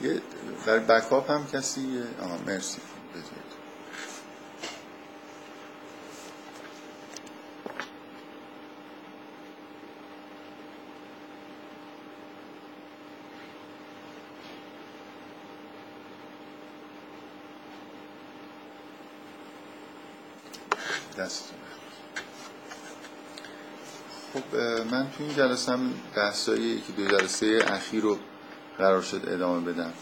یه در بکاپ هم کسی آها مرسی. بذارید. دست خب من تو این جلسه هم بحثایی که دو جلسه اخیر رو قرار شد ادامه بدم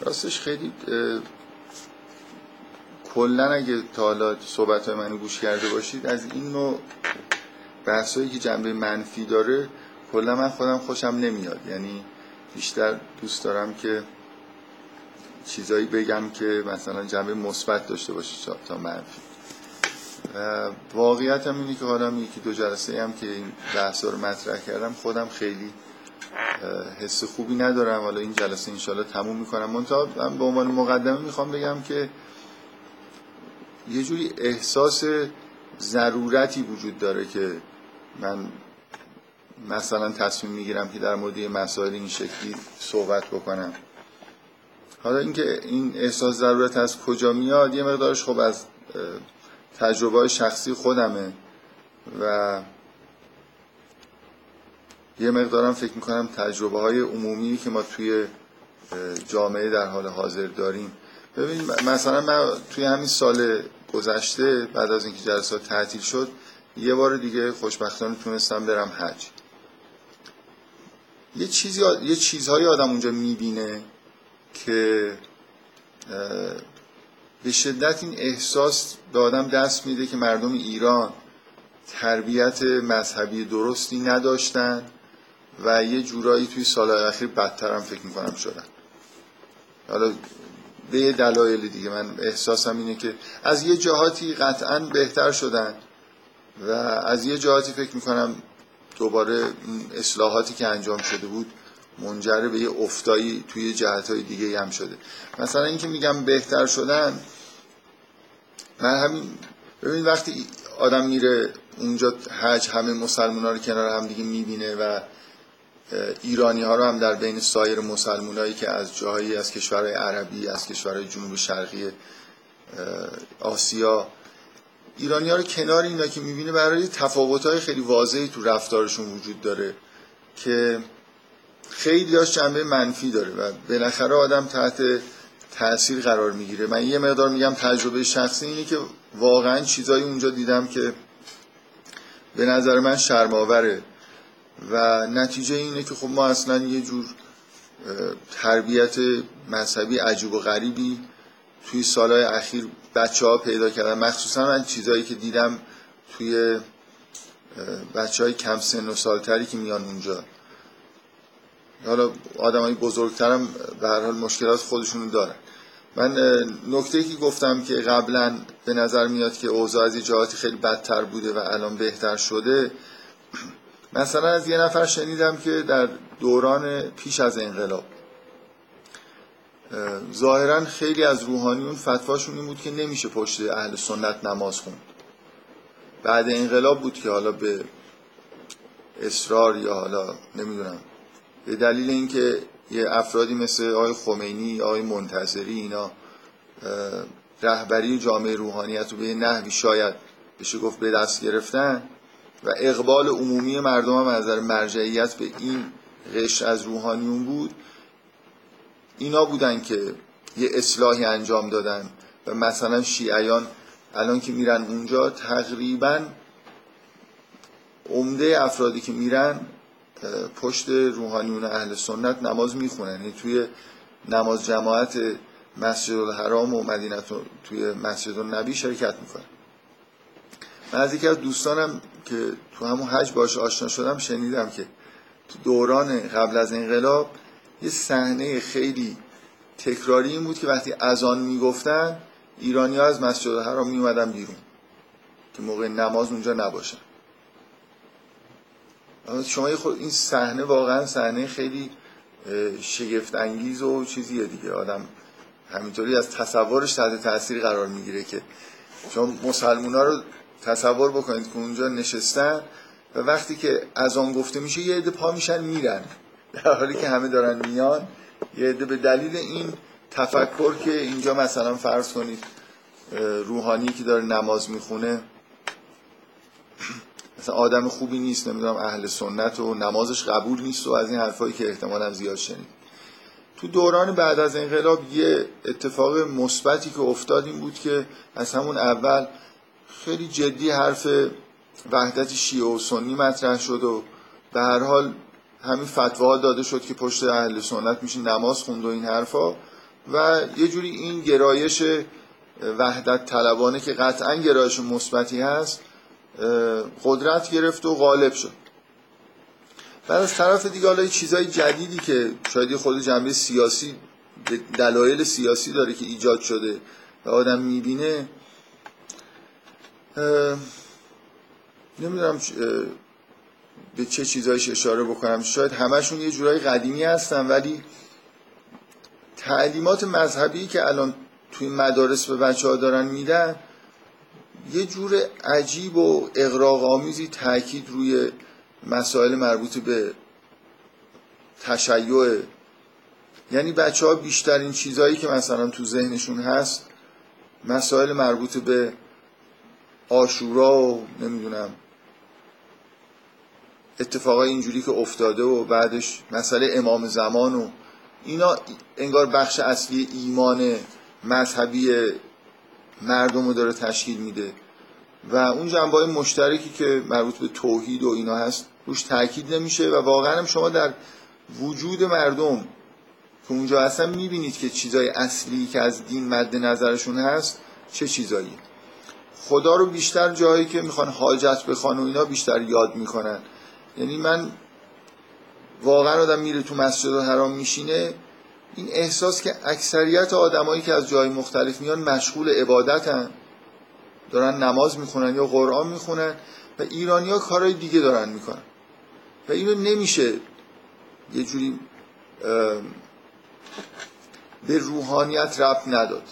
راستش خیلی کلا اگه تا حالا صحبت های منو گوش کرده باشید از این نوع بحثایی که جنبه منفی داره کلا من خودم خوشم نمیاد. یعنی بیشتر دوست دارم که چیزایی بگم که مثلا جنبه مثبت داشته باشه تا منفی. واقعیت هم اینه که حالا یکی دو جلسه هم که این بحثا رو مطرح کردم خودم خیلی حس خوبی ندارم. حالا این جلسه انشالله تموم می‌کنم. منتها من به عنوان مقدمه می‌خوام بگم که یه جوری احساس ضرورتی وجود داره که من مثلا تصمیم می‌گیرم که در مورد مسائل این شکلی صحبت بکنم. حالا اینکه این احساس ضرورت از کجا میاد یه مقدارش خب از تجربه شخصی خودمه و یه مقدارم فکر می‌کنم تجربه های عمومی که ما توی جامعه در حال حاضر داریم. ببین مثلا من توی همین سال گذشته بعد از اینکه جلسات تعطیل شد یه بار دیگه خوشبختانه تونستم برم حج. یه چیزی یه چیزهایی آدم اونجا می‌بینه که به شدت این احساس به آدم دست میده که مردم ایران تربیت مذهبی درستی نداشتن و یه جورایی توی سالهای اخیر بدتر هم فکر می‌کنم شدن. حالا به یه دلایل دیگه من احساسم اینه که از یه جهاتی قطعا بهتر شدن و از یه جهاتی فکر می‌کنم دوباره اصلاحاتی که انجام شده بود منجر به یه افتایی توی جهت های دیگه هم شده. مثلا اینکه میگم بهتر شدن من همین ببین وقتی آدم میره اونجا حج همه مسلمان ها رو کنار هم دیگه می‌بینه و ایرانی ها رو هم در بین سایر مسلمان هایی که از جاهایی از کشورهای عربی از کشورهای جنوب شرقی آسیا ایرانی ها رو کنار اینا که می‌بینه برای تفاوت های خیلی واضحی تو رفتارشون وجود داره که خیلی داشت جنبه منفی داره و بالاخره آدم تحت تاثیر قرار می‌گیره. من یه مقدار میگم تجربه شخصی اینه که واقعا چیزایی اونجا دیدم که به نظر من شرماوره و نتیجه اینه که خب ما اصلا یه جور تربیت مذهبی عجیب و غریبی توی سالهای اخیر بچه ها پیدا کردن. مخصوصا من چیزایی که دیدم توی بچه های کم سن و سالتری که میان اونجا. حالا آدم بزرگترم به هر حال مشکلات خودشونو دارن. من نکته که گفتم که قبلا به نظر میاد که اوضاع از جهاتی خیلی بدتر بوده و الان بهتر شده مثلا از یه نفر شنیدم که در دوران پیش از انقلاب ظاهرا خیلی از روحانیون فتواشون این بود که نمیشه پشت اهل سنت نماز خوند. بعد انقلاب بود که حالا به اصرار یا حالا نمی‌دونم به دلیل اینکه یه افرادی مثل آقای خمینی آقای منتظری اینا رهبری جامعه روحانیت رو به نحوی شاید بشه گفت به دست گرفتن و اقبال عمومی مردم هم از نظر مرجعیت به این قشر از روحانیون بود. اینا بودن که یه اصلاحی انجام دادن و مثلا شیعیان الان که میرن اونجا تقریبا عمده افرادی که میرن پشت روحانیون اهل سنت نماز می‌خونن یعنی توی نماز جماعت مسجد الحرام و مدینه توی مسجد النبی شرکت می‌کنن من از یکی از دوستانم که تو همون حج باش آشنا شدم شنیدم که تو دوران قبل از انقلاب یه صحنه خیلی تکراری این بود که وقتی اذان می‌گفتن ایرانی از مسجد الحرام میومدن بیرون که موقع نماز اونجا نباشن. شما این صحنه واقعا صحنه خیلی شگفت انگیز و چیزیه دیگه. آدم همینطوری از تصورش تحت تاثیر قرار می‌گیره که شما مسلمان ها رو تصور بکنید که اونجا نشستن و وقتی که از آن گفته میشه یه عده پا میشن میرن. در حالی که همه دارن میان یه عده به دلیل این تفکر که اینجا مثلا فرض کنید روحانی که داره نماز می‌خونه مثلا آدم خوبی نیست نمی‌دونم اهل سنت و نمازش قبول نیست و از این حرفایی که احتمالا زیاد شنید. تو دوران بعد از انقلاب یه اتفاق مثبتی که افتاد این بود که از همون اول خیلی جدی حرف وحدت شیعه و سنی مطرح شد و به هر حال همین فتواها داده شد که پشت اهل سنت میشه نماز خوند و این حرفا. و یه جوری این گرایش وحدت طلبانه که قطعا گرایش مثبتی هست قدرت گرفت و غالب شد. بعد از طرف دیگه حالا چیزای جدیدی که شاید خود جنبه سیاسی دلایل سیاسی داره که ایجاد شده و آدم می‌بینه نمی‌دونم به چه چیزایش اشاره بکنم. شاید همشون یه جورای قدیمی هستن ولی تعلیمات مذهبی که الان توی مدارس به بچه ها دارن میدن یه جور عجیب و اقراق آمیزی تاکید روی مسائل مربوط به تشیع. یعنی بچه ها بیشترین چیزهایی که مثلا تو ذهنشون هست مسائل مربوط به آشورا و نمی‌دونم اتفاقای اینجوری که افتاده و بعدش مسئله امام زمان و اینا انگار بخش اصلی ایمان مذهبی مردم رو داره تشکیل میده. و اون جنبه مشترکی که مربوط به توحید و اینا هست روش تاکید نمیشه و واقعا هم شما در وجود مردم که اونجا هستن می‌بینید که چیزای اصلی که از دین مد نظرشون هست چه چیزایی. خدا رو بیشتر جایی که می‌خوان حاجت بخوان و اینا بیشتر یاد می‌کنن. یعنی من واقعا آدم میره تو مسجد حرام میشینه این احساس که اکثریت آدمایی که از جای مختلف میان مشغول عبادتن. دارن نماز می‌خونن یا قرآن می‌خونن و ایرانیا کارهای دیگه دارن می‌کنن. و اینو نمیشه یه جوری به روحانیت ربط نداد.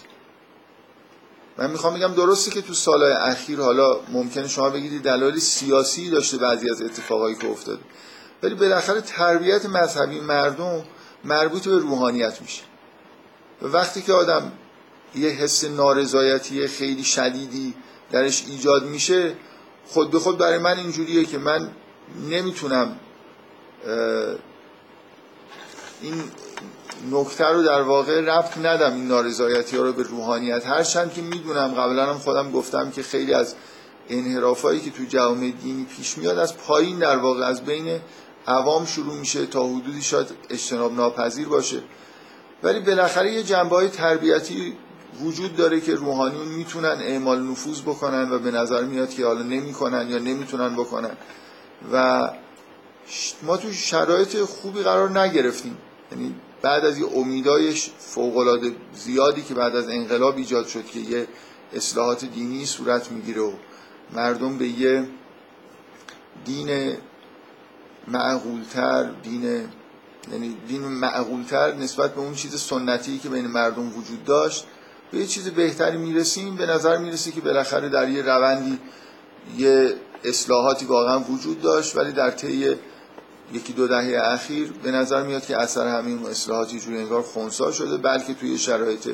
من می‌خوام بگم درسته که تو سالهای اخیر حالا ممکنه شما بگیدید دلایل سیاسی داشته بعضی از اتفاقایی که افتاده. ولی بالاخره تربیت مذهبی مردم مربوط به روحانیت میشه. وقتی که آدم یه حس نارضایتی خیلی شدیدی درش ایجاد میشه خود به خود برای من اینجوریه که من نمی‌تونم این نکته رو در واقع رفت ندم این نارضایتی ها رو به روحانیت. هرچند که می‌دونم قبلا هم خودم گفتم که خیلی از انحرافایی که تو جامعه دینی پیش میاد از پایین در واقع از بین عوام شروع میشه تا حدودی شاید اجتناب ناپذیر باشه. ولی بالاخره یه جنبه های تربیتی وجود داره که روحانیون می‌تونن اعمال نفوذ بکنن و به نظر میاد که حالا نمی‌کنن یا نمی‌تونن بکنن. و ما تو شرایط خوبی قرار نگرفتیم. یعنی بعد از یه امیدای فوقالعاده زیادی که بعد از انقلاب ایجاد شد که یه اصلاحات دینی صورت می‌گیره و مردم به یه دین معقولتر دین یعنی دین معقولتر نسبت به اون چیز سنتی که بین مردم وجود داشت به یه چیز بهتری می‌رسیم. به نظر می‌رسه که بالاخره در یه روندی یه اصلاحاتی واقعا وجود داشت ولی در طی یکی دو دهه اخیر به نظر میاد که اثر همین اصلاحاتی جوری انگار خونسا شده. بلکه توی شرایط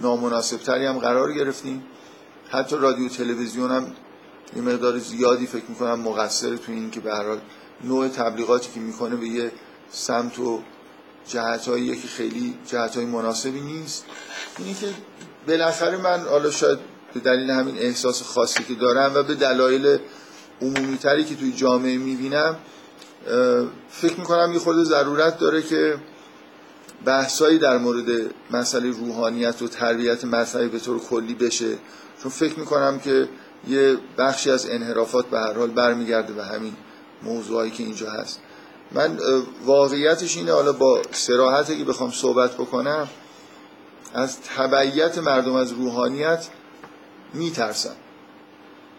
نامناسب تری هم قرار گرفتیم. حتی رادیو تلویزیون هم یه مقدار زیادی فکر می‌کنم مقصر توی این که به نوع تبلیغاتی که می‌کنه به یه سمت و جهتهایی که خیلی جهتهای مناسبی نیست. اینی که بالاخره من حالا شاید به دلیل همین احساس خاصی که دارم و به دلایل عمومیتری که توی جامعه می‌بینم فکر می‌کنم یه خورده ضرورت داره که بحثایی در مورد مسئله روحانیت و تربیت مذهبی به طور کلی بشه. چون فکر می‌کنم که یه بخشی از انحرافات به هر حال برمیگرده به همین موضوعایی که اینجا هست. من واقعیتش اینه حالا با سراحتی که بخوام صحبت بکنم از تبعیت مردم از روحانیت میترسم.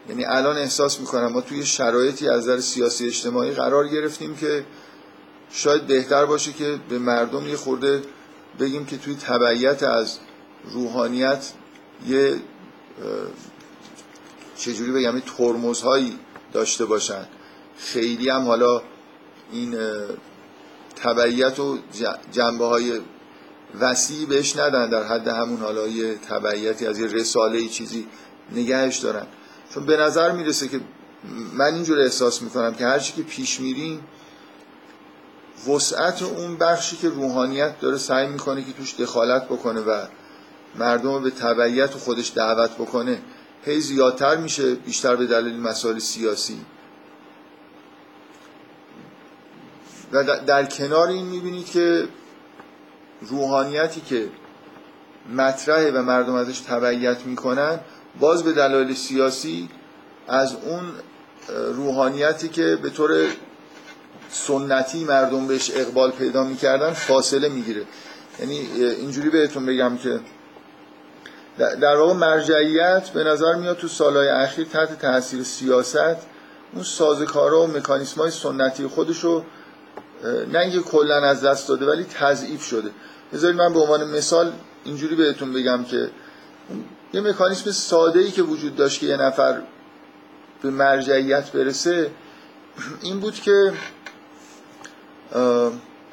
یعنی الان احساس می‌کنم ما توی شرایطی از نظر سیاسی اجتماعی قرار گرفتیم که شاید بهتر باشه که به مردم یه خورده بگیم که توی تبعیت از روحانیت یه چجوری بگم ترمزهایی داشته باشن. خیلی هم حالا این تبعیت و جنبه های وسیعی بهش ندن. در حد همون حالا یه تبعیتی از یه رساله چیزی نگهش دارن. چون به نظر می‌رسه که من اینجور احساس می‌کنم که هرچی که پیش میریم وسعت اون بخشی که روحانیت داره سعی می‌کنه که توش دخالت بکنه و مردم به تبعیت خودش دعوت بکنه هی زیادتر میشه بیشتر به دلیل مسائل سیاسی. و در کنار این می‌بینید که روحانیتی که مطرحه و مردم ازش تبعیت می‌کنن باز به دلایل سیاسی از اون روحانیتی که به طور سنتی مردم بهش اقبال پیدا می‌کردن فاصله می‌گیره. یعنی اینجوری بهتون بگم که در واقع مرجعیت به نظر میاد تو سالهای اخیر تحت تاثیر سیاست اون سازکارا و مکانیسم های سنتی خودش رو نه اینکه کلا از دست داده ولی تضعیف شده. بذارید من به عنوان مثال اینجوری بهتون بگم که یه مکانیسم ساده ای که وجود داشت که یه نفر به مرجعیت برسه این بود که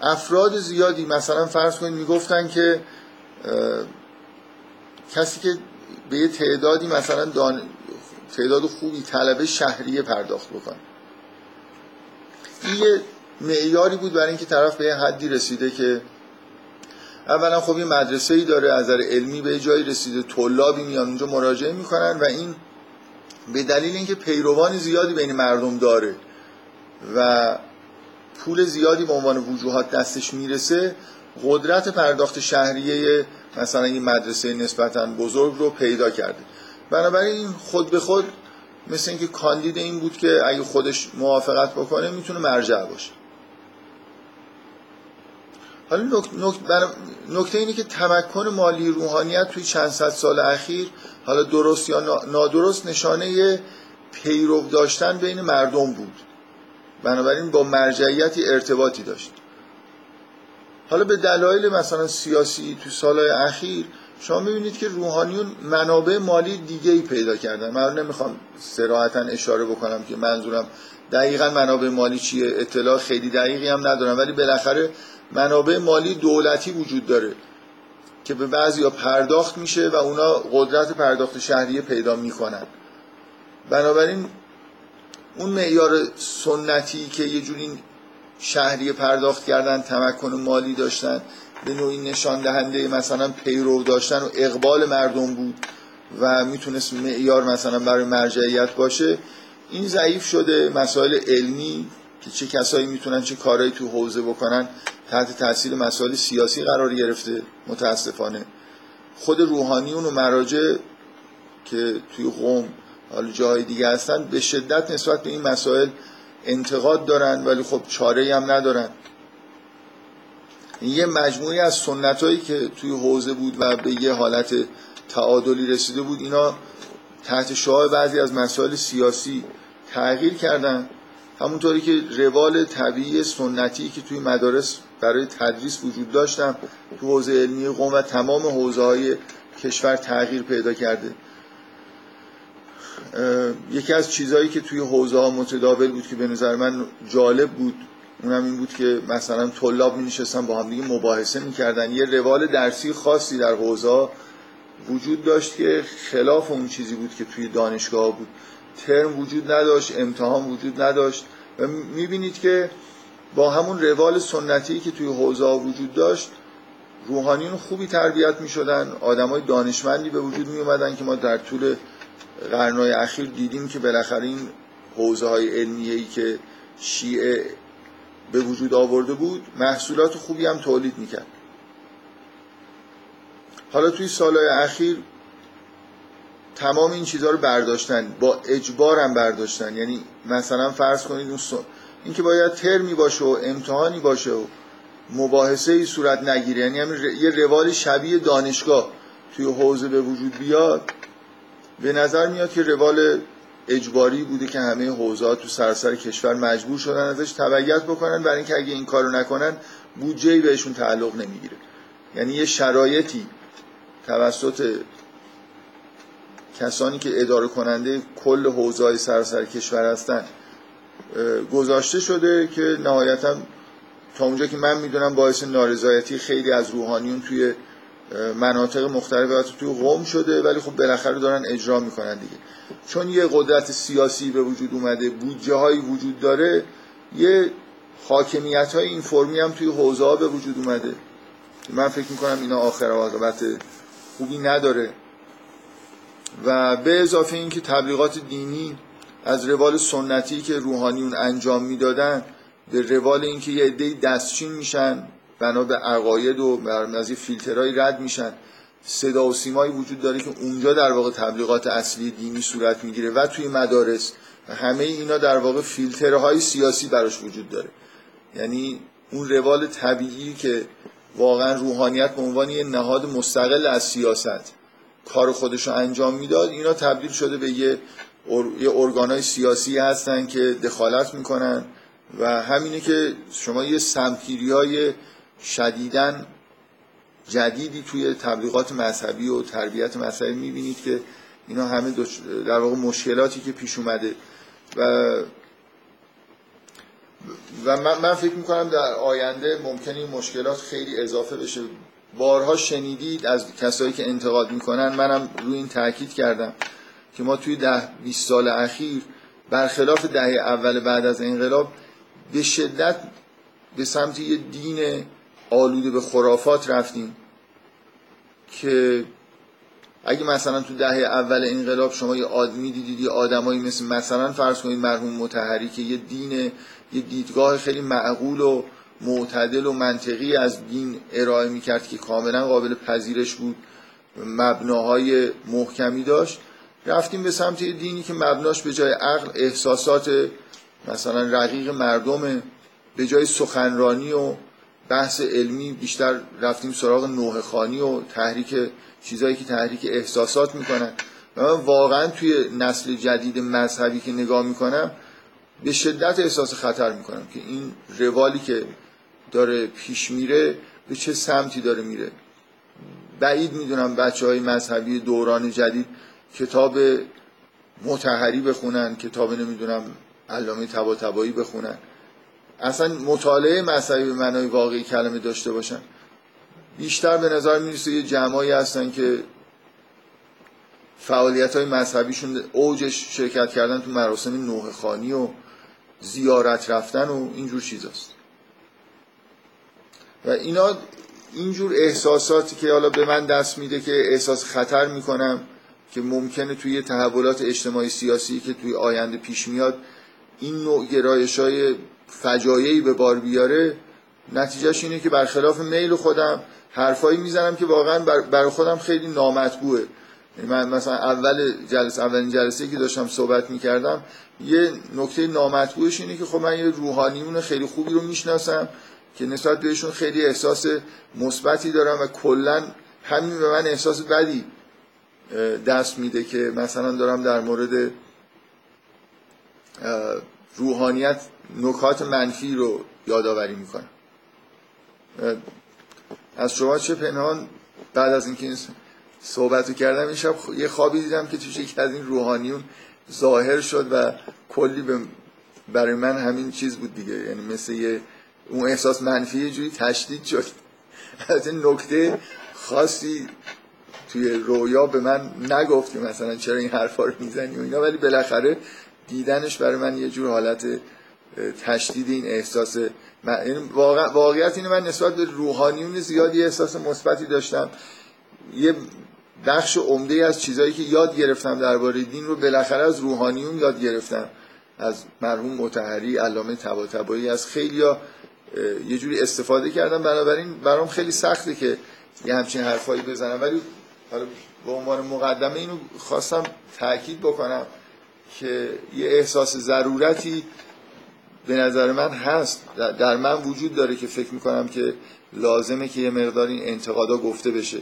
افراد زیادی مثلا فرض کنید می‌گفتن که کسی که به یه تعدادی مثلا دان... تعداد خوبی طلبه شهریه پرداخت بکنه. این یه معیاری بود برای اینکه طرف به حدی رسیده که اولا خب یه مدرسه ای داره از نظر علمی به جایی رسیده طلابی میان اونجا مراجعه می‌کنن و این به دلیل اینکه پیروان زیادی بین مردم داره و پول زیادی به عنوان وجوهات دستش می‌رسه قدرت پرداخت شهریه مثلا این مدرسه نسبتا بزرگ رو پیدا کرده. بنابراین خود به خود مثل اینکه کاندید این بود که اگه خودش موافقت بکنه می‌تونه مرجع باشه. حالا نکته اینه که تمکن مالی روحانیت توی چند صد سال اخیر حالا درست یا نادرست نشانه پیرو داشتن بین مردم بود. بنابراین با مرجعیتی ارتباطی داشت. حالا به دلایل مثلا سیاسی تو سالهای اخیر شما می‌بینید که روحانیون منابع مالی دیگه ای پیدا کردن. من نمی‌خوام سراحتا اشاره بکنم که منظورم دقیقا منابع مالی چیه اطلاع خیلی دقیقی هم ندارم ولی بالاخره منابع مالی دولتی وجود داره که به بعضی پرداخت میشه و اونا قدرت پرداخت شهریه پیدا می‌کنن. بنابراین اون معیار سنتی که یه جوری شهریه پرداخت کردن تمکن مالی داشتن به نوعی نشان دهنده مثلا پیرو داشتن و اقبال مردم بود و می‌تونست معیار مثلا برای مرجعیت باشه این ضعیف شده مسائل علمی که چه کسایی می‌تونن چه کارهایی تو حوزه بکنن تحت تاثیر مسائل سیاسی قرار گرفته متاسفانه. خود روحانیون و مراجع که توی قوم حالا جاهای دیگه هستن به شدت نسبت به این مسائل انتقاد دارن ولی خب چاره هم ندارن. یه مجموعی از سنت هایی که توی حوزه بود و به یه حالت تعادلی رسیده بود اینا تحت شعار بعضی از مسائل سیاسی تغییر کردن. همونطوری که روال طبیعی سنتی که توی مدارس برای تدریس وجود داشتم تو حوزه علمی قوم و تمام حوزه های کشور تغییر پیدا کرده. یکی از چیزهایی که توی حوزه ها متداول بود که به نظر من جالب بود اونم این بود که مثلا طلاب می نشستن با هم دیگه مباحثه می‌کردن. یه روال درسی خاصی در حوزه وجود داشت که خلاف اون چیزی بود که توی دانشگاه بود. ترم وجود نداشت امتحان وجود نداشت. و می‌بینید که با همون روال سنتی که توی حوزه وجود داشت روحانیون خوبی تربیت می شدن آدم های دانشمندی به وجود می اومدن که ما در طول قرنهای اخیر دیدیم که بالاخره این حوزه های علمیه ای که شیعه به وجود آورده بود محصولات خوبی هم تولید می‌کرد. حالا توی سالهای اخیر تمام این چیزها رو برداشتن با اجبار هم برداشتن. یعنی مثلا فرض کنید اون این که باید ترمی باشه و امتحانی باشه و مباحثه ای صورت نگیره. یعنی هم یه روال شبیه دانشگاه توی حوزه به وجود بیاد به نظر میاد که روال اجباری بوده که همه حوزه تو سراسر کشور مجبور شدن ازش تبعیت بکنن برای اینکه اگه این کارو نکنن بودجه بهشون تعلق نمی‌گیره. یعنی یه شرایطی توسط کسانی که اداره کننده کل حوزه های سراسر کشور هستن گذاشته شده که نهایتا تا اونجا که من می‌دونم باعث نارضایتی خیلی از روحانیون توی مناطق مختلف توی قوم شده ولی خب بالاخره دارن اجرا می‌کنن دیگه. چون یه قدرت سیاسی به وجود اومده بودجه هایی وجود داره یه حاکمیت های این فرمی هم توی حوزه ها به وجود اومده. من فکر می‌کنم اینا آخر عاقبت خوبی نداره. و به اضافه اینکه تبلیغات دینی از روال سنتی که روحانیون انجام می‌دادن به روال اینکه یه عده دستچین میشن بنا به عقاید و از فیلترهایی رد میشن. صدا و سیمایی وجود داره که اونجا در واقع تبلیغات اصلی دینی صورت می‌گیره و توی مدارس همه اینا در واقع فیلترهای سیاسی براش وجود داره. یعنی اون روال طبیعی که واقعا روحانیت به عنوان یه نهاد مستقل از سیاست کار خودش رو انجام می‌داد اینا تبدیل شده به یه, یه ارگانهای سیاسی هستن که دخالت می‌کنن و همینه که شما یه سمتگیری های شدیدن جدیدی توی تبلیغات مذهبی و تربیت مذهبی می‌بینید که اینا همه در واقع مشکلاتی که پیش اومده و و من, من فکر می‌کنم در آینده ممکنه این مشکلات خیلی اضافه بشه. بارها شنیدید از کسایی که انتقاد می‌کنن منم روی این تاکید کردم که ما توی ده 20 سال اخیر برخلاف دهه اول بعد از انقلاب به شدت به سمت یه دین آلوده به خرافات رفتیم که اگه مثلا تو دهه اول انقلاب شما یه آدمی دیدید یه آدمایی مثل مثلا فرض کنید مرحوم متحری که یه دین یه دیدگاه خیلی معقول و معتدل و منطقی از دین ارائه می‌کرد که کاملا قابل پذیرش بود. مبناهای محکمی داشت. رفتیم به سمت دینی که مبناش به جای عقل احساسات مثلا رقیق مردم به جای سخنرانی و بحث علمی بیشتر رفتیم سراغ نوه خانی و تحریک چیزایی که تحریک احساسات می‌کنن. و من واقعا توی نسل جدید مذهبی که نگاه می‌کنم به شدت احساس خطر می‌کنم که این روالی که داره پیش میره به چه سمتی داره میره؟ بعید می‌دونم بچه های مذهبی دوران جدید کتاب متحری بخونن کتاب نمی‌دونم علامه تبا تبایی بخونن. اصلا مطالعه مذهبی به معنای واقعی کلمه داشته باشن. بیشتر به نظر می‌رسه یه جمعایی هستن که فعالیت های مذهبیشون اوجش شرکت کردن تو مراسم نوه خانی و زیارت رفتن و اینجور چیزاست. و اینا اینجور احساساتی که حالا به من دست میده که احساس خطر می‌کنم که ممکنه توی تحولات اجتماعی سیاسی که توی آینده پیش میاد این نوع گرایش های فجایعی به بار بیاره نتیجهش اینه که برخلاف میل خودم حرفایی می‌زنم که واقعا برای خودم خیلی نامطبوعه. یعنی من مثلا اول جلسه اولین جلسه که داشتم صحبت می‌کردم یه نکته نامطبوعش اینه که خب من یه روحانیون خیلی خوبی رو می‌شناسم که نسبت بهشون خیلی احساس مثبتی دارم و کلا همین به من احساس بدی دست میده که مثلا دارم در مورد روحانیت نکات منفی رو یادآوری می‌کنم. از شما چه پنهان بعد از اینکه این صحبت کردم این شب یه خوابی دیدم که توش یکی از این روحانیون ظاهر شد و کلی به برای من همین چیز بود دیگه. یعنی مثل یه اون احساس منفی یه جوری تشدید شد. از این نکته خاصی توی رویا به من نگفت که مثلا چرا این حرفا رو می‌زنی و اینا ولی بالاخره دیدنش برای من یه جور حالت تشدید این احساس واقع... واقعیت اینه من نسبت به روحانیون زیادی احساس مثبتی داشتم. یه بخش عمده از چیزهایی که یاد گرفتم درباره دین رو بالاخره از روحانیون یاد گرفتم. از مرحوم متحری علامه طباطبایی از خیلیا یه جوری استفاده کردم. بنابراین برام خیلی سخته که یه همچین حرفایی بزنم. ولی حالا به عنوان مقدمه اینو خواستم تاکید بکنم که یه احساس ضرورتی به نظر من هست. در من وجود داره که فکر می‌کنم که لازمه که یه مقدار این انتقادا گفته بشه.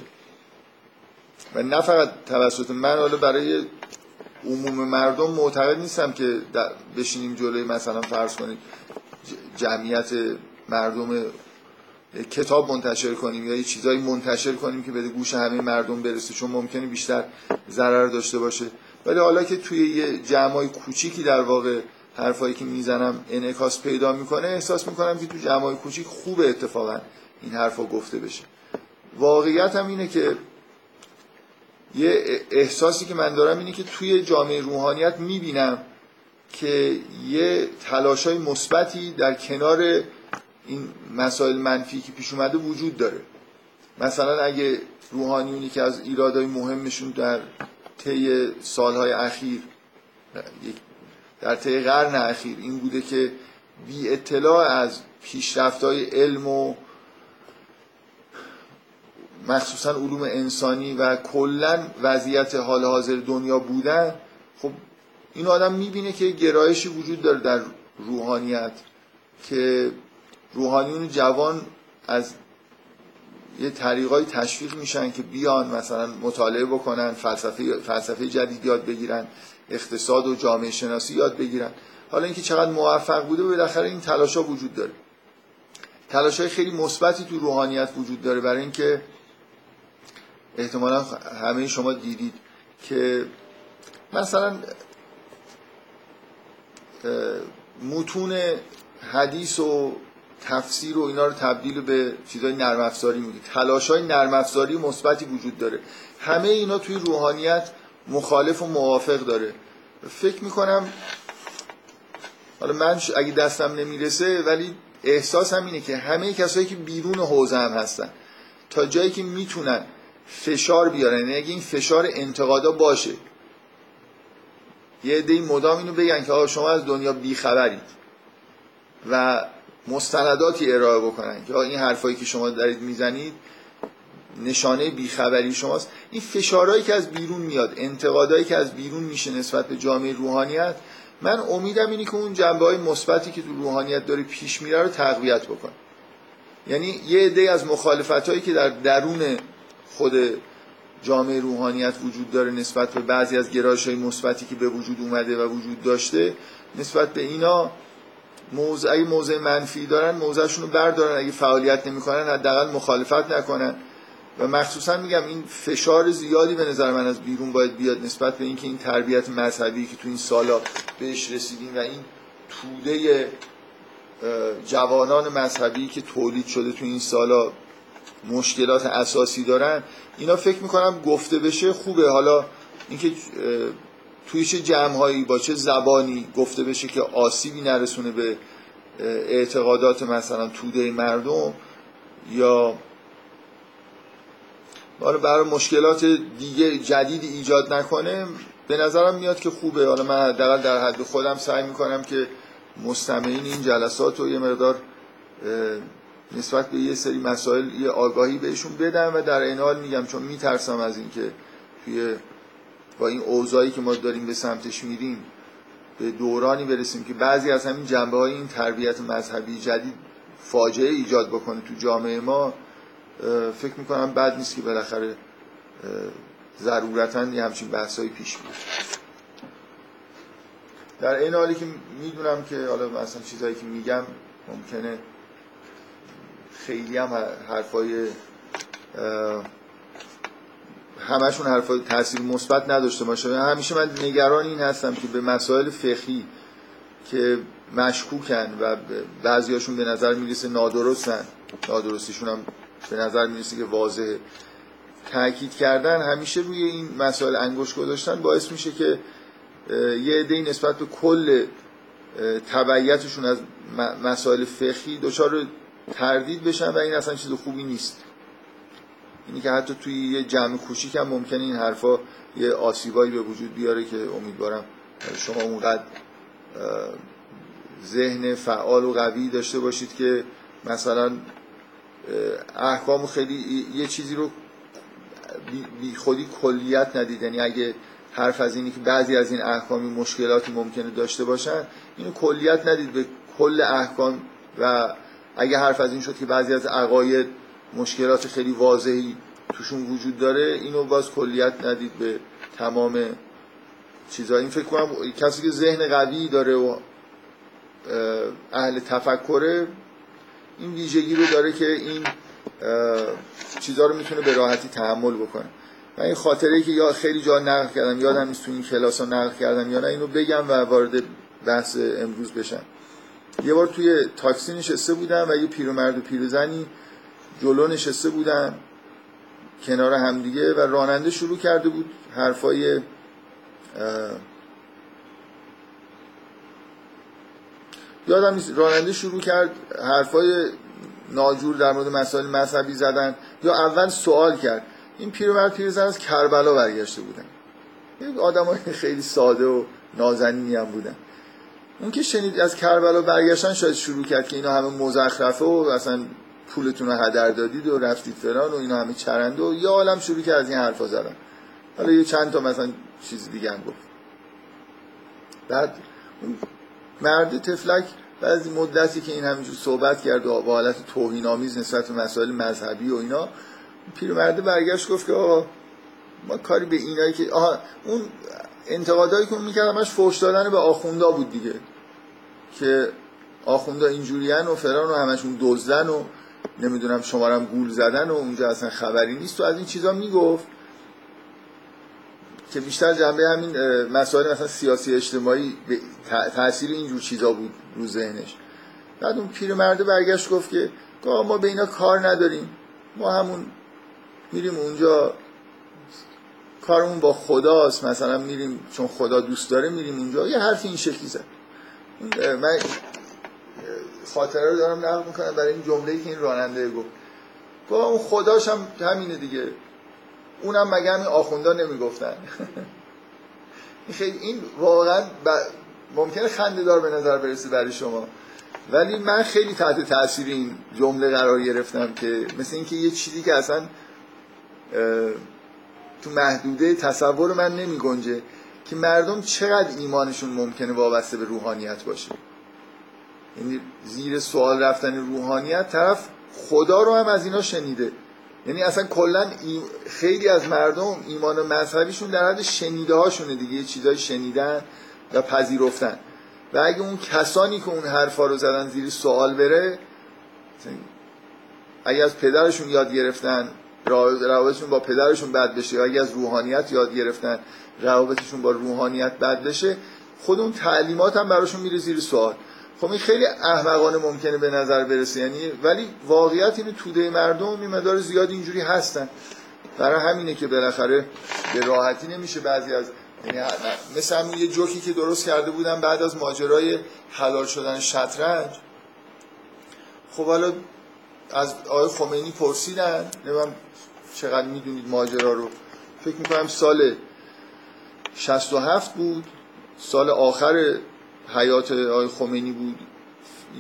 و نه فقط توسط من حالا برای عموم مردم معتقد نیستم که بشینیم جلوی مثلا فرض کنید جمعیت مردم کتاب منتشر کنیم یا یه چیزایی منتشر کنیم که به گوش همه مردم برسه چون ممکنه بیشتر ضرر داشته باشه. ولی حالا که توی یه جمعای کوچیکی در واقع حرفایی که می‌زنم انعکاس پیدا می‌کنه احساس می‌کنم که تو جمعای کوچیک خوبه اتفاقا این حرفا گفته بشه. واقعیت هم اینه که یه احساسی که من دارم اینه که توی جامعه روحانیت می‌بینم که یه تلاش های مثبتی در کنار این مسائل منفی که پیش اومده وجود داره. مثلا اگه روحانیونی که از ایرادهای مهمشون در طی سالهای اخیر در طی قرن اخیر این بوده که بی اطلاع از پیشرفت های علم و مخصوصا علوم انسانی و کلا وضعیت حال حاضر دنیا بودن خب این آدم می‌بینه که گرایشی وجود داره در روحانیت که روحانیون جوان از یه طریقای تشویق میشن که بیان مثلا مطالعه بکنن فلسفه فلسفه جدید یاد بگیرن اقتصاد و جامعه شناسی یاد بگیرن. حالا اینکه چقدر موفق بوده بالاخره این تلاشا وجود داره. تلاش های خیلی مثبتی تو روحانیت وجود داره برای اینکه احتمالا همه شما دیدید که مثلا متون حدیث و تفسیر و اینا رو تبدیل به چیزای نرم افزاری میگه تلاش های نرم افزاری مثبتی وجود داره. همه اینا توی روحانیت مخالف و موافق داره. فکر می‌کنم حالا من اگه دستم نمی‌رسه ولی احساسم اینه که همه کسایی که بیرون حوزه هم هستن تا جایی که می‌تونن فشار بیارن یعنی اگه این فشار انتقادا باشه یه عده مدام اینو بگن که آقا شما از دنیا بیخبرید. و مستنداتی ارائه بکنن که این حرفایی که شما دارید می‌زنید نشانه بیخبری شماست. این فشارهایی که از بیرون میاد انتقادایی که از بیرون میشه نسبت به جامعه روحانیت من امیدم اینه که اون جنبه های مثبتی که تو روحانیت داره پیش میره رو تقویت بکنه. یعنی یه عده از مخالفت هایی که در درون خود جامعه روحانیت وجود داره نسبت به بعضی از گرایش های مثبتی که به وجود اومده و وجود داشته نسبت به اینا موضع اگه موضع منفی دارن موضعشون رو بردارن. اگه فعالیت نمی‌کنن حداقل مخالفت نکنن. و مخصوصا میگم این فشار زیادی به نظر من از بیرون باید بیاد نسبت به اینکه این تربیت مذهبی که تو این سالا بهش رسیدیم و این توده جوانان مذهبی که تولید شده تو این سالا مشکلات اساسی دارن اینا فکر می‌کنم گفته بشه خوبه. حالا اینکه توی چه جمعهایی با چه زبانی گفته بشه که آسیبی نرسونه به اعتقادات مثلا توده مردم یا برای مشکلات دیگه جدیدی ایجاد نکنه به نظرم میاد که خوبه. حالا من حداقل در حد خودم سعی می‌کنم که مستمعین این جلسات رو یه مقدار نسبت به یه سری مسائل یه آگاهی بهشون بدم و در این حال میگم چون میترسم از اینکه توی با این اوضاعی که ما داریم به سمتش میریم به دورانی برسیم که بعضی از همین جنبه های این تربیت مذهبی جدید فاجعه ایجاد بکنه تو جامعه ما فکر می‌کنم بد نیست که بالاخره ضرورتا یه همچین بحثایی پیش بیاد. در این حالی که می‌دونم که حالا مثلا چیزهایی که میگم ممکنه خیلی هم حرفای همشون حرفای تاثیر مثبت نداشته باشه. همیشه من نگران این هستم که به مسائل فقهی که مشکوکن و بعضیاشون به نظر می‌رسه نادرستن نادرستیشون هم به نظر می‌رسه که واضحه تاکید کردن همیشه روی این مسائل انگوش گذاشتن باعث میشه که یه عده نسبت به کل تبعیتشون از مسائل فقهی دچار تردید بشن و این اصلا چیز خوبی نیست. اینی که حتی توی یه جمع کوچیک هم ممکنه این حرفا یه آسیبایی به وجود بیاره که امیدوارم شما اونقدر ذهن فعال و قوی داشته باشید که مثلا احکام خیلی یه چیزی رو بی خودی کلیت ندید. یعنی اگه حرف از اینی که بعضی از این احکامی مشکلاتی ممکنه داشته باشن اینو کلیت ندید. به کل احکام و اگه حرف از این شد که بعضی از عقاید مشکلات خیلی واضحی توشون وجود داره اینو باز کلیت ندید به تمام چیزا این فکر کنم کسی که ذهن قوی داره و اهل تفکره این ویژگی رو داره که این چیزها رو می‌تونه به راحتی تحمل بکنه. من این خاطره ای که یا خیلی جا نقل کردم یادم نیست تو این کلاس ها نقل کردم یا نه اینو بگم و وارد بحث امروز بشن یه بار توی تاکسی نشسته بودم و یه پیرمرد و پیرزنی جلو نشسته بودن کنار همدیگه و راننده شروع کرده بود حرفای یادم نیست راننده شروع کرد حرفای ناجور در مورد مسائل مذهبی زدن یا اول سوال کرد. این پیرمرد پیرزن از کربلا برگشته بودن. آدم های خیلی ساده و نازنینی هم بودن. اون که شنید از کربلا برگشتن شاید شروع کرد که اینا همه مزخرفه و اصلا پولتون رو هدر دادید و رفتید فران و اینا همه چرنده و یا عالم شروع کرد از این حرفا زدن. حالا یه چند تا مثلا چیز دیگه هم گفت. بعد مرد تفلک بعضی مدتی که این همینجور صحبت کرد و با حالت توهین آمیز نسبت به مسائل مذهبی و اینا پیرمرده برگشت گفت که آقا ما کاری به اینایی که آها اون انتقادایی که اون می‌کرد همش فوش دادن به آخوندا بود دیگه. که آخوندا اینجوریان و فران و همشون دزدن و نمی‌دونم شمارم گول زدن و اونجا اصلا خبری نیست. و از این چیزا می‌گفت که بیشتر جنبه همین مسائل مثلا سیاسی اجتماعی تاثیر اینجور چیزا بود رو ذهنش. بعد اون پیرمرده برگشت گفت که ما به اینا کار نداریم. ما همون میریم اونجا. کارمون با خداست. مثلا میریم چون خدا دوست داره میریم اونجا. یه حرفی این شکلی زد. من خاطره رو دارم نقل می‌کنم برای این جمله که این راننده گفت. با اون خداش هم همینه دیگه. اونم مگه همین آخوندا نمی‌گفتن. خیلی این واقعا ب... ممکنه خنده دار به نظر برسه برای شما. ولی من خیلی تحت تاثیر این جمله قرار گرفتم که مثل اینکه یه چیزی که اصلا تو محدوده تصور من نمی گنجه که مردم چقدر ایمانشون ممکنه وابسته به روحانیت باشه. یعنی زیر سوال رفتن روحانیت طرف خدا رو هم از اینا شنیده. یعنی اصلا کلا خیلی از مردم ایمان و مذهبیشون در حد شنیده هاشونه دیگه چیزای شنیدن و پذیرفتن. و اگه اون کسانی که اون حرفا رو زدن زیر سوال بره اگه از پدرشون یاد گرفتن روابطشون با پدرشون بد بشه اگه از روحانیت یاد گرفتن روابطشون با روحانیت بد بشه خود اون تعلیمات هم براشون میره زیر سوال. خب این خیلی احمقانه ممکنه به نظر برسه یعنی ولی واقعیت اینه توده مردم این مدار زیاد اینجوری هستن. برای همینه که بالاخره به راحتی نمیشه بعضی از یعنی مثل همون یه جوکی که درست کرده بودن بعد از ماجرای حلال شدن شطرنج. خب حالا از آقای خمینی پرسیدن نمیم چقدر می‌دونید ماجرا رو. فکر می‌کنم سال 67 بود سال آخر حیات آقای خمینی بود.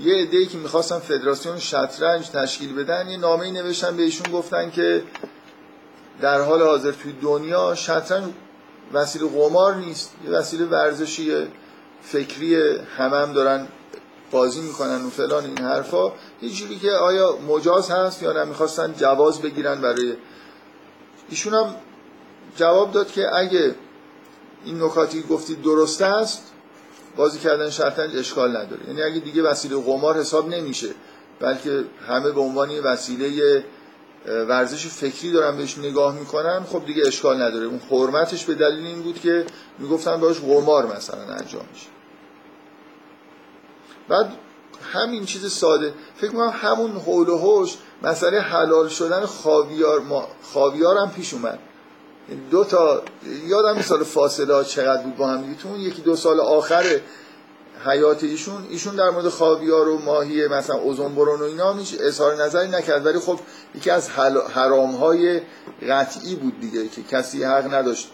یه عده‌ای که می‌خواستن فدراسیون شطرنج تشکیل بدن یه نامه نوشتن بهشون گفتن که در حال حاضر توی دنیا شطرنج وسیله قمار نیست یه وسیله ورزشی فکری همه هم دارن بازی می‌کنن و فلان این حرفا. یه جوری که آیا مجاز هست یا نه؟ می‌خواستن جواز بگیرن برای ایشون هم جواب داد که اگه این نکاتی گفتید درست است بازی کردن شطرنج اشکال نداره. یعنی اگه دیگه وسیله قمار حساب نمیشه بلکه همه به عنوان وسیله ورزش فکری دارن بهش نگاه می‌کنن خب دیگه اشکال نداره. اون حرمتش به دلیل این بود که می‌گفتن باش قمار مثلا انجام میشه. بعد همین چیز ساده. فکر کنم همون حول و حوش مسئله حلال شدن خاویار ما... خاویار هم پیش اومد. دو تا یادم سال فاصله چقدر بود با هم یکی دو سال آخر حیات ایشون ایشون در مورد خاویار و ماهی مثلا اوزون برون و اینا هیچ اظهار نظری نکرد. ولی خب یکی از حرام های قطعی بود دیگه که کسی حق نداشت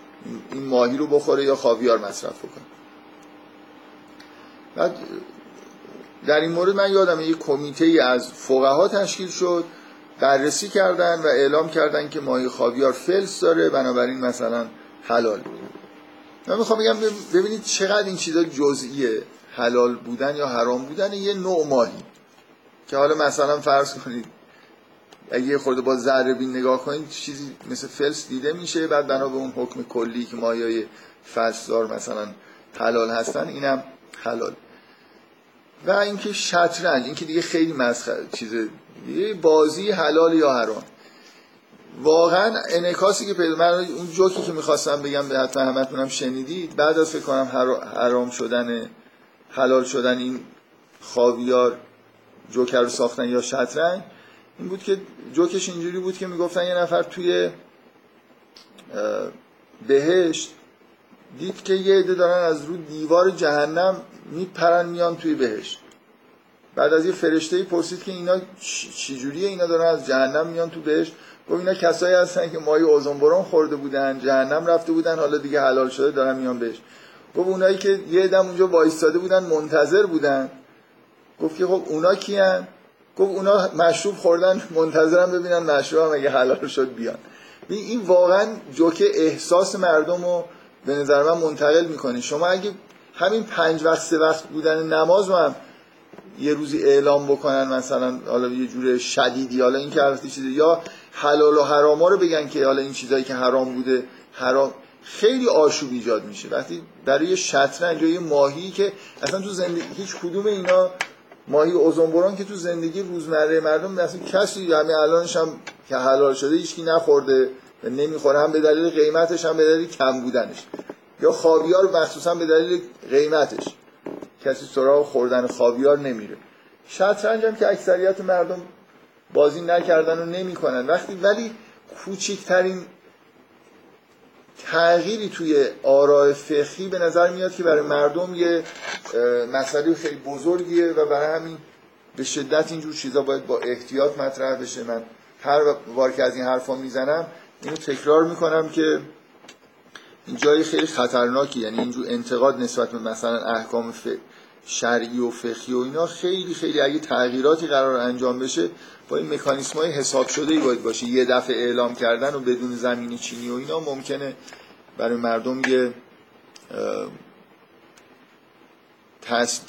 این ماهی رو بخوره یا خاویار مصرف بکنه. بعد در این مورد من یادم یک کمیته از فقها تشکیل شد. بررسی کردن و اعلام کردن که ماهی خاویار فلس داره بنابراین مثلا حلال من می‌خوام بگم ببینید چقدر این چیزا جزئیه حلال بودن یا حرام بودن یه نوع ماهی. که حالا مثلا فرض کنید اگه خورده با ذره بین نگاه کنید چیزی مثل فلس دیده میشه بعد بنا به اون حکم کلی که ماهی های دار مثلا حلال هستن اینم حلال. و اینکه شطرنج اینکه دیگه خیلی مسخره چیز بازی حلال یا حرام. واقعا انعکاسی که پیدا من اون جوکی که می‌خواستم بگم به حتما همتونم شنیدید. بعد از فکر کنم حرام شدن حلال شدن این خاویار جوکر رو ساختن یا شطرنج این بود که جوکش اینجوری بود که می‌گفتن یه نفر توی بهشت دید که یه عده دارن از رو دیوار جهنم میپرن میان توی بهشت. بعد از یه فرشته پرسید که اینا چجوریه؟ اینا دارن از جهنم میان تو بهشت. گفت اینا کسایی هستن که مای اوزون خورده بودن جهنم رفته بودن حالا دیگه حلال شده دارن میان بهش گفت اونایی که یه دم اونجا وایستاده بودن منتظر بودن. گفت که خب اونا کیان؟ گفت اونا مشروب خوردن منتظرم ببینن مشروب هم اگه حلال شد بیان. این واقعا جوک احساس مردم رو به نظر من منتقل می‌کنه. شما اگه همین پنج وقت سه وقت بودن نماز رو یه روزی اعلام بکنن مثلا حالا یه جور شدیدی حالا این که چیزی یا حلال و حراما رو بگن که حالا این چیزایی که حرام بوده حرام خیلی آشوب ایجاد میشه. وقتی برای شطرنج یه ماهی که اصلا تو زندگی هیچ کدوم اینا ماهی اوزنبران که تو زندگی روزمره مردم مثلا کسی همین الانش هم که حلال شده هیچکی نخورده و نمی‌خوره هم به دلیل قیمتش هم به دلیل کم بودنش. یا خاویار مخصوصا به دلیل قیمتش. کسی سراغ خوردن خاویار نمیره. شطرنج هم که اکثریت مردم بازی نکردن و نمی‌کنن. وقتی ولی کوچکترین تغییری توی آراء فقهی به نظر میاد که برای مردم یه مسئله خیلی بزرگیه و برای همین به شدت اینجور چیزا باید با احتیاط مطرح بشه. من هر بار که از این حرفا می‌زنم اینو تکرار می‌کنم که این جای خیلی خطرناکی یعنی اینجور انتقاد نسبت به مثلا احکام شرعی و فقهی و اینا خیلی خیلی اگه تغییراتی قرار انجام بشه با این مکانیسم های حساب شده ای باید باشه. یه دفعه اعلام کردن و بدون زمینی چینی و اینا ممکنه برای مردم یه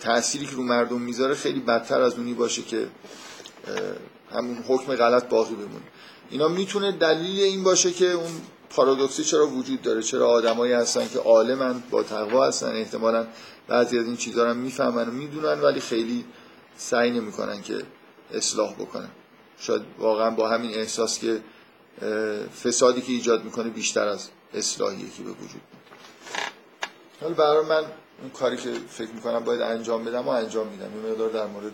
تأثیری که رو مردم می‌ذاره خیلی بدتر از اونی باشه که همون حکم غلط باقی بمونه. اینا می‌تونه دلیل این باشه که اون پارادوکسی چرا وجود داره چرا آدمایی هستن که عالمن با تقوا هستن احتمالا بعضی از این چیزها رو می‌فهمن و می‌دونن ولی خیلی سعی نمی‌کنن که اصلاح بکنن. شاید واقعا با همین احساس که فسادی که ایجاد می‌کنه بیشتر از اصلاحیه که به وجود حالا برای من اون کاری که فکر می‌کنم باید انجام بدم و انجام میدم. یه مقدار در مورد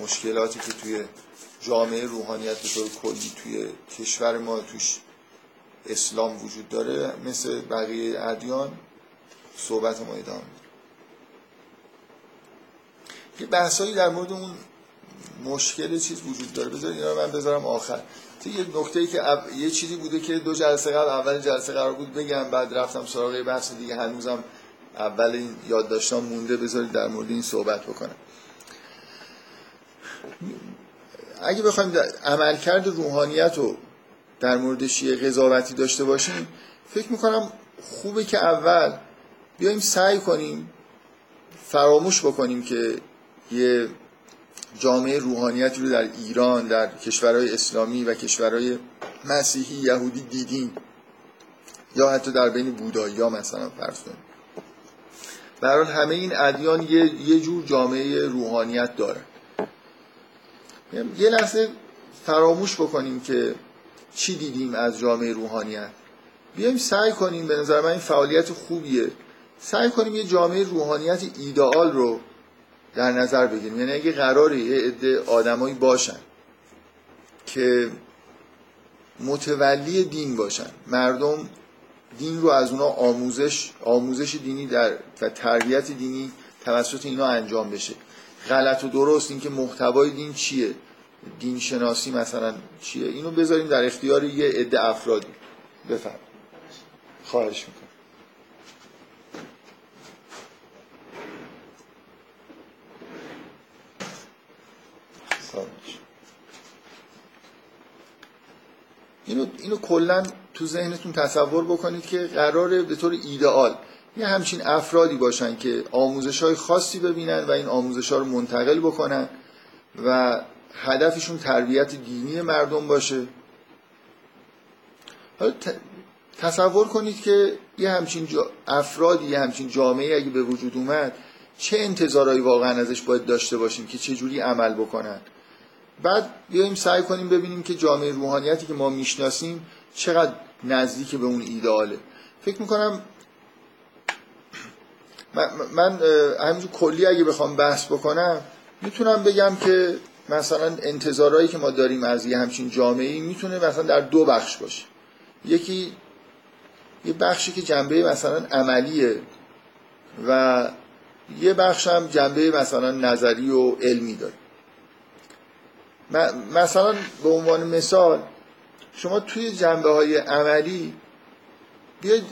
مشکلاتی که توی جامعه روحانیت به طور کلی توی کشور ما توش اسلام وجود داره مثل بقیه ادیان صحبت ما ادامه یه بحثایی در مورد اون مشکل چیز وجود داره. بذارید اینا من بذارم آخر. یه نکته ای که یه چیزی بوده که دو جلسه قبل اول جلسه قرار بود بگم بعد رفتم سراغ بحث دیگه. هنوزم اول این یادداشتام مونده. بذارید در مورد این صحبت بکنم. اگه بخوایم عملکرد روحانیت رو در مورد شیعه قضاوتی داشته باشیم فکر می‌کنم خوبه که اول بیایم سعی کنیم فراموش بکنیم که یه جامعه روحانیتی رو در ایران در کشورهای اسلامی و کشورهای مسیحی یهودی دیدیم. یا حتی در بین بودایی ها مثلا فرض کنیم. برای همه این ادیان یه،, یه جور جامعه روحانیت داره یه لحظه فراموش بکنیم که چی دیدیم از جامعه روحانیت. بیایم سعی کنیم به نظر من این فعالیت خوبیه. سعی کنیم یه جامعه روحانیت ایدئال رو در نظر بگیریم. یعنی اگه قراره یه عده آدمایی باشن که متولی دین باشن مردم دین رو از اونا آموزش آموزش دینی در و تربیت دینی توسط اینا انجام بشه. غلط و درست اینکه محتوای دین چیه؟ دین شناسی مثلا چیه؟ اینو بذاریم در اختیار یه عده افرادی. بفهم خواهش می‌کنم. اینو, اینو کلا تو ذهنتون تصور بکنید که قراره به طور ایدئال یه همچین افرادی باشن که آموزش های خاصی ببینن و این آموزش ها رو منتقل بکنن و هدفشون تربیت دینی مردم باشه. حالا تصور کنید که یه همچین افرادی یه همچین جامعه اگه به وجود اومد چه انتظارهایی واقعا ازش باید داشته باشیم که چه جوری عمل بکنن؟ بعد بیایم سعی کنیم ببینیم که جامعه روحانیتی که ما می‌شناسیم چقدر نزدیک به اون ایداله فکر می‌کنم من, همینجور کلی اگه بخوام بحث بکنم می‌تونم بگم که مثلا انتظارهایی که ما داریم از یه همچین جامعه می‌تونه مثلا در دو بخش باشه. یکی یه بخشی که جنبه مثلا عملیه و یه بخش هم جنبه مثلا نظری و علمی داره. مثلا به عنوان مثال شما توی جنبه های عملی بیاید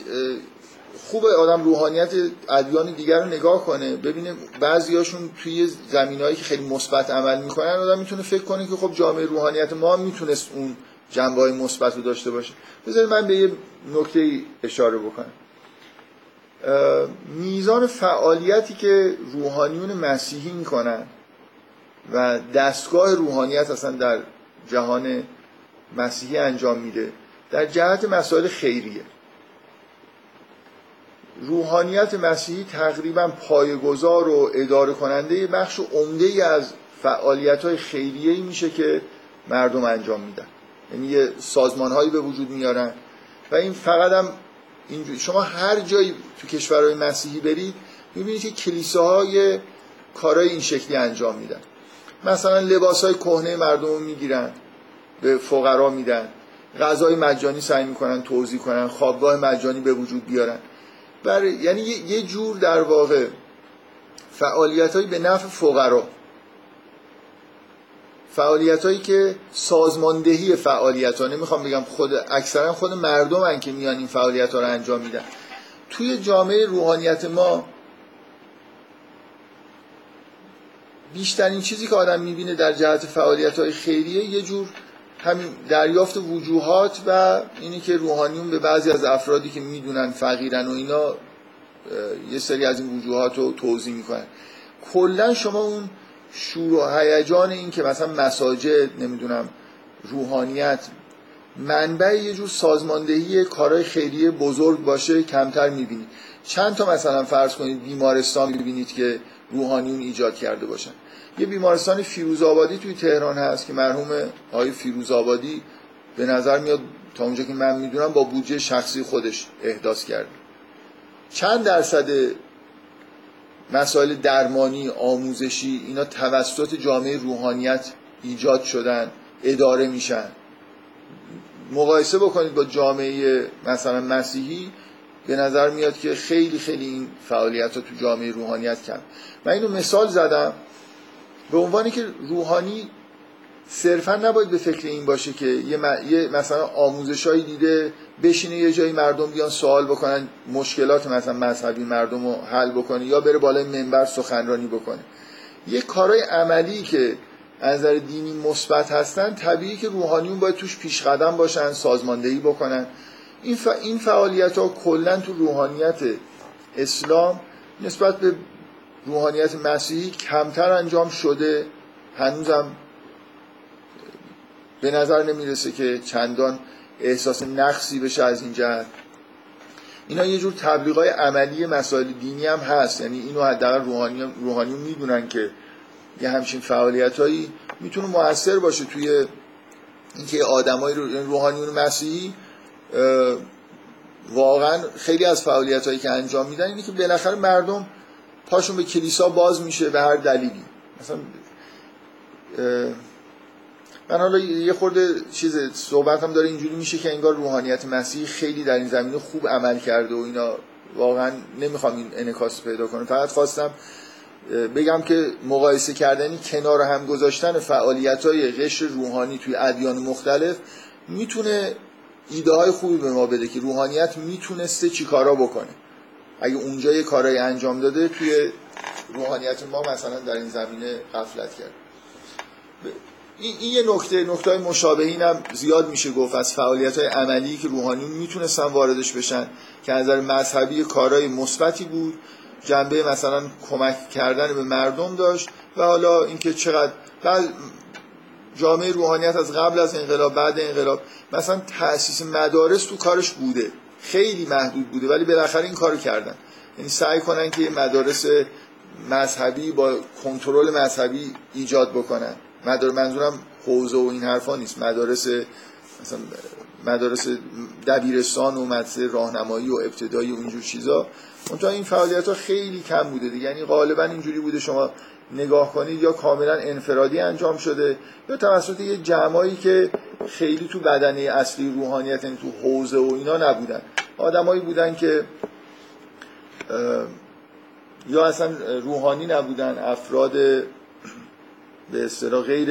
خوب آدم روحانیت ادیان دیگر رو نگاه کنه. ببینه بعضیاشون توی زمینهایی که خیلی مثبت عمل می‌کنن آدم می‌تونه فکر کنه که خب جامعه روحانیت ما می‌تونست اون جنبه های مثبت رو داشته باشه. بذارید من به یه نکته اشاره بکنم. میزان فعالیتی که روحانیون مسیحی می‌کنن و دستگاه روحانیت اصلا در جهان مسیحی انجام میده. در جهت مسائل خیریه. روحانیت مسیحی تقریبا پایگذار و اداره کننده بخش عمده ای از فعالیت های خیریه ای میشه که مردم انجام میدن. یعنی یه سازمان هایی به وجود میارن و این فقط هم شما هر جایی تو کشورهای مسیحی برید می‌بینید که کلیساهای کارهای این شکلی انجام میدن. مثلا لباس های کهنه مردم رو می‌گیرن به فقرا میدن. غذای مجانی سعی می‌کنن توضیح کنن. خوابگاه مجانی به وجود بیارن. برای یعنی یه جور در واقع فعالیت به نفع فقرا. فعالیت هایی که سازماندهی فعالیت ها نمی‌خوام بگم خود اکثرا خود مردم هن که میان این فعالیت ها رو انجام میدن. توی جامعه روحانیت ما بیشترین چیزی که آدم می‌بینه در جهت فعالیت های خیریه یه جور همین دریافت وجوهات و اینی که روحانیون به بعضی از افرادی که می‌دونن فقیرن و اینا یه سری از این وجوهات رو توضیح می‌کنن. کلا شما اون شور و هیجان این که مثلا مساجد نمی‌دونم روحانیت منبع یه جور سازماندهی کارهای خیریه بزرگ باشه کمتر می‌بینید چند تا مثلا فرض کنید بیمارستان می‌بینید که روحانیون ایجاد کرده باشن. یه بیمارستان فیروزآبادی توی تهران هست که مرحوم آقای فیروزآبادی به نظر میاد تا اونجا که من می‌دونم با بودجه شخصی خودش احداث کرده چند درصد مسائل درمانی آموزشی اینا توسط جامعه روحانیت ایجاد شدن اداره میشن. مقایسه بکنید با جامعه مثلا مسیحی به نظر میاد که خیلی خیلی این فعالیت ها تو جامعه روحانیت کم من اینو مثال زدم. به عنوانی که روحانی صرفا نباید به فکر این باشه که یه, یه مثلا آموزشایی دیده بشینه یه جایی مردم بیان سوال بکنن مشکلات مثلا مذهبی مردم رو حل بکنه یا بره بالای منبر سخنرانی بکنه. یه کارهای عملی که از نظر دینی مثبت هستن طبیعی که روحانیون باید توش پیش قدم باشن سازماندهی بکنن. این, ف... این فعالیت ها کلا تو روحانیت اسلام نسبت به روحانیت مسیحی کمتر انجام شده. هنوزم به نظر نمی‌رسه که چندان احساس نقصی بشه از این جهت. اینا یه جور تبلیغای عملی مسائل دینی هم هست. یعنی اینو حداقل روحانی روحانی می‌دونن که یه همچین فعالیت هایی می‌تونه موثر باشه توی اینکه آدمای روحانیون مسیحی واقعا خیلی از فعالیت هایی که انجام میدن اینه که بالاخره مردم پاشون به کلیسا باز میشه به هر دلیلی. مثلا من حالا یه خورده چیز صحبت هم داره اینجوری میشه که انگار روحانیت مسیحی خیلی در این زمینه خوب عمل کرده و اینا. واقعا نمی‌خوام این انکاس پیدا کنم. فقط خواستم بگم که مقایسه کردنی کنار هم گذاشتن فعالیت های قشر روحانی توی ادیان مختلف می‌تونه ایده های خوبی به ما بده که روحانیت می‌تونسته چیکارا بکنه. اگه اونجا یه کارایی انجام داده توی روحانیت ما مثلا در این زمینه غفلت کرد. این, یه نکته نکته های مشابهین هم زیاد میشه گفت. از فعالیت های عملی که روحانی می‌تونستن واردش بشن که از نظر مذهبی کارهای مثبتی بود. جنبه مثلا کمک کردن به مردم داشت و حالا اینکه چقدر بعد جامعه روحانیت از قبل از انقلاب بعد انقلاب مثلا تاسیس مدارس تو کارش بوده. خیلی محدود بوده ولی بالاخره این کارو کردن. یعنی سعی کنن که مدارس مذهبی با کنترل مذهبی ایجاد بکنن. مدار منظورم حوزه و این حرفا نیست. مدارس مثلا مدارس دبیرستان و مدرسه راهنمایی و ابتدایی و اینجور چیزا. اون این فعالیت ها خیلی کم بوده دیگه. یعنی غالبا اینجوری بوده شما نگاه کنید یا کاملا انفرادی انجام شده یا توسط یه جمعایی که خیلی تو بدنه اصلی روحانیت یعنی تو حوزه و اینا نبودن. آدمایی بودن که یا اصلا روحانی نبودن افراد به اصطلاح غیر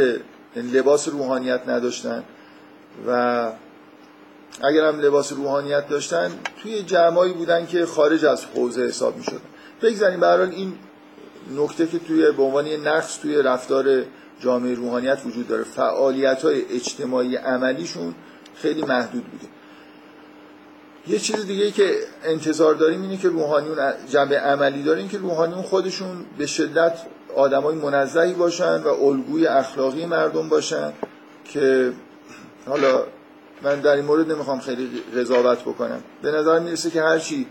یعنی لباس روحانیت نداشتن و اگر هم لباس روحانیت داشتن توی جمعایی بودن که خارج از حوزه حساب می شدن بگذاریم برحال این نکته که توی به عنوان نقص توی رفتار جامعه روحانیت وجود داره. فعالیت های اجتماعی عملیشون خیلی محدود بوده. یه چیز دیگه که انتظار داریم اینه که روحانیون جنبه عملی داریم که روحانیون خودشون به شدت آدمای منزهی باشن و الگوی اخلاقی مردم باشن که حالا من در این مورد نمی‌خوام خیلی قضاوت بکنم. به نظر می‌رسه که هرچی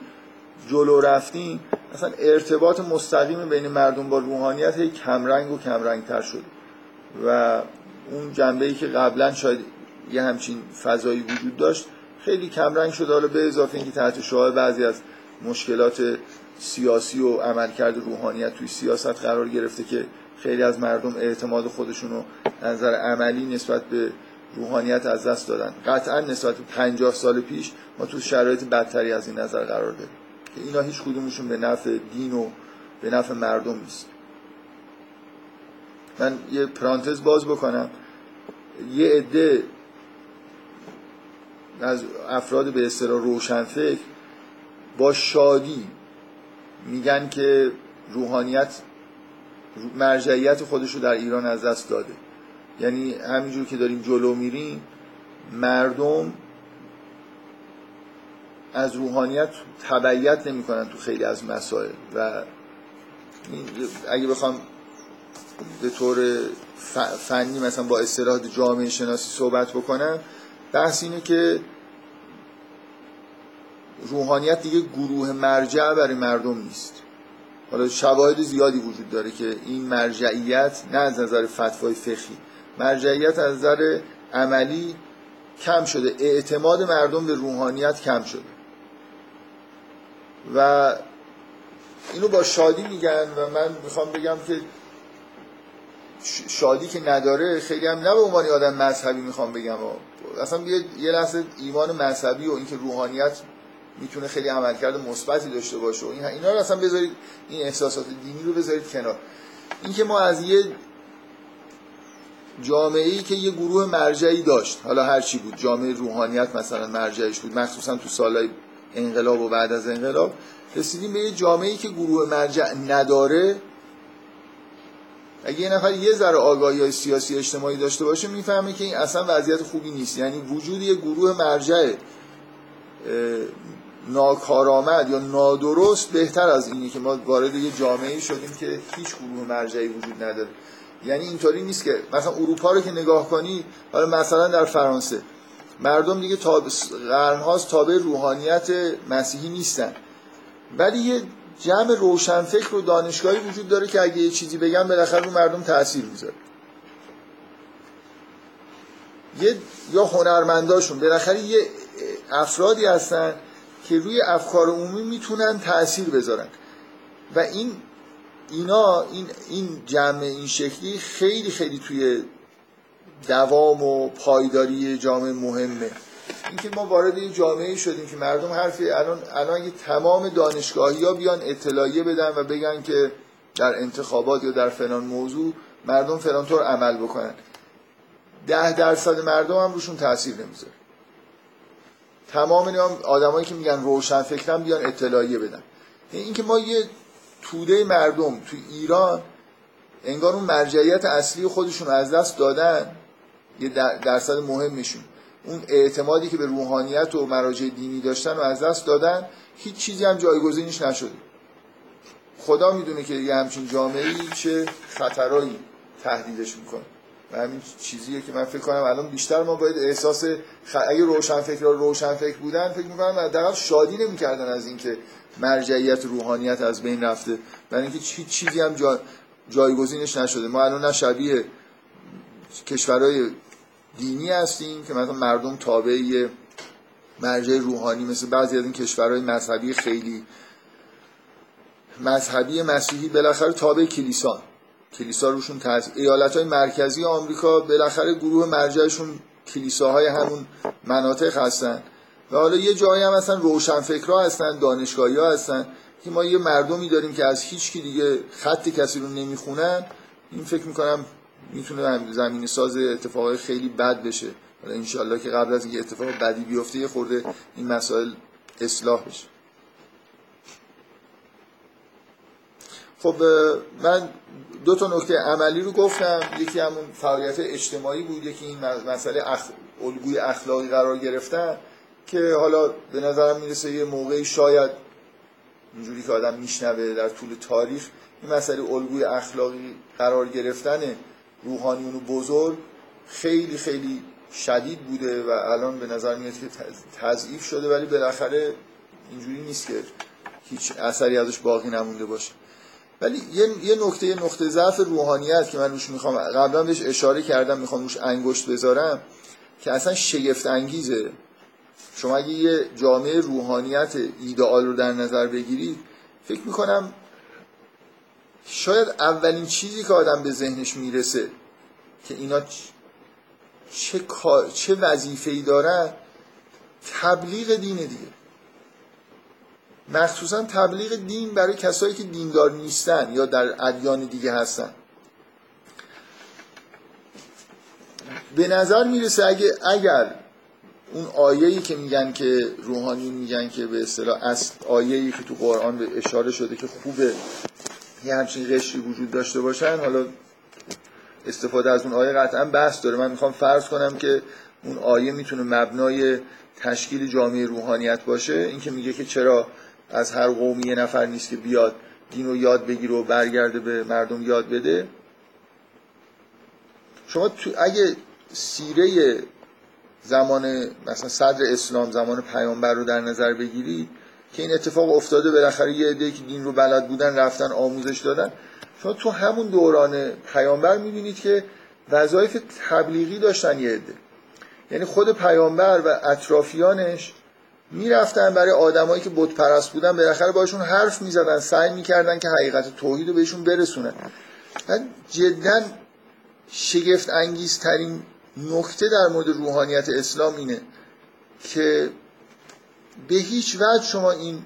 جلو رفتیم مثلا ارتباط مستقیم بین مردم با روحانیت هی کمرنگ و کمرنگ تر شد. و اون جنبه ای که قبلا شاید یه همچین فضایی وجود داشت خیلی کمرنگ شده حالا به اضافه اینکه تحت شعار بعضی از مشکلات سیاسی و عملکرد روحانیت توی سیاست قرار گرفته که خیلی از مردم اعتماد خودشون رو نظر عملی نسبت به روحانیت از دست دادن. قطعا نسبت به 50 سال پیش ما تو شرایط بدتری از این نظر قرار داریم. که اینا هیچ کدومشون به نفع دین و به نفع مردم نیست. من یه پرانتز باز بکنم. یه عده از افراد به اصطلاح روشنفکر با شادی میگن که روحانیت مرجعیت خودش رو در ایران از دست داده. یعنی همینجور که داریم جلو میریم مردم از روحانیت تبعیت نمی‌کنن تو خیلی از مسائل. و اگه بخوام به طور فنی مثلا با اصطلاح جامعه شناسی صحبت بکنم بحث اینه که روحانیت دیگه گروه مرجع برای مردم نیست. حالا شواهد زیادی وجود داره که این مرجعیت نه از نظر فتوای فقهی مرجعیت از نظر عملی کم شده. اعتماد مردم به روحانیت کم شده. و اینو با شادی میگن و من می‌خوام بگم که شادی که نداره خیلی هم نه به عنوان آدم مذهبی می‌خوام بگم اصلا یه لحظه ایمان مذهبی و اینکه روحانیت می‌تونه خیلی عملکرد مثبتی داشته باشه و اینا رو اصلا بذارید این احساسات دینی رو بذارید کنار. اینکه ما از یه جامعه ای که یه گروه مرجعی داشت حالا هر چی بود جامعه روحانیت مثلا مرجعش بود مخصوصا تو سالهای انقلاب و بعد از انقلاب رسیدیم به یه جامعه که گروه مرجع نداره. اگه یه نفر یه ذره آگاهی های سیاسی اجتماعی داشته باشه می‌فهمه که این اصلا وضعیت خوبی نیست. یعنی وجود یه گروه مرجع ناکارآمد یا نادرست بهتر از اینی که ما وارد یه جامعه شدیم که هیچ گروه مرجعی وجود نداره. یعنی اینطوری نیست که مثلا اروپا رو که نگاه کنی حالا مثلا در فرانسه مردم دیگه تاب... قرنهاست تابع روحانیت مسیحی نیستن. ولی یه جمع روشنفکر و دانشگاهی وجود داره که اگه یه چیزی بگم بالاخره رو مردم تاثیر می‌ذاره. یه یا هنرمنداشون. بالاخره یه افرادی هستن که روی افکار عمومی می‌تونن تاثیر بذارن. و این اینا این این جمع این شکلی خیلی خیلی توی دوام و پایداری جامعه مهمه. اینکه ما وارد یه جامعه شدیم که مردم حرفی الان الان تمام دانشگاهی ها بیان اطلاعیه بدن و بگن که در انتخابات یا در فلان موضوع مردم فلان طور عمل بکنن. ده درصد مردم هم روشون تاثیر نمی‌ذاره. تمام آدمایی که میگن روشن فکرم بیان اطلاعیه بدن. اینکه ما یه توده مردم تو ایران انگار اون مرجعیت اصلی خودشون از دست دادن یه درصد مهمشون. اون اعتمادی که به روحانیت و مراجع دینی داشتن و از دست دادن هیچ چیزی هم جایگزینش نشده. خدا می‌دونه که یه همچین جامعه چه خطرایی تهدیدش می‌کنه. و همین چیزیه که من فکر کنم الان بیشتر ما باید احساس خ... اگه روشن فکر روشن فکر بودن فکر می‌کنم حداقل شادی نمی‌کردن از اینکه مرجعیت روحانیت از بین رفته. برای اینکه هیچ چیزی هم جا... جایگزینش نشده. ما الان نه شبیه کشورهای دینی هستیم که مثلا مردم تابع مرجع روحانی مثل بعضی از این کشورهای مذهبی خیلی مذهبی مسیحی بالاخره تابع کلیسا کلیسا روشون تاثیر ایالت های مرکزی آمریکا بالاخره گروه مرجعشون کلیساهای همون مناطق هستن. و حالا یه جایی هم هستن روشنفکرها هستن دانشگاهی ها هستن که ما یه مردمی داریم که از هیچ کی دیگه خط کسی رو نمی‌خونن. این فکر می‌کنم می‌تونه زمین ساز اتفاقای خیلی بد بشه. حالا انشالله که قبل از اینکه اتفاق بدی بیفته یه خورده این مسائل اصلاح بشه. خب من دو تا نکته عملی رو گفتم. یکی همون فعالیت اجتماعی بود یکی این مسئله اخ... الگوی اخلاقی قرار گرفتن که حالا به نظرم می‌رسه یه موقعی شاید اینجوری که آدم میشنوه در طول تاریخ این مسئله الگوی اخلاقی قرار گرفتن روحانیون بزرگ خیلی خیلی شدید بوده و الان به نظر میاد که تضعیف شده ولی بالاخره اینجوری نیست که هیچ اثری ازش باقی نمونده باشه. ولی یه, یه نکته یه نقطه ضعف روحانیت که من روش می‌خوام قبلا بهش اشاره کردم می‌خوام روش انگشت بذارم که اصلا شگفت انگیزه. شما اگه یه جامعه روحانیت ایدئال رو در نظر بگیرید فکر می‌کنم شاید اولین چیزی که آدم به ذهنش می‌رسه که اینا چه, چه وظیفه‌ای دارن تبلیغ دین دیگه. مخصوصا تبلیغ دین برای کسایی که دیندار نیستن یا در ادیان دیگه هستن. به نظر می‌رسه اگه اگر اون آیه‌ای که میگن که روحانی میگن که به اصطلاح اصل آیه‌ای که تو قرآن به اشاره شده که خوبه یه همچین قشری وجود داشته باشن حالا استفاده از اون آیه قطعا بحث داره. من می‌خوام فرض کنم که اون آیه می‌تونه مبنای تشکیل جامعه روحانیت باشه. اینکه میگه که چرا از هر قومی یه نفر نیست که بیاد دین رو یاد بگیره و برگرده به مردم یاد بده. شما تو اگه سیره زمان مثلا صدر اسلام زمان پیامبر رو در نظر بگیرید که این اتفاق افتاده بالاخره یه عده که دین رو بلد بودن رفتن آموزش دادن. شما تو همون دوران پیامبر می‌بینید که وظایف تبلیغی داشتن یه عده. یعنی خود پیامبر و اطرافیانش می‌رفتن برای آدمایی که بت پرست بودن بالاخره باشون حرف می‌زدن سعی می‌کردن که حقیقت توحید رو بهشون برسونن. من جدا شگفت انگیزترین نکته در مورد روحانیت اسلام اینه که به هیچ وجه شما این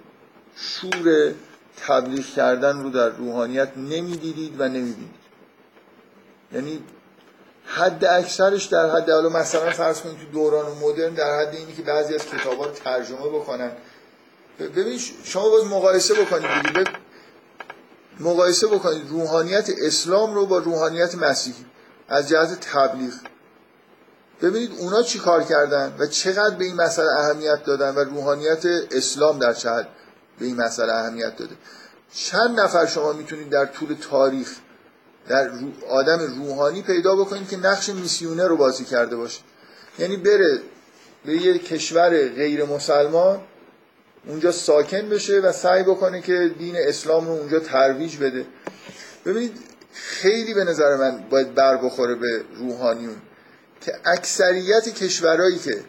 شور تبلیغ کردن رو در روحانیت نمی‌دیدید و نمی‌بینید. یعنی حد اکثرش در حد حالا مثلا فرض کنید تو دوران مدرن در حد اینی که بعضی از کتابا رو ترجمه بکنن. ببین شما باز مقایسه بکنید دیگه. مقایسه بکنید. روحانیت اسلام رو با روحانیت مسیحی از جهت تبلیغ. ببینید اونا چی کار کردن و چقدر به این مسئله اهمیت دادن و روحانیت اسلام در چه به این مسئله اهمیت داده. چند نفر شما می‌تونید در طول تاریخ در آدم روحانی پیدا بکنید که نقش میسیونه رو بازی کرده باشه. یعنی بره به یه کشور غیر مسلمان اونجا ساکن بشه و سعی بکنه که دین اسلام رو اونجا ترویج بده. ببینید خیلی به نظر من باید بر بخوره به روحانیون. که اکثریت کشورهایی که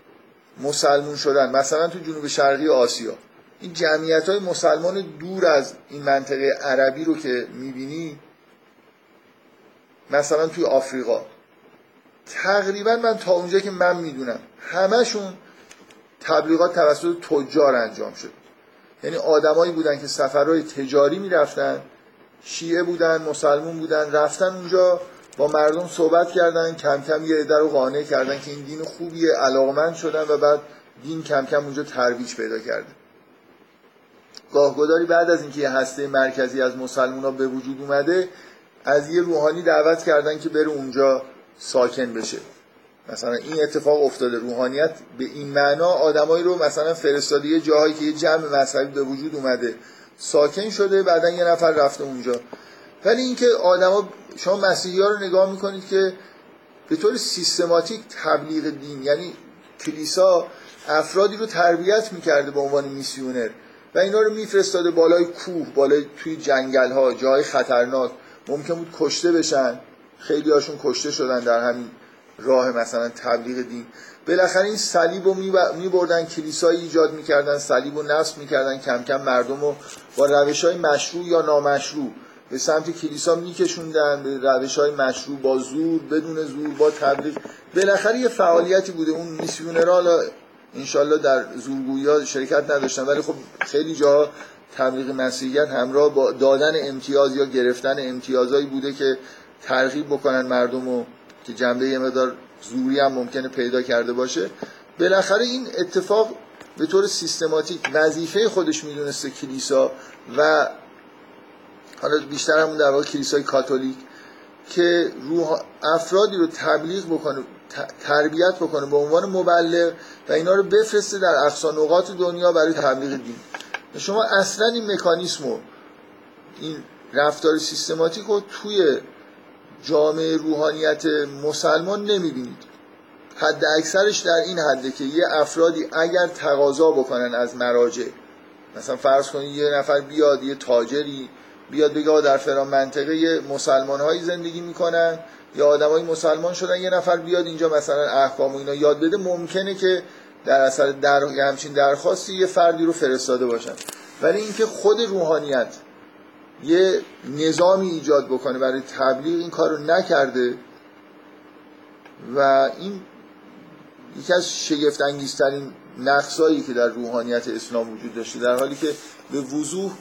مسلمون شدن مثلا تو جنوب شرقی آسیا این جمعیت های مسلمان دور از این منطقه عربی رو که می‌بینی مثلا توی آفریقا. تقریبا من تا اونجا که من می‌دونم همشون تبلیغات توسط تجار انجام شد. یعنی آدمایی بودن که سفرهای تجاری می‌رفتن شیعه بودن مسلمون بودن رفتن اونجا با مردم صحبت کردن کم کم یه در رو قانع کردن که این دین خوبیه علاقمند شدن و بعد دین کم کم اونجا ترویج پیدا کرده. گاهگداری بعد از اینکه یه هسته مرکزی از مسلمان ها به وجود اومده از یه روحانی دعوت کردن که بره اونجا ساکن بشه. مثلا این اتفاق افتاده. روحانیت به این معنا آدمایی رو مثلا فرستاده. یه جاهایی که یه جمع مذهبی به وجود اومده. ساکن شده بعدا یه نفر رفته اونجا. ولی اینکه آدما شما مسیحی ها رو نگاه می‌کنید که به طور سیستماتیک تبلیغ دین یعنی کلیسا افرادی رو تربیت می‌کرده به عنوان میسیونر و اینا رو میفرستاده بالای کوه بالای توی جنگل ها جای خطرناک. ممکن بود کشته بشن. خیلی هاشون کشته شدن در همین راه مثلا تبلیغ دین. بالاخره این صلیب رو میبردن کلیسایی ایجاد می‌کردن صلیب رو نصب می‌کردن کم کم مردم رو با روش های مشروع یا نامشروع به سمت کلیسا میکشوندن به روش های مشروع با زور بدون زور با تبلیغ. بالاخره یه فعالیتی بوده. اون میسیونرها حالا انشالله در زورگویی شرکت نداشتن ولی خب خیلی جا تبلیغ مسیحیت همراه با دادن امتیاز یا گرفتن امتیازهایی بوده که ترغیب بکنن مردم رو که جنبه یه مدار زوری هم ممکنه پیدا کرده باشه. بالاخره این اتفاق به طور سیستماتیک وظیفه خودش می‌دونسته کلیسا و حالا بیشتر همون در واقع کلیسای کاتولیک که روح افرادی رو تبلیغ بکنه تربیت بکنه به عنوان مبلغ و اینا رو بفرسته در اقصا نقاط دنیا برای تبلیغ دین. شما اصلا این مکانیسم و این رفتار سیستماتیک رو توی جامعه روحانیت مسلمان نمی‌بینید. حد اکثرش در این حده که یه افرادی اگر تقاضا بکنن از مراجع مثلا فرض کنید یه نفر بیاد یه تاجری بیاد بگه در فلان منطقه یه زندگی می‌کنن یا آدمای مسلمان شدن یه نفر بیاد اینجا مثلا احکام و اینا یاد بده ممکنه که در اثر در همچین درخواستی یه فردی رو فرستاده باشن. ولی اینکه خود روحانیت یه نظامی ایجاد بکنه برای تبلیغ این کار رو نکرده و این یکی از شگفت انگیزترین نقصایی که در روحانیت اسلام وجود داشته در حالی که به وضوح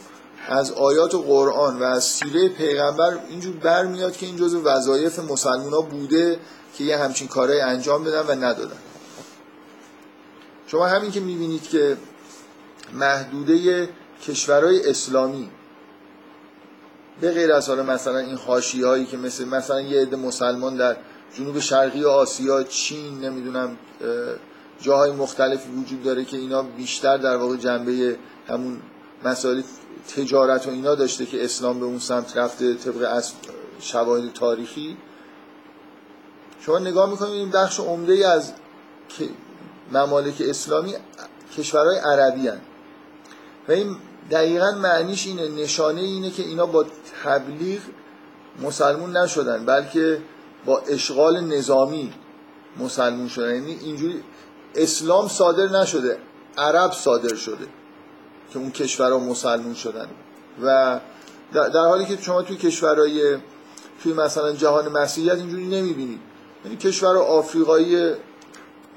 از آیات قرآن و از سیره پیغمبر اینجور برمیاد که این جزو وظایف مسلمان ها بوده که یه همچین کارهای انجام بدن و ندادن. شما همین که می‌بینید که محدوده کشورهای اسلامی به غیر از حالا مثلا این حاشیه هایی که مثل مثلا یه عده مسلمان در جنوب شرقی آسیا چین نمی‌دونم جاهای مختلفی وجود داره که اینا بیشتر در واقع جنبه همون مسائل تجارت و اینا داشته که اسلام به اون سمت رفته طبق از شواهد تاریخی. شما نگاه می‌کنید این بخش عمده ای از ممالک اسلامی کشورهای عربی هن. و این دقیقا معنیش اینه نشانه اینه که اینا با تبلیغ مسلمون نشدن بلکه با اشغال نظامی مسلمون شدن. یعنی اینجوری اسلام صادر نشده عرب صادر شده. که اون کشورها مسلمون شدن. و در حالی که شما توی کشورهای توی مثلا جهان مسیحیت اینجوری نمی‌بینید. یعنی کشور آفریقایی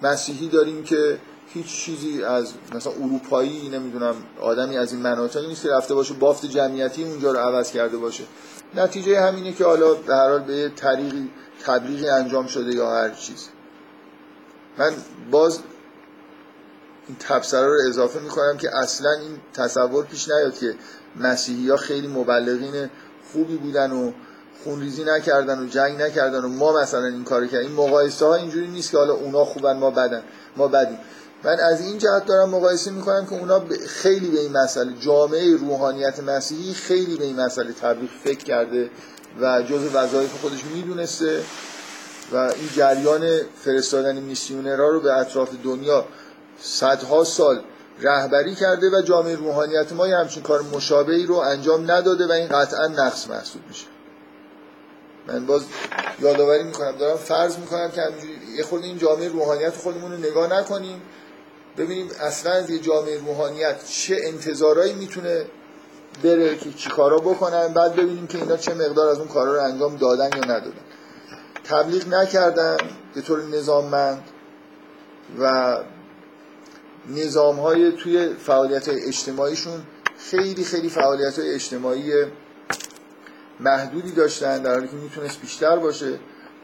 مسیحی داریم که هیچ چیزی از مثلا اروپایی نمی‌دونم آدمی از این مناطقی نیست که رفته باشه بافت جمعیتی اونجا رو عوض کرده باشه. نتیجه همینه که حالا به هر حال به طریقی تبلیغی انجام شده یا هر چیز. من باز این تبصره رو اضافه می‌کنم که اصلا این تصور پیش نیاد که مسیحی ها خیلی مبلغین خوبی بودن و خونریزی نکردن و جنگ نکردن و ما مثلا این کار کردیم. این مقایسه ها اینجوری نیست که حالا اونا خوبن ما بدن ما بدیم. من از این جهت دارم مقایسه می‌کنم که اونا خیلی به این مسئله جامعه روحانیت مسیحی خیلی به این مسئله تبلیغ فکر کرده و جز وظایف خودش می‌دونسته و این جریان فرستادن میسیونرها رو به اطراف دنیا صدها سال رهبری کرده و جامعه روحانیت ما همچین کار مشابهی رو انجام نداده و این قطعا نقص محسوب میشه. من باز یادآوری می‌کنم دارم فرض می‌کنم که یه خود این جامعه روحانیت خودمون رو نگاه نکنیم ببینیم اصلا از یه جامعه روحانیت چه انتظارایی می‌تونه بره که چی کارا بکنن بعد ببینیم که اینا چه مقدار از اون کارا رو انجام دادن یا ندادن. تبلیغ نکردن به طور نظاممند و نظام های توی فعالیت های اجتماعیشون خیلی خیلی فعالیت های اجتماعی محدودی داشتن در حالی که می‌تونست بیشتر باشه.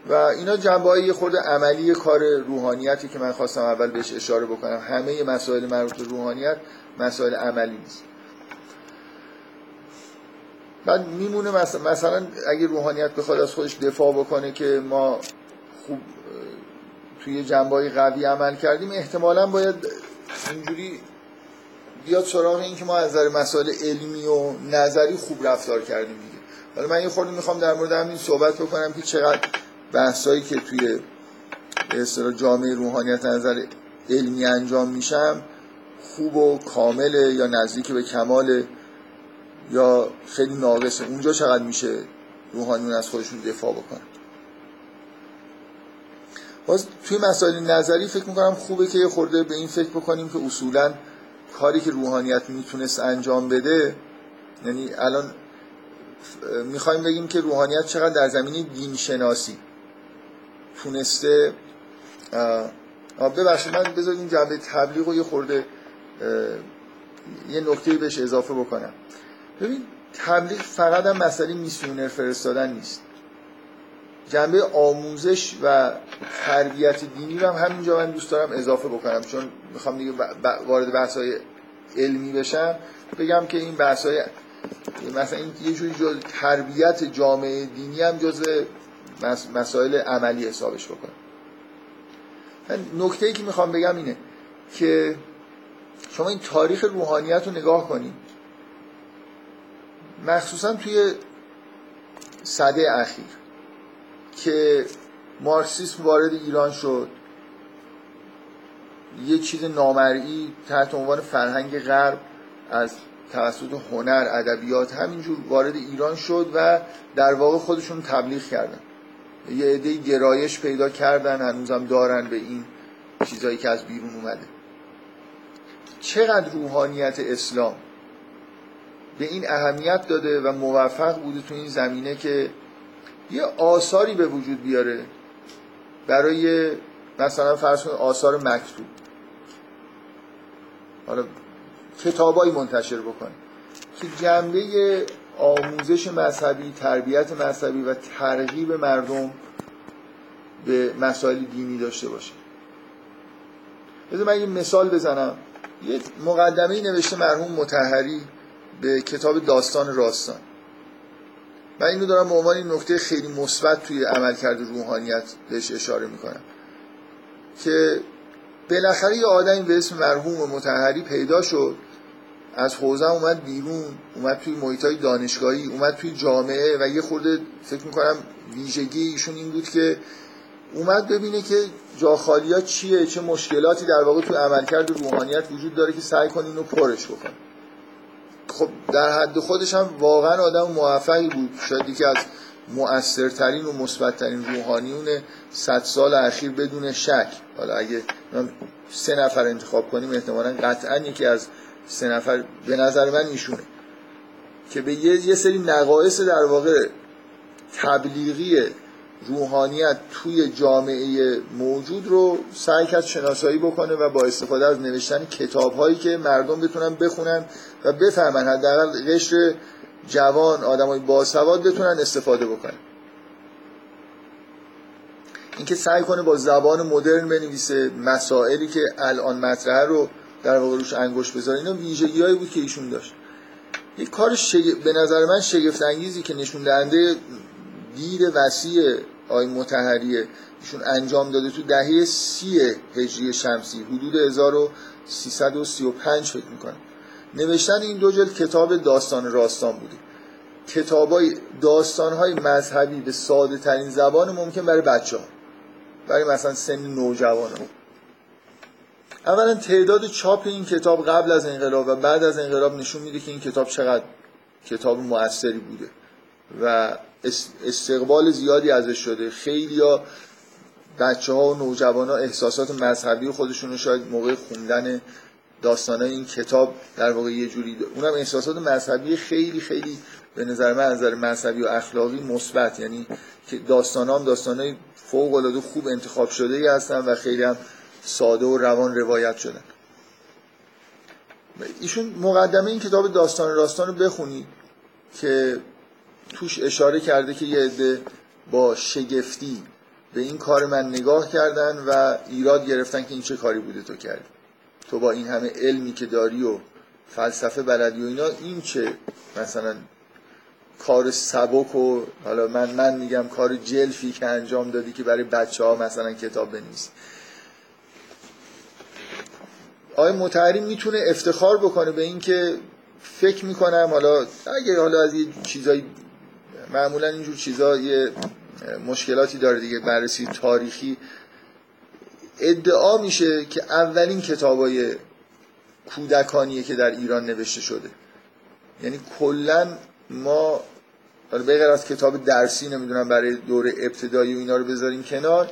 و اینا جنبه های خود عملی کار روحانیتی که من خواستم اول بهش اشاره بکنم. همه مسائل مربوط به روحانیت مسائل عملی نیست. بعد میمونه مثلا اگه روحانیت بخواد از خودش دفاع بکنه که ما خوب توی جنبه قوی عمل کردیم احتمالا باید اینجوری بیاد سراغ این که ما از نظر مسائل علمی و نظری خوب رفتار کردیم دیگه. حالا من یه خورده می‌خوام در مورد همین صحبت بکنم که چقدر بحثایی که توی به جامعه روحانیت نظر علمی انجام میشم خوب و کامله یا نزدیک به کمال یا خیلی ناقصه. اونجا چقدر میشه روحانیون از خودشون دفاع بکنن؟ باز توی مسائل نظری فکر می‌کنم خوبه که یه خورده به این فکر بکنیم که اصولا کاری که روحانیت می‌تونست انجام بده یعنی الان می‌خوایم بگیم که روحانیت چقدر در زمینه دین شناسی تونسته ببخشید من بذارید این جنبه تبلیغ رو یه خورده یه نکته بهش اضافه بکنم. ببین تبلیغ فقط هم مسئله میسیونر فرستادن نیست. جنبه آموزش و تربیت دینی رو هم همینجا من دوست دارم اضافه بکنم. چون می‌خوام دیگه وارد بحث های علمی بشم بگم که این بحث های مثلا این یه جوری جز تربیت جامعه دینی هم جز مسائل عملی حسابش بکنم. نکته ای که می‌خوام بگم اینه که شما این تاریخ روحانیت رو نگاه کنید مخصوصا توی صده اخیر. که مارکسیسم وارد ایران شد. یه چیز نامرئی تحت عنوان فرهنگ غرب از توسط هنر ادبیات همینجور وارد ایران شد و در واقع خودشون تبلیغ کردن. یه عده گرایش پیدا کردن هنوزم دارن به این چیزایی که از بیرون اومده. چقدر روحانیت اسلام به این اهمیت داده و موفق بوده تو این زمینه که یه آثاری به وجود بیاره برای مثلا فرض کنید آثار مکتوب. حالا کتابایی منتشر بکنه که جنبه آموزش مذهبی تربیت مذهبی و ترغیب مردم به مسائل دینی داشته باشه. بذار من یه مثال بزنم. یه مقدمه نوشته مرحوم متحری به کتاب داستان راستان. من اینو دارم به عنوان نکته خیلی مثبت توی عملکرد روحانیت بهش اشاره می‌کنم. که بالاخره یه آدمی به اسم مرحوم متحری پیدا شد از حوزه اومد بیرون اومد توی محیط های دانشگاهی اومد توی جامعه و یه خورده فکر می‌کنم ویژگی ایشون این بود که اومد ببینه که جاخالی ها چیه چه مشکلاتی در واقع توی عملکرد روحانیت وجود داره که سعی کنه اینو پرش بکنه. خب در حد خودش هم واقعا آدم موفقی بود. شاید یکی از مؤثرترین و مثبتترین روحانیون صد سال اخیر بدون شک. حالا اگه سه نفر انتخاب کنیم احتمالا قطعا یکی از سه نفر به نظر من ایشونه. که به یه, یه سری نقایص در واقع تبلیغی روحانیت توی جامعه موجود رو سعی کرد شناسایی بکنه و با استفاده از نوشتن کتاب هایی که مردم بتونن بخونن و بفهمن. حداقل قشر جوان آدمای باسواد بتونن استفاده بکنن. اینکه سعی کنه با زبان مدرن بنویسه مسائلی که الان مطرحه رو در واقع روش انگشت بذاره اینا ویژگیهایی بود که ایشون داشت. یک کار به نظر من شگفت انگیزی که نشون دهنده دید وسیع آی متحریه. ایشون انجام داده تو دهه سی هجری شمسی حدود 1335 فکر می‌کنم. نوشتن این دو جلد کتاب داستان راستان بوده. کتابای داستانهای مذهبی به ساده ترین زبان ممکن برای بچه ها برای مثلا سن نوجوان. اولا تعداد چاپ این کتاب قبل از انقلاب و بعد از انقلاب نشون میده که این کتاب چقدر کتاب موثری بوده و استقبال زیادی ازش شده. خیلی ها بچه ها و نوجوان ها احساسات مذهبی خودشون رو شاید موقع خوندن داستان این کتاب در واقع یه جوری اونم احساسات مذهبی خیلی خیلی به نظر من نظر مذهبی و اخلاقی مثبت. یعنی که داستان هم داستان های فوق العاده خوب انتخاب شده ای هستن و خیلی هم ساده و روان روایت شدن. ایشون مقدمه این کتاب داستان راستان رو بخونید که توش اشاره کرده که یه عده با شگفتی به این کار من نگاه کردن و ایراد گرفتن که این چه کاری بوده تو کردی. تو با این همه علمی که داری و فلسفه بلدی و اینا این چه مثلا کار سبک و حالا من من میگم کار جلفی که انجام دادی که برای بچه ها مثلا کتاب بنویسی آقای متحری می‌تونه افتخار بکنه به اینکه فکر می‌کنم حالا اگه حالا از یه چیزایی معمولا اینجور چیزا یه مشکلاتی داره دیگه بررسی تاریخی. ادعا میشه که اولین کتابای کودکانیه که در ایران نوشته شده. یعنی کلا ما به غیر از کتاب درسی نمی‌دونم برای دوره ابتدایی و اینا رو بذاریم کنار.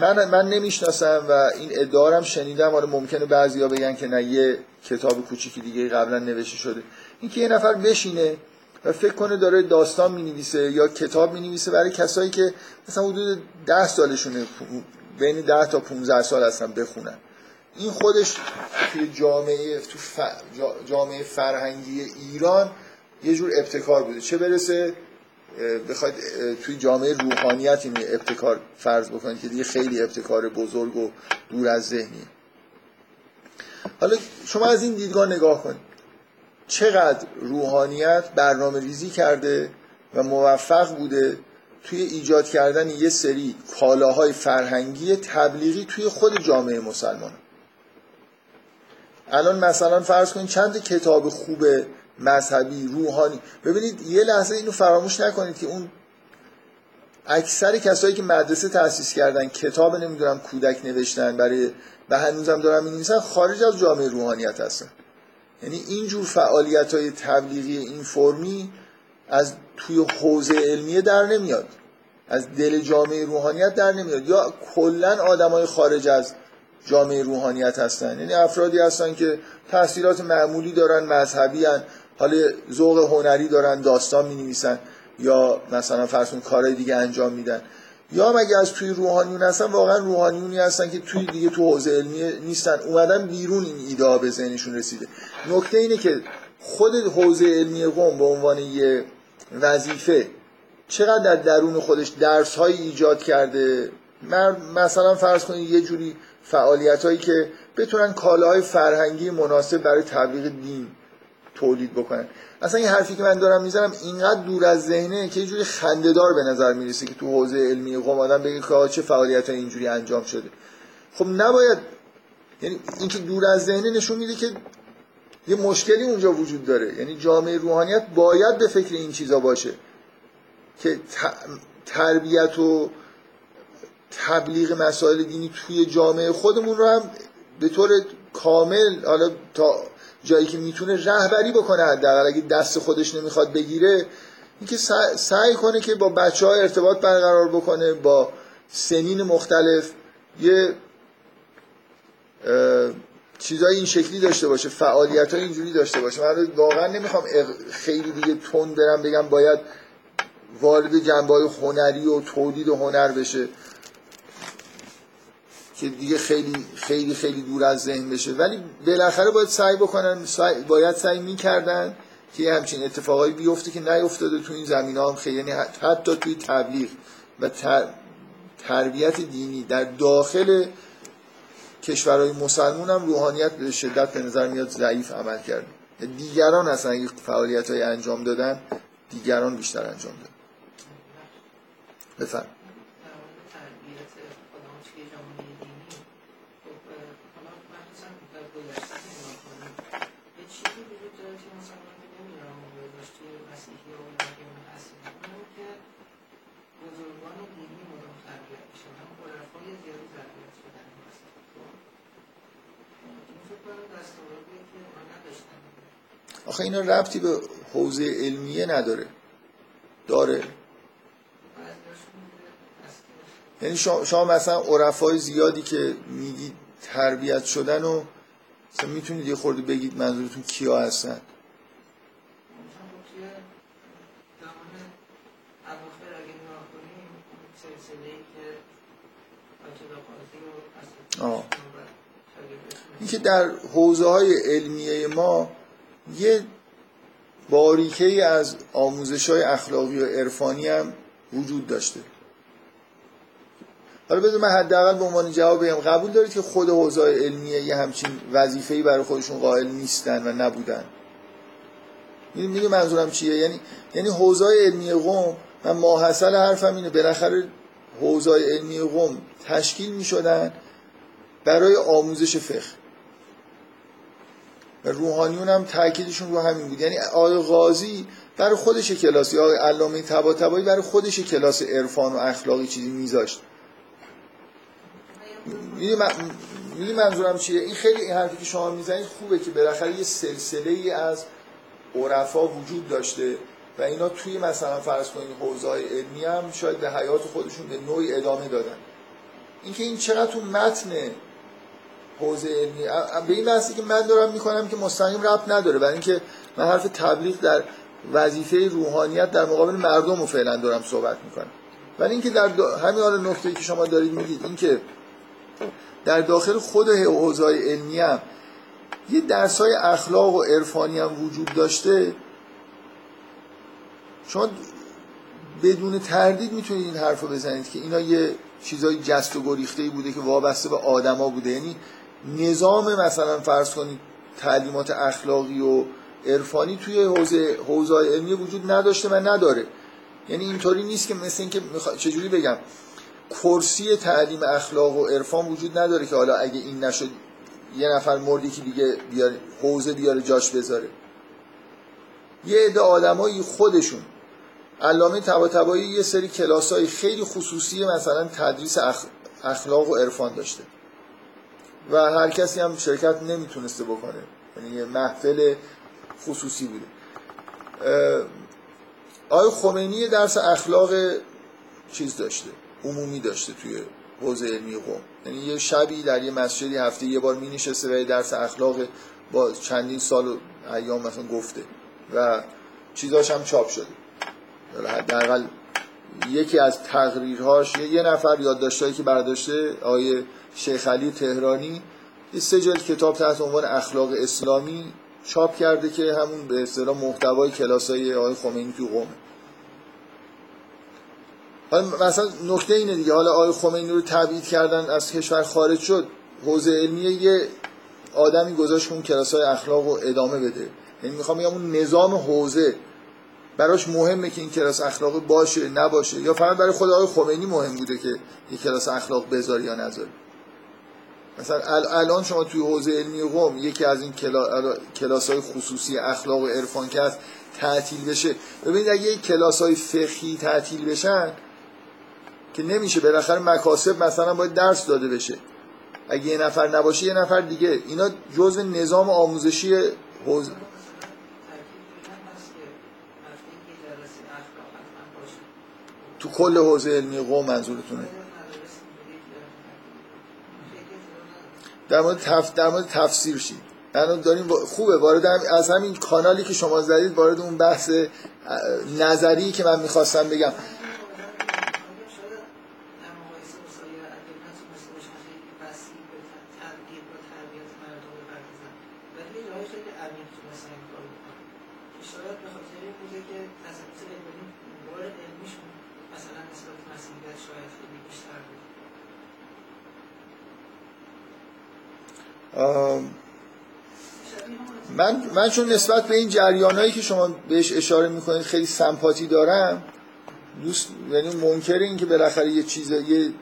من من نمی‌شناسم و این ادعا هم شنیدم. حالا ممکنه بعضیا بگن که نه یه کتاب کوچیکی دیگه قبلا نوشته شده. اینکه یه نفر بشینه و فکر کنه داره داستان می نویسه یا کتاب می نویسه برای کسایی که مثلا حدود ده سالشونه بین ده تا 15 سال هستن بخونن. این خودش توی جامعه تو جامعه فرهنگی ایران یه جور ابتکار بوده. چه برسه بخواید توی جامعه روحانیت این ابتکار فرض بکنید که دیگه خیلی ابتکار بزرگ و دور از ذهنیه. حالا شما از این دیدگاه نگاه کنید. چقدر روحانیت برنامه ریزی کرده و موفق بوده توی ایجاد کردن یه سری کالاهای فرهنگی تبلیغی توی خود جامعه مسلمان. الان مثلا فرض کنید چند کتاب خوب مذهبی روحانی. ببینید یه لحظه اینو فراموش نکنید که اون اکثر کسایی که مدرسه تأسیس کردن کتاب نمی‌دونم کودک نوشتن برای و هنوزم دارن می خارج از جامعه روحانیت هستن. یعنی اینجور فعالیت های تبلیغی این فرمی از توی حوزه علمیه در نمیاد. از دل جامعه روحانیت در نمیاد. یا کلا آدمای خارج از جامعه روحانیت هستن. یعنی افرادی هستن که تحصیلات معمولی دارن مذهبی هن. حالا ذوق هنری دارن داستان می نویسن یا مثلا فرض کارهای دیگه انجام میدن. یا هم اگه از توی روحانیون هستن واقعا روحانیونی هستن که توی دیگه تو حوزه علمی نیستن. اومدن بیرون این ایده به ذهنشون رسیده. نکته اینه که خود حوزه علمی قوم به عنوان یه وظیفه چقدر در درون خودش درس های ایجاد کرده؟ مثلا فرض کنید یه جوری فعالیت هایی که بتونن کالاهای فرهنگی مناسب برای تبلیغ دین تولید بکنن. اصلا این حرفی که من دارم می‌زنم اینقدر دور از ذهنه که یه جوری خندهدار به نظر می‌رسه که تو حوزه علمی قوم آدم بگه که چه فعالیت اینجوری انجام شده. خب نباید یعنی اینکه دور از ذهنه نشون میده که یه مشکلی اونجا وجود داره. یعنی جامعه روحانیت باید به فکر این چیزا باشه که تربیت و تبلیغ مسائل دینی توی جامعه خودمون رو هم به طور کامل حالا تا جایی که می‌تونه رهبری بکنه حداقل. اگه دست خودش نمی‌خواد بگیره اینکه سعی کنه که با بچه ها ارتباط برقرار بکنه با سنین مختلف یه چیزای این شکلی داشته باشه فعالیت های اینجوری داشته باشه. من واقعا نمی‌خوام خیلی دیگه تون برم بگم باید وارد جنبه هنری و تولید هنر بشه. که دیگه خیلی خیلی خیلی دور از ذهن بشه. ولی بالاخره باید سعی بکنن باید سعی می‌کردن که همچین اتفاقایی بیفته که نیفتاده تو این زمین هم خیلی. یعنی حتی توی تبلیغ و تربیت دینی در داخل کشورهای مسلمون هم روحانیت به شدت به نظر میاد ضعیف عمل کرد. دیگران اصلا اگه فعالیت های انجام دادن دیگران بیشتر انجام دادن. بفرم آخه اینا ربطی به حوزه علمیه نداره. داره. یعنی شما مثلا عرفای زیادی که میگید تربیت شدن و مثلا می‌تونید یه خورده بگید منظورتون کیا هستن؟ این که در حوزه های علمیه ما یه باریکه از آموزش های اخلاقی و عرفانی هم وجود داشته. حالا بذار من حداقل به عنوان جواب بگم قبول دارید که خود حوزه علمیه یه همچین وظیفه‌ای برای خودشون قائل نیستن و نبودن. می‌دونی منظورم چیه؟ یعنی یعنی حوزه علمی قوم من ماحصل حرفم اینه بالاخره حوزه علمی قوم تشکیل می‌شدن برای آموزش فقه. و روحانیون هم تاکیدشون رو همین بود. یعنی آقای قاضی برای خودش کلاسی آقای علامه طباطبایی برای خودش کلاس عرفان و اخلاقی چیزی میذاشت. می‌دونی منظورم چیه؟ این خیلی این حرفی که شما می‌زنید خوبه که بالاخره یه سلسله ای از عرفا وجود داشته و اینا توی مثلا فرض کنید حوزه علمی هم شاید به حیات خودشون به نوعی ادامه دادن. اینکه این چقدر تو متن حوزه علمی به این بحثی که من دارم می‌کنم که مستقیم ربط نداره برای اینکه من حرف تبلیغ در وظیفه روحانیت در مقابل مردم رو فعلا دارم صحبت می‌کنم ولی اینکه در. همین حال نقطه که شما دارید میگید اینکه در داخل خود حوزه علمی هم یه درس های اخلاق و عرفانی هم وجود داشته شما بدون تردید می‌تونید این حرف رو بزنید که اینا یه چیزای جست و گریخته بوده که وابسته به آدما بوده یعنی نظام مثلا فرض کنید تعلیمات اخلاقی و عرفانی توی حوزه حوزه علمی وجود نداشته و نداره. یعنی اینطوری نیست که مثل اینکه مخ... چجوری بگم؟ کرسی تعلیم اخلاق و عرفان وجود نداره که حالا اگه این نشد یه نفر مردی که دیگه بیاره حوزه بیاره جاش بذاره. یه عده آدمایی خودشون. علامه طباطبایی یه سری کلاسای خیلی خصوصی مثلا تدریس اخلاق و عرفان داشته. و هر کسی هم شرکت نمی‌تونسته بکنه. یعنی یه محفل خصوصی بوده. آقای خمینی درس اخلاق چیز داشته عمومی داشته توی حوزه علمی قوم. یعنی یه شبی در یه مسجدی هفته یه بار می نشسته و درس اخلاق با چندین سال ایام مثلا گفته و چیزاش هم چاپ شده. حداقل یکی از تقریرهاش یه نفر یادداشتایی که برداشته آقای شیخ علی تهرانی یه سه جلد کتاب تحت عنوان اخلاق اسلامی چاپ کرده که همون به اصطلاح محتوای کلاسای آقای خمینی تو قومه. حالا مثلا نکته اینه دیگه. حالا آقای خمینی رو تبعید کردن از کشور خارج شد. حوزه علمی یه آدمی گذاشت اون کلاسای اخلاق رو ادامه بده. یعنی می‌خوام بگم اون نظام حوزه براش مهمه که این کلاس اخلاقی باشه نباشه. یا فقط برای خود آقای خمینی مهم بوده که این کلاس اخلاق بذاری یا نذاری. مثلا الان شما توی حوزه علمی قوم یکی از این کلاس های خصوصی اخلاق و عرفان که هست تعطیل بشه. ببینید اگه کلاس های فقهی تعطیل بشن که نمیشه بالاخره مکاسب مثلا باید درس داده بشه. اگه یه نفر نباشه یه نفر دیگه. اینا جزء نظام آموزشی حوزه تو کل حوزه علمی قوم منظورتونه. در مورد, تف... در مورد تفسیر شید الان داریم خوبه. وارد هم... از همین کانالی که شما زدید وارد اون بحث نظری که من می‌خواستم بگم. من چون نسبت به این جریانایی که شما بهش اشاره می‌کنید خیلی سمپاتی دارم دوست یعنی منکر این که بالاخره یه چیز یه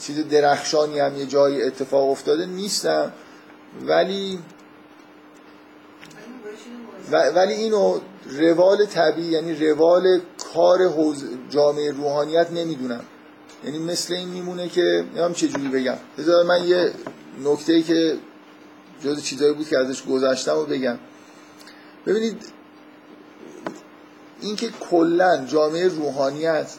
چیز درخشانی هم یه جایی اتفاق افتاده نیستم. ولی ولی اینو روال طبیعی یعنی روال کار جامعه روحانیت نمی‌دونم. یعنی مثل این میمونه که نمیم چجوری بگم. بذار من یه نکته که جز چیزایی بود که ازش گذشتم و بگم. ببینید اینکه کلا جامعه روحانیت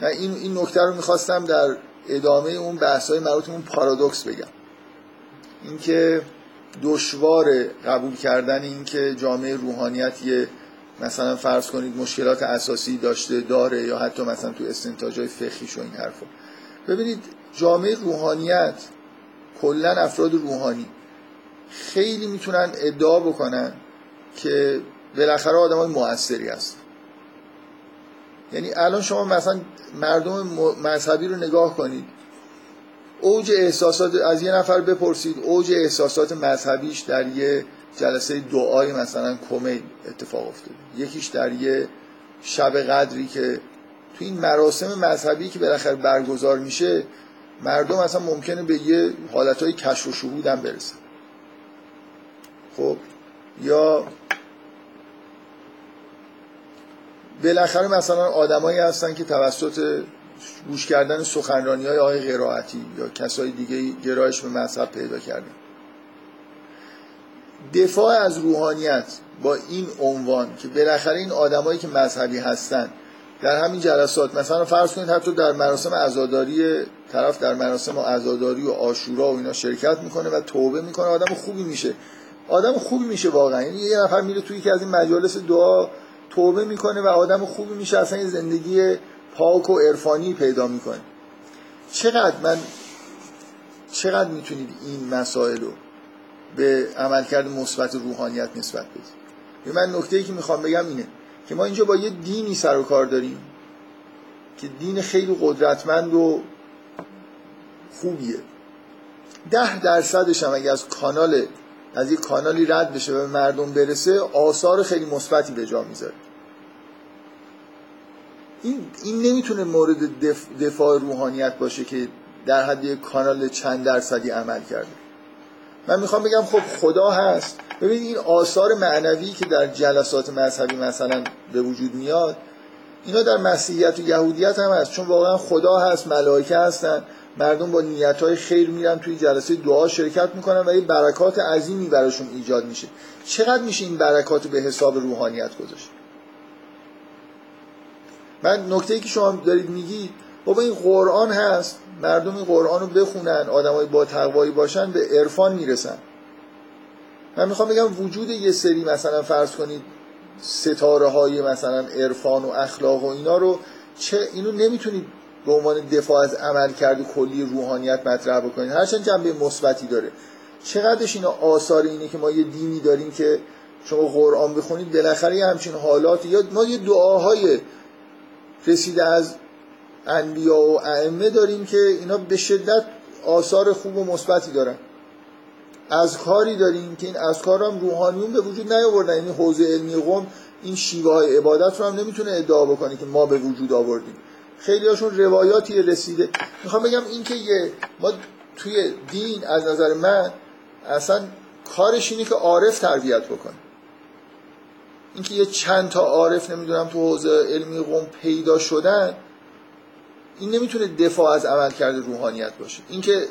این این نکته رو می‌خواستم در ادامه اون بحث های مربوط اون پارادوکس بگم. اینکه دشوار قبول کردن اینکه جامعه روحانیت یه مثلا فرض کنید مشکلات اساسی داشته داره یا حتی مثلا تو استنتاج های فقهیش و این حرفا. ببینید جامعه روحانیت کلا افراد روحانی. خیلی می‌تونن ادعا بکنن که بالاخره آدم های موثری هست. یعنی الان شما مثلا مردم مذهبی رو نگاه کنید. اوج احساسات از یه نفر بپرسید اوج احساسات مذهبیش در یه جلسه دعای مثلا کمی اتفاق افتاده. یکیش در یه شب قدری که تو این مراسم مذهبی که بالاخره برگزار میشه مردم اصلا ممکنه به یه حالتهای کشف و شهود هم برسن. خب یا بالاخره مثلا آدمایی هستن که توسط گوش کردن سخنرانی های آقای قرائتی یا کسای دیگه گرایش به مذهب پیدا کردن. دفاع از روحانیت با این عنوان که بالاخره این آدمایی که مذهبی هستن در همین جلسات مثلا فرض کنید حتی در مراسم عزاداری طرف در مراسم عزاداری و آشورا و اینا شرکت می‌کنه و توبه می‌کنه آدم خوبی میشه. آدم خوبی میشه واقعا. یعنی یه نفر میره توی که از این مجالس دعا توبه می‌کنه و آدم خوبی میشه اصلا این زندگی پاک و عرفانی پیدا می‌کنه. چقدر من چقدر می‌تونید این مسائل رو به عملکرد مثبت روحانیت نسبت بدید؟ من نکته ای که می‌خوام بگم اینه که ما اینجا با یه دینی سر و کار داریم که دین خیلی قدرتمند و خوبیه. ده درصدش هم اگه از کانال از یک کانالی رد بشه به مردم برسه آثار خیلی مثبتی به جا می‌ذاره. این, این نمی‌تونه مورد دفاع روحانیت باشه که در حد یک کانال چند درصدی عمل کرده. من می‌خوام بگم خب خدا هست. ببینید این آثار معنوی که در جلسات مذهبی مثلا به وجود میاد اینا در مسیحیت و یهودیت هم هست. چون واقعا خدا هست ملائکه هستن. مردم با نیت های خیر میرن توی جلسه دعا شرکت می‌کنن و یه برکات عظیمی براشون ایجاد میشه. چقدر میشه این برکات به حساب روحانیت گذاشت؟ من نکته ای که شما دارید میگی بابا این قرآن هست مردم این قرآن رو بخونن آدمای با تقوایی باشن به عرفان می‌رسن. من می‌خوام بگم وجود یه سری مثلا فرض کنید ستاره های مثلا عرفان و اخلاق و اینا رو چه اینو نمی‌تونید به عنوان دفاع از عملکرد کلی روحانیت مطرح بکنید. هرچند جنبه مثبتی داره. چقدرش اینا آثار اینه که ما یه دینی داریم که شما قرآن بخونید بالاخره یه همچین حالات یا ما یه دعاهای رسیده از انبیا و ائمه داریم که اینا به شدت آثار خوب و مثبتی دارن. از کاری داریم که این از هم روحانیون به وجود نیاوردن. یعنی حوزه علمی قوم این شیوه های عبادت رو هم نمی‌تونه ادعا بکنه که ما به وجود آوردیم. خیلی هاشون روایاتی رسیده. می‌خوام بگم این که یه ما توی دین از نظر من اصلا کارش اینه که عارف تربیت بکنه. اینکه یه چند تا عارف نمی‌دونم تو حوزه علمی قوم پیدا شدن این نمی‌تونه دفاع از عملکرد روحانیت باشه. اینکه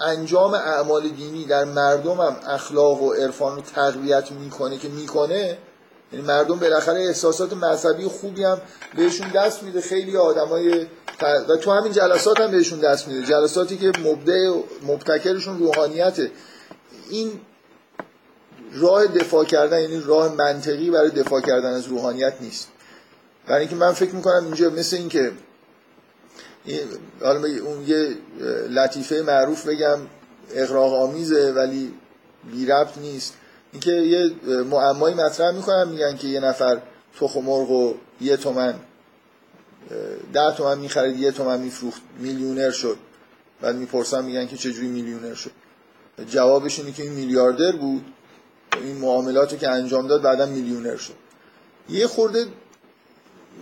انجام اعمال دینی در مردم هم اخلاق و عرفان رو تقویت می‌کنه که می‌کنه یعنی مردم بالاخره احساسات مذهبی خوبی هم بهشون دست میده. خیلی آدمای و تو همین جلسات هم بهشون دست میده. جلساتی که مبدع مبتکرشون روحانیته. این راه دفاع کردن یعنی راه منطقی برای دفاع کردن از روحانیت نیست. برای اینکه من فکر می‌کنم اینجا مثل اینکه حالا اون یه لطیفه معروف بگم اقراق آمیزه ولی بی ربط نیست. اینکه یه معمایی مطرح می‌کنن میگن که یه نفر تخم مرغ و یه تومن ده تومن می‌خرید یه تومن میفروخت میلیونر شد. بعد می‌پرسن میگن که چجوری میلیونر شد؟ جوابش اینه که این میلیاردر بود. این معاملات که انجام داد بعدا میلیونر شد. یه خورده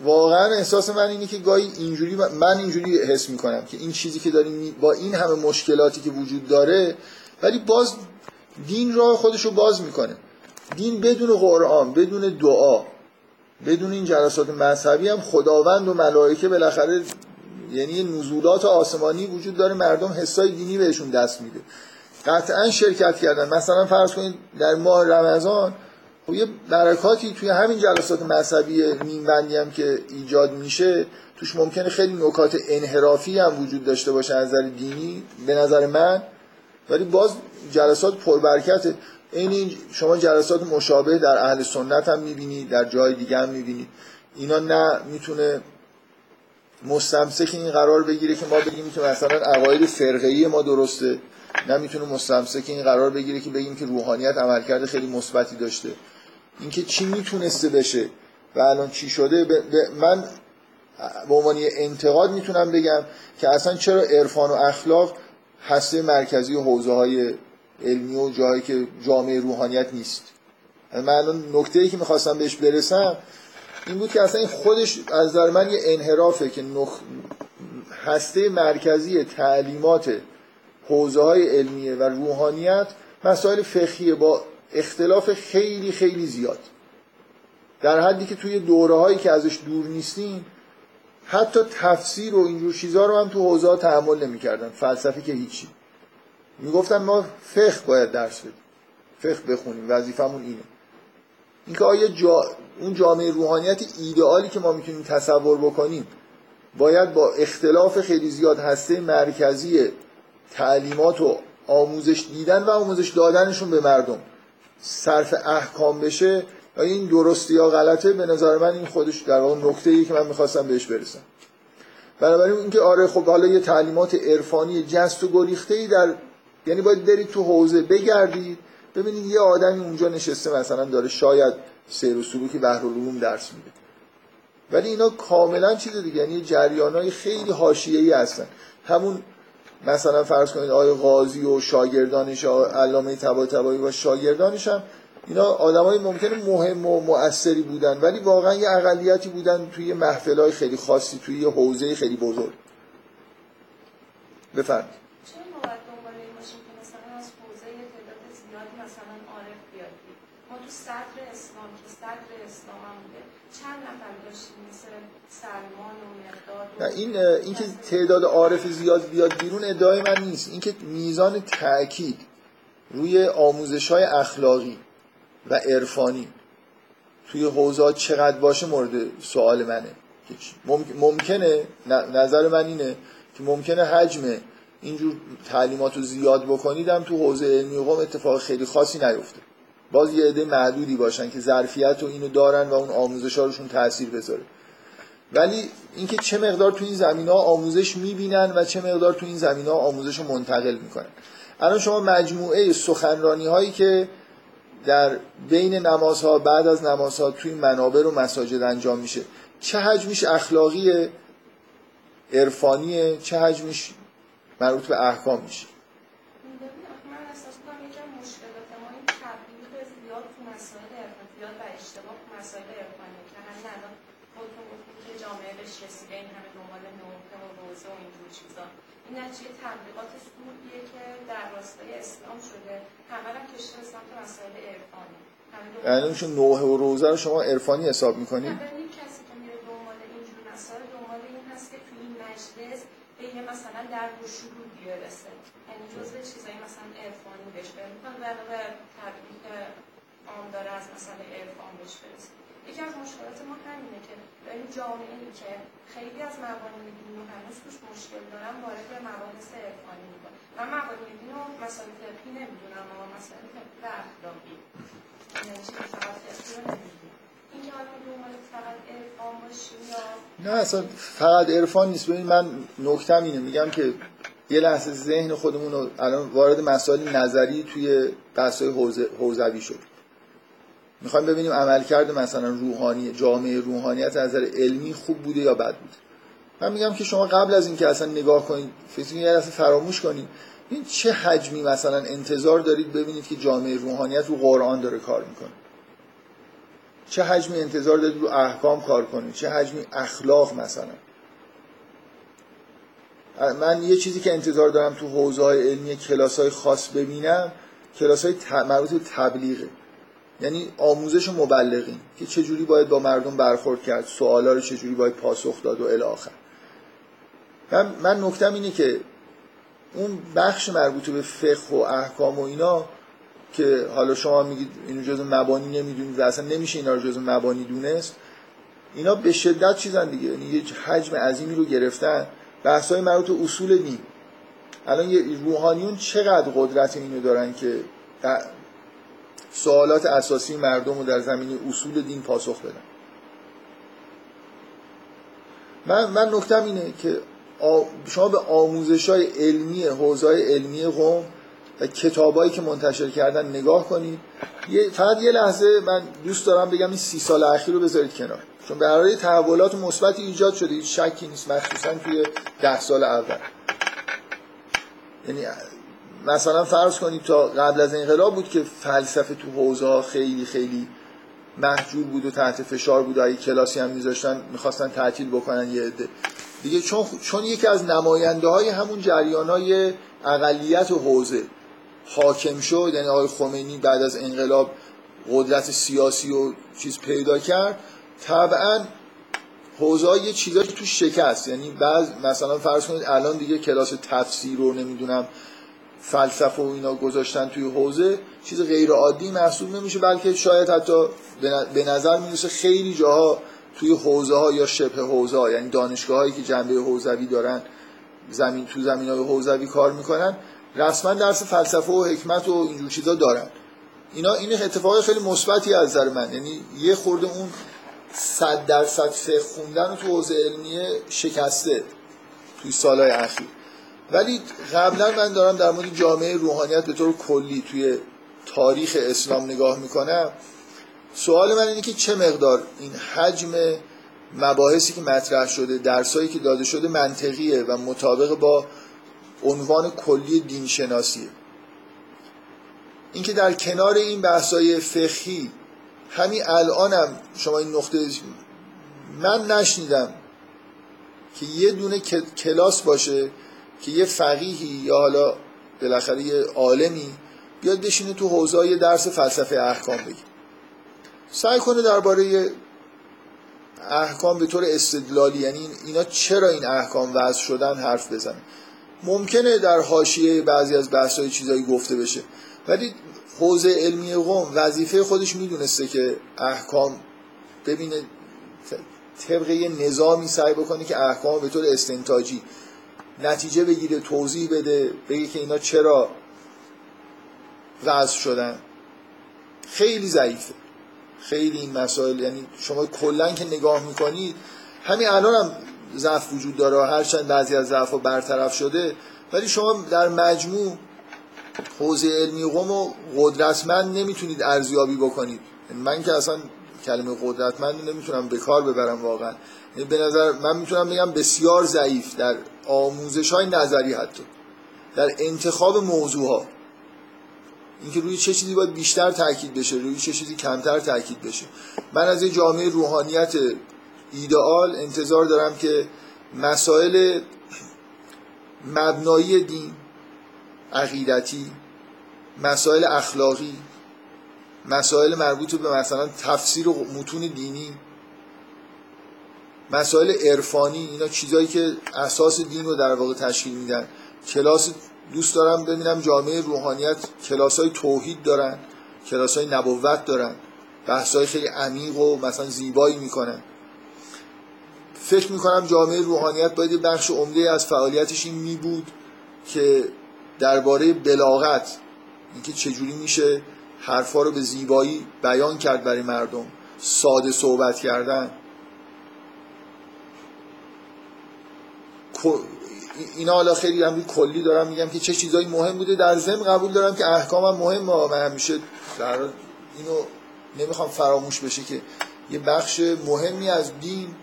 واقعا احساس من اینه که گاهی اینجوری من اینجوری حس می‌کنم که این چیزی که داریم با این همه مشکلاتی که وجود داره ولی باز دین راه خودش رو باز می‌کنه. دین بدون قرآن بدون دعا بدون این جلسات مذهبی هم خداوند و ملائکه بالاخره یعنی نزولات آسمانی وجود داره مردم حسای دینی بهشون دست میده. قطعا شرکت کردن. مثلا فرض کنید در ماه رمضان خب یه برکاتی توی همین جلسات مذهبی نیمبندی هم که ایجاد میشه توش ممکنه خیلی نکات انحرافی هم وجود داشته باشه از نظر دینی. به نظر من ولی باز جلسات پربرکته. این شما جلسات مشابه در اهل سنت هم می‌بینید در جای دیگه هم می‌بینید اینا نه می‌تونه مستمسک این قرار بگیره که ما بگیم که مثلا عقاید فرقه‌ای ما درسته. نه می‌تونه مستمسک این قرار بگیره که بگیم که روحانیت عملکرد خیلی مثبتی داشته. اینکه چی می‌تونسته بشه و الان چی شده من به عنوان انتقاد می‌تونم بگم که اصلا چرا عرفان و اخلاق هسته مرکزی حوزه های علمی و جایی که جامعه روحانیت نیست. من الان نکته ای که می‌خواستم بهش برسم این بود که اصلا این خودش از نظر من یه انحرافه که نخ... هسته مرکزی تعلیمات حوزه های علمیه و روحانیت مسائل فقهیه با اختلاف خیلی خیلی زیاد. در حدی که توی دوره هایی که ازش دور نیستیم حتی تفسیر و اینجور چیزها رو هم تو حوزه تحمل نمی‌کردن. فلسفه که هیچی. می‌گفتن ما فقه باید درس بدیم. فقه بخونیم. وظیفمون اینه. اینکه آیا جا... اون جامعه روحانیت ایدئالی که ما می‌تونیم تصور بکنیم باید با اختلاف خیلی زیاد هسته مرکزی تعلیمات و آموزش دیدن و آموزش دادنشون به مردم. صرف احکام بشه این درستی یا غلطه به نظر من این خودش در واقع نکته که من می‌خواستم بهش برسم. بنابراین اینکه آره خب حالا یه تعلیمات عرفانی جست و گریخته ای در یعنی باید برید تو حوزه بگردید ببینید یه آدمی اونجا نشسته مثلا داره شاید سیر و سلوک بحرالعلوم درس میده. ولی اینا کاملا چیز دیگه یعنی جریانای خیلی حاشیه‌ای هستن. همون مثلا فرض کنید آقای قاضی و شاگردانش علامه طباطبایی و شاگردانش هم اینا آدمای ممکنه مهم و مؤثری بودن ولی واقعا یه اقلیتی بودن توی محفلای خیلی خاصی توی یه حوزه خیلی بزرگ. بفرمایید. تو صدر اسلام که صدر اسلام هم بوده. چند نفر داشتیم؟ مثل سلمان و مقداد این اینکه تعداد عارف زیاد بیاد بیرون ادعای من نیست. اینکه میزان تاکید روی آموزش های اخلاقی و عرفانی. توی حوزات چقدر باشه مورد سوال منه. ممکنه نظر من اینه که ممکنه حجم اینجور تعلیمات رو زیاد بکنیدم تو حوزه علمی قوم اتفاق خیلی خاصی نیفته. باز یه عده معدودی باشن که ظرفیت و اینو دارن و اون آموزش روشون تاثیر بذاره. ولی اینکه چه مقدار تو این زمین ها آموزش می‌بینن و چه مقدار تو این زمین ها آموزش رو منتقل می‌کنن. الان شما مجموعه سخنرانی هایی که در بین نمازها بعد از نمازها توی منابر و مساجد انجام میشه. چه حجمش اخلاقیه؟ عرفانیه. چه حجمش مربوط به احکام میشه ببین، من احساس می‌کنم یکی از مشکلات ما این تبلیغ زیاد تو مسائل عرفان زیاد و اشتباه تو مسائل عرفانیه که همین الان خودتون گفتید که جامعه بهش رسیده این همه دنبال نوحه و روزه و اینجور چیزا این نتیجه تبلیغات سوریه که در راستای اسلام شده؟ همه رو کشته اسلام تو مسائل عرفانی. دنبال- یعنی چون نوحه و روزه رو شما عرفانی حساب می‌کنید نه، ببین کسی که میره دنبال اینجور مسائل دنبال این هست که تو این مجلس به یه مثلا در و شروعی برسه یعنی جزء چیزایی مثلا عرفانی بهش در واقع تبلیغ عام داره از مسئله عرفان بهش برسه. یکی از مشکلات ما همینه که داریم جامعه ای که خیلی از مبانی دین رو هنوز توش مشکل دارن وارد مباحث عرفانی می‌کنن. من مبانی دین رو مسائل فقهی نمی‌دونم اما مسائل فقهی و اخلاقی. فقط نه اصلا فقط عرفان نیست. ببین من نکتم اینه. میگم که یه لحظه ذهن خودمون رو الان وارد مسائل نظری توی بحث‌های حوزوی شد می‌خوایم ببینیم عملکرد مثلا روحانی جامعه روحانیت از نظر علمی خوب بوده یا بد بوده. من میگم که شما قبل از اینکه اصلا نگاه کنید فکر یه لحظه فراموش کنید این چه حجمی مثلا انتظار دارید ببینید که جامعه روحانیت رو قرآن داره کار می‌کنه؟ چه حجمی انتظار دارید رو احکام کار کنید؟ چه حجمی اخلاق مثلا؟ من یه چیزی که انتظار دارم تو حوزه های علمی کلاس های خاص ببینم کلاس های مربوط به تبلیغه. یعنی آموزش و مبلغین که چجوری باید با مردم برخورد کرد سوالا رو چجوری باید پاسخ داد و الی آخر. من, من نکتم اینه که اون بخش مربوط به فقه و احکام و اینا که حالا شما میگید اینو جزء مبانی نمی‌دونید و اصلا نمیشه اینا رو جزء مبانی دونست اینا به شدت چیزن دیگه. یعنی یه حجم عظیمی رو گرفتن. بحث های مربوط به اصول دین. الان یه روحانیون چقدر قدرت اینو دارن که سوالات اساسی مردم رو در زمینه اصول دین پاسخ بدن. من, من نکتم اینه که شما به آموزش های علمی حوزه علمی قوم و کتابایی که منتشر کردن نگاه کنید. یه فقط یه لحظه من دوست دارم بگم این سی سال اخیر رو بذارید کنار. چون برای تحولات مثبتی ایجاد شده. شکی نیست مخصوصا توی ده سال اول. یعنی مثلا فرض کنید تا قبل از انقلاب بود که فلسفه تو حوزه خیلی خیلی محجور بود و تحت فشار بود. و کلاسی هم میذاشتن می‌خواستن تعطیل بکنن یه عده. دیگه چون چون یکی از نماینده های همون جریان های اقلیت و حوزه حاکم شد یعنی آقای خمینی بعد از انقلاب قدرت سیاسی و چیز پیدا کرد طبعا حوزه یه چیزایی توش شکست. یعنی بعض مثلا فرض کنید الان دیگه کلاس تفسیر رو نمی‌دونم فلسفه و اینا گذاشتن توی حوزه چیز غیر عادی محسوب نمیشه بلکه شاید حتی به نظر می‌رسه خیلی جاها توی حوزه ها یا شبه حوزه ها یعنی دانشگاه هایی که جنبه حوزوی دارن زمین تو زمین های حوزوی کار می‌کنن رسما درس فلسفه و حکمت و اینجور چیزا دارن. اینا این اتفاق خیلی مثبتی از نظر من یعنی یه خورده اون صد درصد فقه خوندن تو حوزه علمیه شکسته توی سالهای اخیر. ولی قبلا من دارم در مورد جامعه روحانیت به طور کلی توی تاریخ اسلام نگاه می‌کنم. سوال من اینه که چه مقدار این حجم مباحثی که مطرح شده درسایی که داده شده منطقیه و مطابق با عنوان کلی دین شناسیه اینکه در کنار این بحثای فقهی همین الانم شما این نقطه من نشنیدم که یه دونه کلاس باشه که یه فقیهی یا حالا بالاخره یه عالمی بیاد بشینه تو حوزه درس فلسفه احکام بگی سعی کنه درباره احکام به طور استدلالی یعنی اینا چرا این احکام وضع شدن حرف بزنه. ممکنه در حاشیه بعضی از بحث‌های چیزایی گفته بشه ولی حوزه علمی قوم وظیفه خودش می‌دونسته که احکام ببینه طبق یه نظامی سعی بکنه که احکام به طور استنتاجی نتیجه بگیره توضیح بده بگه که اینا چرا وضع شدن. خیلی ضعیفه. خیلی این مسائل یعنی شما کلا که نگاه می‌کنید همین الان هم ضعف وجود داره هرچند بعضی از ضعف برطرف شده ولی شما در مجموع حوزه علمی قوم و قدرتمند نمی‌تونید ارزیابی بکنید. من که اصلا کلمه قدرتمند نمی‌تونم به کار ببرم واقعا. یعنی به نظر من می‌تونم بگم بسیار ضعیف در آموزش های نظری حتی. در انتخاب موضوع ها اینکه روی چه چیزی باید بیشتر تاکید بشه روی چه چیزی کمتر تاکید بشه. من از یه جامعه روحانیت ایدئال انتظار دارم که مسائل مبنایی دین عقیدتی مسائل اخلاقی مسائل مربوط به مثلا تفسیر و متون دینی مسائل عرفانی اینا چیزایی که اساس دین رو در واقع تشکیل میدن. کلاس دوست دارم ببینم جامعه روحانیت کلاس های توحید دارن کلاس های نبوت دارن. بحث های خیلی عمیق و مثلا زیبایی می‌کنن. فکر می‌کنم جامعه روحانیت باید بخش عمده از فعالیتش این می بود که درباره بلاغت اینکه چجوری میشه حرفا رو به زیبایی بیان کرد برای مردم. ساده صحبت کردن. اینا حالا خیلی هم کلی دارم میگم که چه چیزایی مهم بوده در ضمن قبول دارم که احکامم مهم من همیشه در اینو نمی‌خوام فراموش بشه که یه بخش مهمی از دین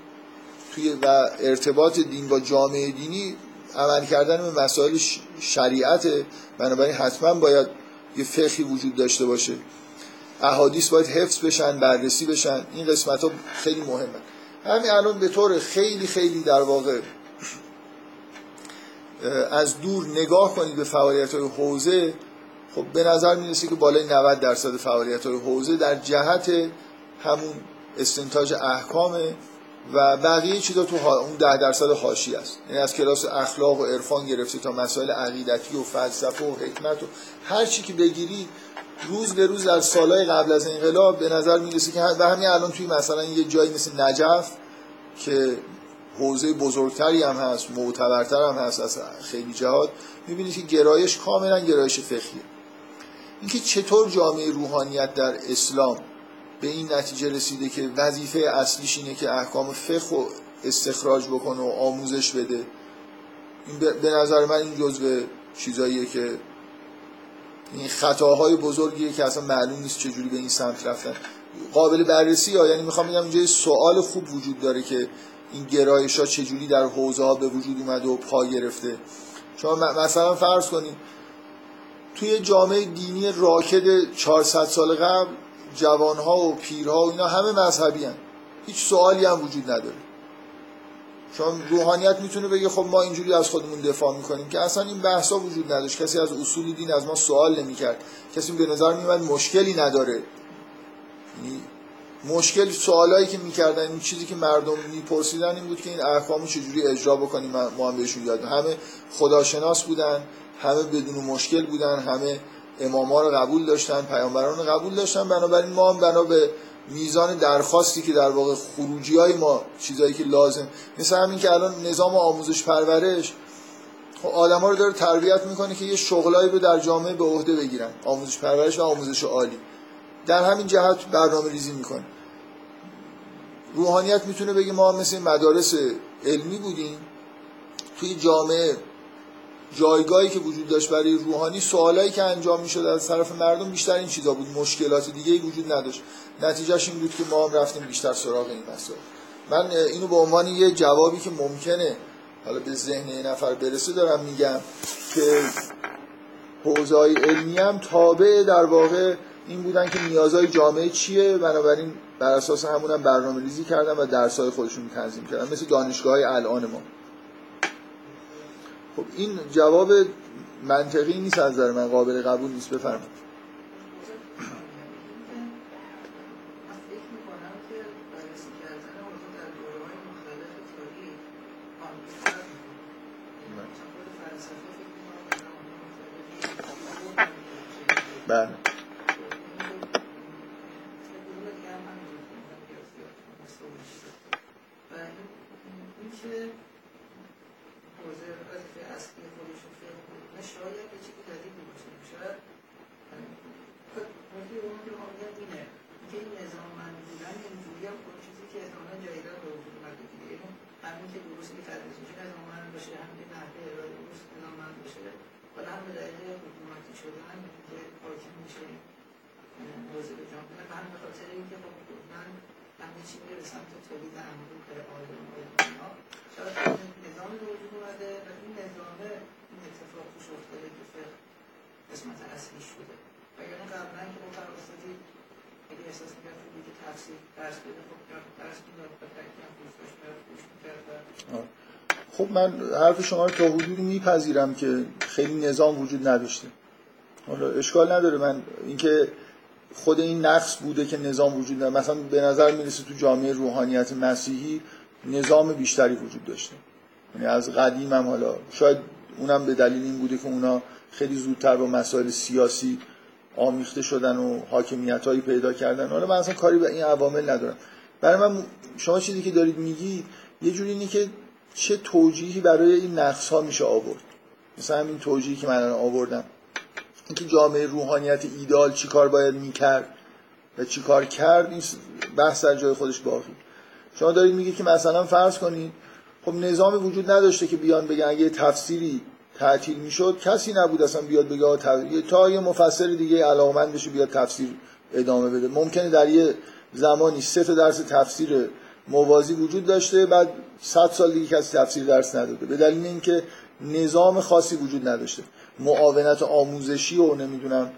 توی و ارتباط دین با جامعه دینی عمل کردن به مسائل شریعت. بنابراین حتما باید یه فقهی وجود داشته باشه. احادیث باید حفظ بشن بررسی بشن. این قسمت ها خیلی مهمه. همین الان به طور خیلی خیلی در واقع از دور نگاه کنید به فعالیت های حوزه خب به نظر می‌رسه که بالای 90 درصد فعالیت های حوزه در جهت همون استنتاج احکامه و بقیه چیزا تو اون ده درصد حاشی است. یعنی از کلاس اخلاق و عرفان گرفته تا مسائل عقیدتی و فلسفه و حکمت و هر چی که بگیری روز به روز در سالهای قبل از انقلاب به نظر می‌رسه که و همین الان توی مثلا یه جایی مثل نجف که حوزه بزرگتری هم هست معتبرتر هم هست از خیلی جهات. می‌بینید که گرایش کاملا گرایش فقهیه. اینکه چطور جامعه روحانیت در اسلام به این نتیجه رسیده که وظیفه اصلیش اینه که احکام فقه رو استخراج بکنه و آموزش بده این به نظر من این جزء چیزاییه که این خطاهای بزرگیه که اصلا معلوم نیست چجوری به این سمت رفتن. قابل بررسی ها یعنی می‌خوام بگم اینجا سوال خوب وجود داره که این گرایش ها چجوری در حوزه ها به وجود اومده و پا گرفته. شما مثلا فرض کنید توی جامعه دینی راکد 400 سال قبل جوانها و پیرها و اینا همه مذهبی هن. هیچ سوالی هم وجود نداره. چون روحانیت می‌تونه بگه خب ما اینجوری از خودمون دفاع می‌کنیم که اصلا این بحثا وجود نداشت. کسی از اصول دین از ما سوال نمی‌کرد. کسی به نظر میومد مشکلی نداره. یعنی مشکل سوالایی که می‌کردن این چیزی که مردم میپرسیدن این بود که این احکامو چجوری اجرا بکنیم؟ ما هم بهشون یاد همه خداشناس بودن همه بدون مشکل بودن همه اماما رو قبول داشتن پیامبران رو قبول داشتن. بنابراین ما هم بنا به میزان درخواستی که در واقع خروجی های ما چیزایی که لازم مثل همین که الان نظام آموزش پرورش خب آدم ها رو داره تربیت می‌کنه که یه شغلایی رو در جامعه به عهده بگیرن آموزش پرورش و آموزش عالی. در همین جهت برنامه ریزی می‌کنه. روحانیت می‌تونه بگه ما مثل مدارس علمی بودیم. توی جامعه جایگاهی که وجود داشت برای روحانی سوالایی که انجام می‌شد از طرف مردم بیشتر این چیزا بود. مشکلات دیگه وجود نداشت. نتیجهش این بود که ما هم رفتیم بیشتر سراغ این مسائل. من اینو به عنوان یه جوابی که ممکنه حالا به ذهن یه نفر برسه دارم میگم که حوزه علمی هم تابع در واقع این بودن که نیازهای جامعه چیه. بنابراین بر اساس همون هم برنامه ریزی کردن و درسای خودشون تنظیم کردن مثل دانشگاه های الان ما. خب این جواب منطقی نیست از نظر من. قابل قبول نیست. بفرمایید. بله شاید یه چیزی جدیدی باشه شاید نکته اون که می‌خوام بگم اینه که این بودن اینجوری هم اون چیزی که احتمالا جدیدا به وجود اومده دیگه. یعنی همین که درست که تدریس میشه نظاممند باشه همین که نحوه ارائه درست نظاممند باشه حالا هم به دلیل حکومتی شدن که حاکم میشه حوزه به جامعه و هم به خاطر اینکه خب من همه چی میره به سمت تولید انبوه آیدان آیدان شاید نظام به وجود اومده و این نظامه این اتفاق توش افتاده که قسمت اصلی شده. و یعنی قبلا که ما فراستی بده خب خب من حرف شما رو تا حدودی میپذیرم که خیلی نظام وجود نداشته. حالا اشکال نداره. من اینکه خود این نقص بوده که نظام وجود نداره. مثلا به نظر می‌رسه تو جامعه روحانیت مسیحی نظام بیشتری وجود داشته. یعنی از قدیم هم حالا شاید اونم به دلیل این بوده که اونا خیلی زودتر با مسائل سیاسی آمیخته شدن و حاکمیت هایی پیدا کردن. حالا من اصلا کاری به این عوامل ندارم. برای من شما چیزی که دارید میگید یه جوری اینه که چه توجیهی برای این نقص ها میشه آورد. مثلا همین توجیهی که من آوردم. اینکه جامعه روحانیت ایدال چی کار باید می‌کرد و چی کار کرد این بحث در جای خودش باقی. شما دارید میگید که مثلا فرض کنید خب نظام وجود نداشته که بیان بگن اگه تفسیری تعطیل می‌شد کسی نبود اصلا بیاد بگه تا یه مفسر دیگه علاقمند بشه بیاد تفسیر ادامه بده. ممکنه در یه زمانی سه تا درس تفسیر موازی وجود داشته بعد 100 سال دیگه کسی تفسیر درس نداده. به دلیل اینکه نظام خاصی وجود نداشته. معاونت آموزشی و نمی‌دونم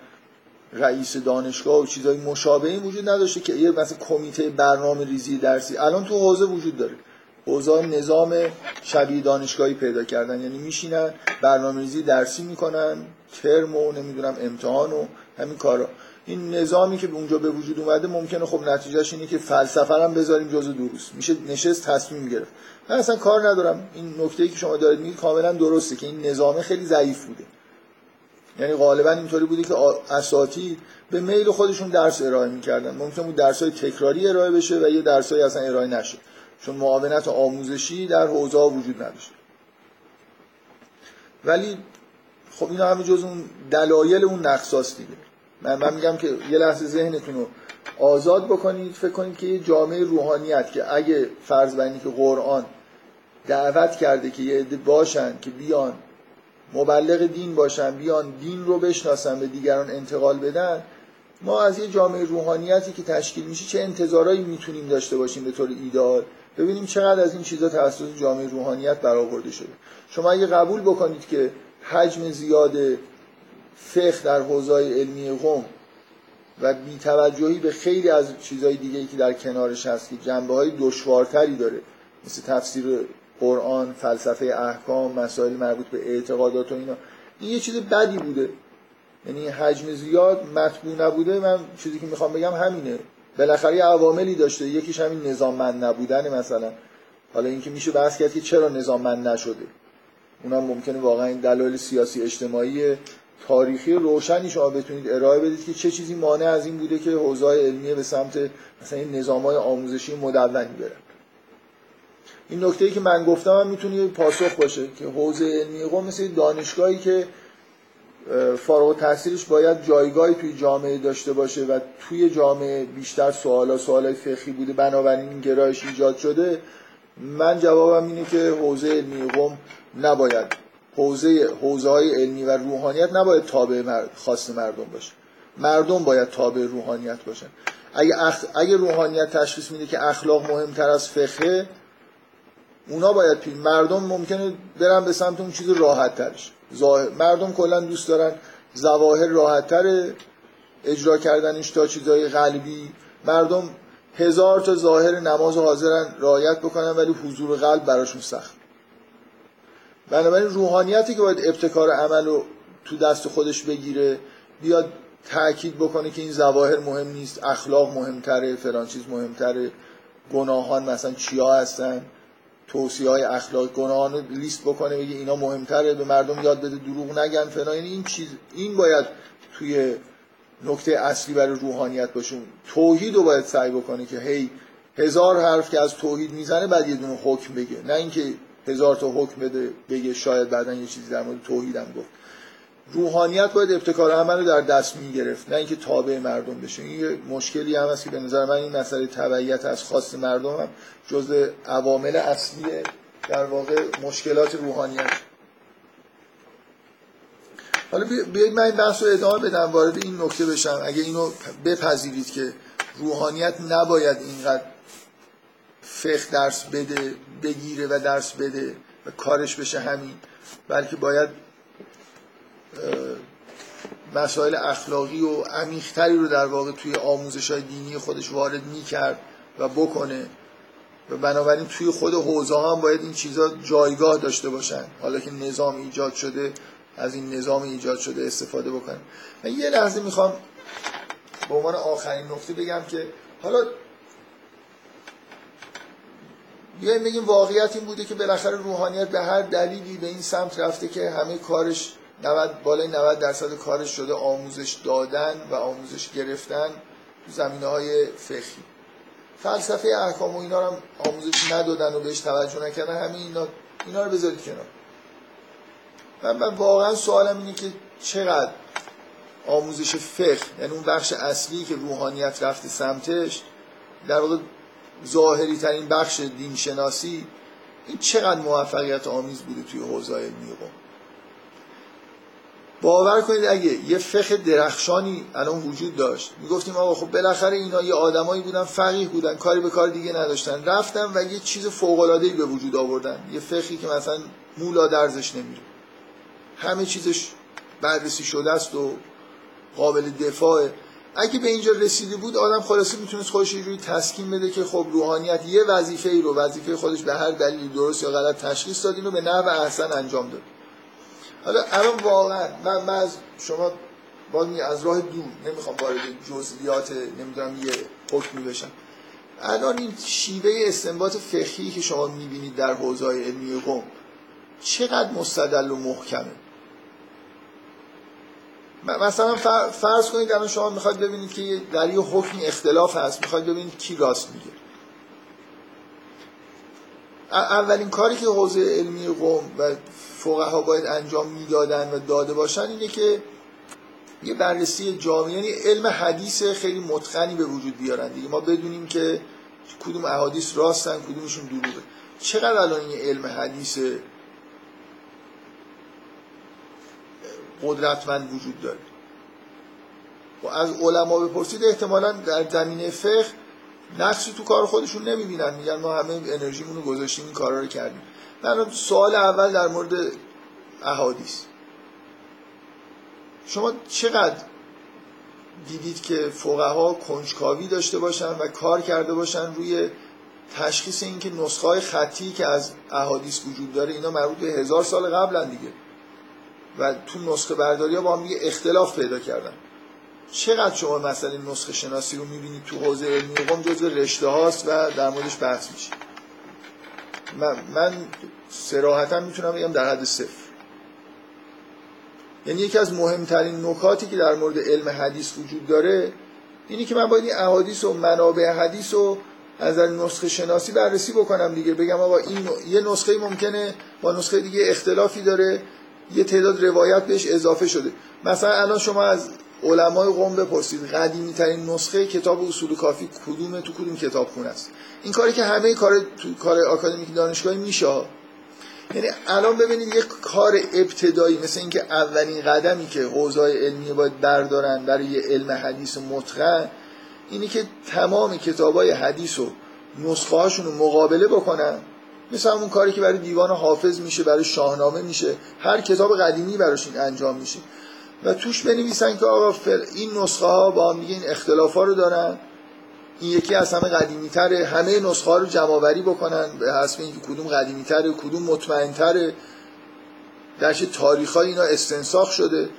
رئیس دانشگاه و چیزای مشابهی وجود نداشته که یه مثلا کمیته برنامه ریزی درسی. الان تو حوزه وجود داره. حوزه نظام شبیه دانشگاهی پیدا کردن. یعنی میشینن برنامه ریزی درسی می‌کنن ترم و نمی‌دونم امتحان و همین کارا. این نظامی که اونجا به وجود اومده ممکنه خب نتیجهش اینه که فلسفه هم بذاریم جزء دروس. میشه نشست تصمیم گرفت. من اصلا کار ندارم. این نکته که شما دارید میگید کاملا درسته که این نظام خیلی ضعیف بوده. یعنی غالبا اینطوری بوده که اساتید به میل خودشون درس ارائه می‌کردن. ممکن بود درس های تکراری ارائه بشه و یه درس های اصلا ارائه نشه. چون معاونت آموزشی در حوزه وجود نداشت ولی خب اینا همه جز اون دلایل اون نقصاست دیگه. من, من میگم که یه لحظه ذهنتون رو آزاد بکنید فکر کنید که یه جامعه روحانیت که اگه فرض بینی که قرآن دعوت کرده که یه عده باشن که بیان مبلغ دین باشن بیان دین رو بشناسن به دیگران انتقال بدن ما از یه جامعه روحانیتی که تشکیل میشه چه انتظارایی می‌تونیم داشته باشیم به طور ایدال ببینیم چقدر از این چیزا توسط جامعه روحانیت برآورده شده. شما اگه قبول بکنید که حجم زیاد فقه در حوزه علمی قوم و بیتوجهی به خیلی از چیزهای دیگه که در کنارش هست که جنبه های دشوارتری داره مثل تفسیر قرآن فلسفه احکام مسائل مربوط به اعتقادات و اینا این یه چیز بدی بوده. یعنی حجم زیاد مطبوع نبوده. من چیزی که می‌خوام بگم همینه. بالاخره یه عواملی داشته. یکیش همین نظاممند نبودن مثلا. حالا اینکه میشه بحث کرد که چرا نظاممند نشده. اونم ممکنه واقعا این دلایل سیاسی اجتماعی تاریخی روشنی شما بتونید ارائه بدید که چه چیزی مانع از این بوده که حوزه علمیه به سمت مثلا این نظام‌های آموزشی مدونی برن این نکته ای که من گفتم هم می‌تونه پاسخ باشه که حوزه علمی قوم مثل دانشگاهی که فارغ تحصیلش باید جایگاهی توی جامعه داشته باشه و توی جامعه بیشتر سوالا سوالای فقهی بوده. بنابراین این گرایش ایجاد شده. من جوابم اینه که حوزه علمی قوم نباید حوزه حوزه های علمی و روحانیت نباید تابع خاص مردم باشه. مردم باید تابع روحانیت باشن. اگه, اخ... اگه روحانیت تشخیص میده که اخلاق مهمتر از فقه اونا باید پی مردم ممکنه برن به سمت اون چیز راحت ترش مردم کلا دوست دارن. ظواهر راحت تر اجرا کردنش تا چیزای قلبی. مردم هزار تا ظاهر نماز حاضرن رعایت بکنن ولی حضور قلب براشون سخت. بنابراین روحانیتی که باید ابتکار عمل رو تو دست خودش بگیره بیاد تاکید بکنه که این ظواهر مهم نیست اخلاق مهمتره فلان چیز مهمتره گناهان مثلا چیا هستن. توصیه های اخلاق گناهان لیست بکنه بگه اینا مهمتره به مردم یاد بده دروغ نگن فلان. یعنی این چیز این باید توی نکته اصلی برای روحانیت باشه. توحید رو باید سعی بکنه که هی هزار حرف که از توحید می‌زنه بعد یه دونه حکم بگه. نه اینکه هزار تا حکم بده بگه شاید بعدا یه چیزی در مورد توحیدم گفت. روحانیت باید ابتکار عمل رو در دست می‌گرفت نه اینکه تابع مردم بشه. این یه مشکلی هم هست که به نظر من این مسئله تبعیت از خواست مردم هم جزء عوامل اصلی در واقع مشکلات روحانیت. حالا بیایید من این بحث رو ادامه بدم وارد این نکته بشم. اگه اینو بپذیرید که روحانیت نباید اینقدر فقه درس بده بگیره و درس بده و کارش بشه همین بلکه باید مسائل اخلاقی و عمیقتری رو در واقع توی آموزش های دینی خودش وارد کرد و بکنه. و بنابراین توی خود حوزه هم باید این چیزها جایگاه داشته باشن. حالا که نظام ایجاد شده از این نظام ایجاد شده استفاده بکنیم من یه لحظه می‌خوام به عنوان آخرین نکته بگم که حالا بیایم بگیم واقعیت این بوده که بالاخره روحانیت به هر دلیلی به این سمت رفته که همه کارش 90 بالای 90 درصد کارش شده آموزش دادن و آموزش گرفتن زمینه های فقهی. فلسفه احکام و اینا رو هم آموزش ندادن و بهش توجه نکردن. همین اینا اینا رو بذارید کنار. من, من واقعا سوالم اینه که چقدر آموزش فقه یعنی اون بخش اصلی که روحانیت رفته سمتش در واقع ظاهری ترین بخش دین شناسی این چقدر موفقیت آمیز بوده توی حوزه علمی باور کنید اگه یه فقه درخشانی الان وجود داشت می‌گفتیم آقا خب بالاخره اینا یه آدمایی بودن فقیه بودن کاری به کار دیگه نداشتن رفتن و یه چیز فوق العاده به وجود آوردن یه فقهی که مثلا مولا درزش نمیره. همه چیزش بررسی شده است و قابل دفاعه. اگه به اینجا رسیده بود آدم خلاصه می‌تونست خودش روی تسکین بده که خب روحانیت یه وظیفه ای رو وظیفه خودش به هر دلیل درست یا غلط تشخیص داد اینو به نحو احسن انجام داد. حالا الان واقعا من, من از شما باید از راه دور نمی‌خوام وارد جزئیات نمی‌دونم یه حکمی بشم. الان این شیوه استنباط فقهی که شما می‌بینید در حوزه علمی قوم چقدر مستدل و محکمه؟ مثلا فرض کنید الان شما می‌خواید ببینید که در یه حکمی اختلاف هست. می‌خواید ببینید کی راست میگه. اولین کاری که حوزه علمی قوم و فقها باید انجام می‌دادن و داده باشن اینه که یه بررسی جامعه یعنی علم حدیث خیلی متقنی به وجود بیارن دیگه. ما بدونیم که کدوم احادیث راستن کدومشون دروغه. چقدر الان این علم حدیث قدرتمند وجود داره؟ و از علما بپرسید احتمالا در زمینه فقه نقصی تو کار خودشون نمی‌بینن. میگن ما همه انرژیمون رو گذاشتیم این کارا رو کردیم. من سوال اول در مورد احادیث. شما چقدر دیدید که فقها کنجکاوی داشته باشن و کار کرده باشن روی تشخیص اینکه نسخه های خطی که از احادیث وجود داره اینا مربوط به هزار سال قبل دیگه. و تو نسخه برداری ها با هم اختلاف پیدا کردن. چقدر شما مسئله نسخه شناسی رو می‌بینید؟ تو حوزه علمی قوم جزو رشته هاست و در موردش بحث میشه. من, من سراحتا می‌تونم بگم در حد صفر. یعنی یکی از مهمترین نکاتی که در مورد علم حدیث وجود داره اینی که من باید این احادیث و منابع حدیث رو از نسخه شناسی بررسی بکنم دیگه. بگم آقا این یه نسخه ممکنه با نسخه دیگه اختلافی داره یه تعداد روایت بهش اضافه شده. مثلا الان شما از علمای قوم بپرسید. قدیمی ترین نسخه کتاب اصول کافی کدومه تو کدوم کتاب خونه است؟ این کاری که همه کار تو کار آکادمیک دانشگاهی میشه یعنی الان ببینید یک کار ابتدایی مثل اینکه اولین قدمی که حوزه علمی باید بردارن برای علم حدیث متقن اینی که تمام کتاب های حدیث و نسخه هاشون رو مقابله بکنن. مثل همون کاری که برای دیوان حافظ میشه برای شاهنامه میشه. هر کتاب قدیمی براشون انجام میشه. و توش بنویسن که آقا این نسخه ها با هم این اختلاف ها رو دارن. این یکی از همه قدیمی تره همه نسخه ها رو جمع بکنن. به حسب اینکه کدوم قدیمی تره کدوم مطمئن تره در تاریخ های اینا استنساخ شده.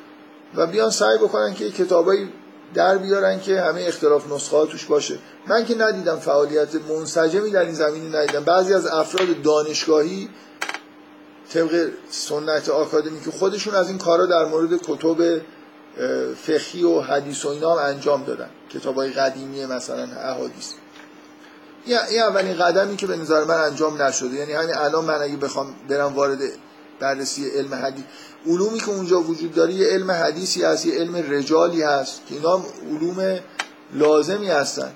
و بیان سعی بکنن که کتابایی در بیارن که همه اختلاف نسخه ها توش باشه. من که ندیدم فعالیت منسجمی در این زمینی ندیدم. بعضی از افراد دانشگاهی طبق سنت آکادمی که خودشون از این کارا در مورد کتب فقهی و حدیث و اینا هم انجام دادن. کتاب های قدیمی مثلا احادیث. این اولین قدمی که به نظر من انجام نشده یعنی همین الان من اگه بخوام برم وارد بررسی علم حدیث علومی که اونجا وجود داره یه علم حدیثی هست یه علم رجالی هست که اینا علوم لازمی هستن.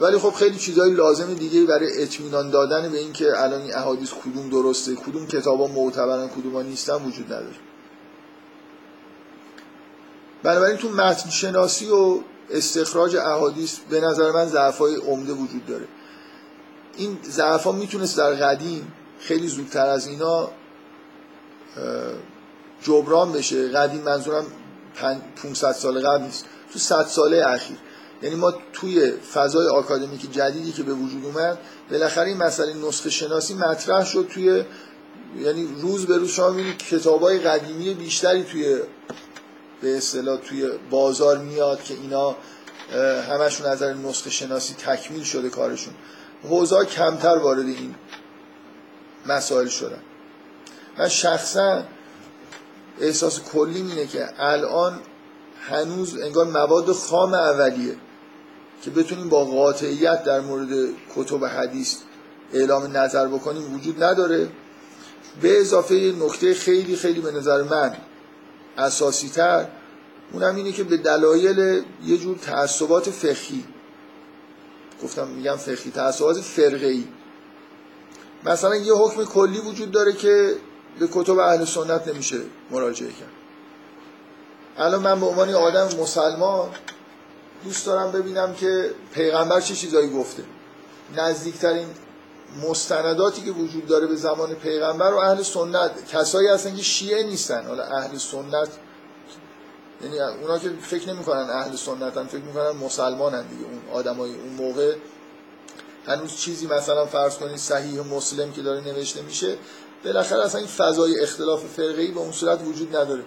ولی خب خیلی چیزهای لازم دیگه برای اطمینان دادن به اینکه الان این احادیث کدوم درسته کدوم کتابا معتبرن کدوم نیستن وجود نداره. بنابراین تو متن شناسی و استخراج احادیث به نظر من ضعفای عمده وجود داره. این ضعفا می‌تونست در قدیم خیلی زودتر از اینا جبران بشه. قدیم منظورم 500 سال قبل نیست. تو 100 ساله اخیر. یعنی ما توی فضای آکادمیک جدیدی که به وجود اومد بالاخره این مسئله نسخه شناسی مطرح شد توی یعنی روز به روز شما می‌بینید کتابای قدیمی بیشتری توی به اصطلاح توی بازار میاد که اینا همشون نظر نسخه شناسی تکمیل شده کارشون. حوزا کمتر وارد این مسائل شدن. من شخصا احساس کلی اینه که الان هنوز انگار مواد خام اولیه. که بتونیم با قاطعیت در مورد کتب حدیث اعلام نظر بکنیم وجود نداره. به اضافه نکته خیلی خیلی به نظر من اساسی تر اونم اینه که به دلایل یه جور تعصبات فقهی گفتم میگم فقهی تعصبات فرقه ای مثلا یه حکم کلی وجود داره که به کتب اهل سنت نمیشه مراجعه کرد. الان من به عنوان آدم مسلمان دوست دارم ببینم که پیغمبر چه چیزایی گفته. نزدیکترین مستنداتی که وجود داره به زمان پیغمبر و اهل سنت. کسایی هستن که شیعه نیستن. حالا اهل سنت یعنی اونا که فکر نمی‌کنن اهل سنتن فکر می‌کنن مسلمانن دیگه. اون آدمای اون موقع. هنوز چیزی مثلا فرض کنید صحیح مسلم که داره نوشته میشه بالاخره اصلا این فضای اختلاف فرقه‌ای به اون صورت وجود نداره.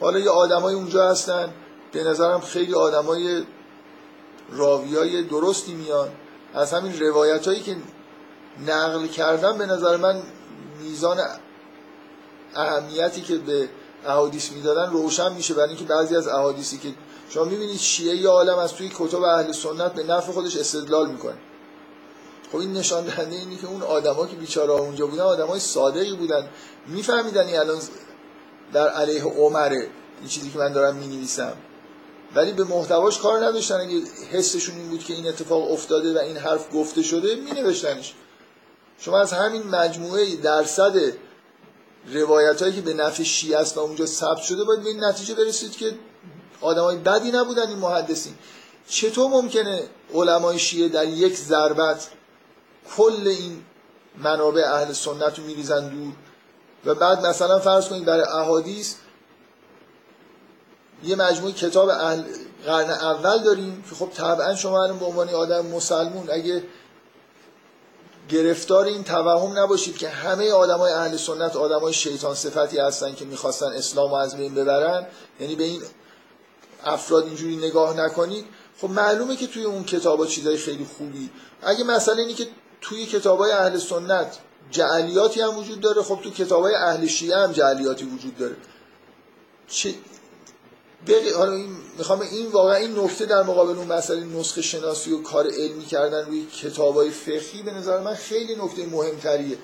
حالا یه آدمای اونجا هستن. به نظرم خیلی آدمای راویای درستی میان. از همین روایت هایی که نقل کردن به نظر من میزان اهمیتی که به احادیث می‌دادن روشن میشه برای اینکه بعضی از احادیثی که شما می‌بینید شیعه یا عالم از توی کتب اهل سنت به نفع خودش استدلال می‌کنه. خب این نشان دهنده اینه که اون آدما که بیچاره اونجا بودن آدمای صادقی بودن. میفهمیدن الان در علیه عمره این چیزی که من دارم می‌نویسم. ولی به محتواش کار نداشتن. اگه حسشون این بود که این اتفاق افتاده و این حرف گفته شده مینوشتنش. شما از همین مجموعه درصد روایت هایی که به نفع شیعه است و اونجا ثبت شده باید به این نتیجه برسید که آدمای بدی نبودن این محدثین. چطور ممکنه علمای شیعه در یک ضربت کل این منابع اهل سنت رو میریزن دور؟ و بعد مثلا فرض کنید برای احادیث یه مجموعه کتاب اهل قرن اول داریم که خب طبعا شما الان به عنوان آدم مسلمون اگه گرفتار این توهم نباشید که همه آدمای اهل سنت آدمای شیطان صفتی هستن که می‌خواستن اسلام از بین ببرن یعنی به این افراد اینجوری نگاه نکنید. خب معلومه که توی اون کتابا چیزای خیلی خوبی. اگه مثلا اینی که توی کتاب های اهل سنت جعلیاتی هم وجود داره خب تو کتاب های اهل شیعه هم جعلیاتی وجود داره. چه حالا این می‌خوام این واقعا این نکته در مقابل اون مسئله نسخه شناسی و کار علمی کردن روی کتاب های فقهی به نظر من خیلی نکته مهمتریه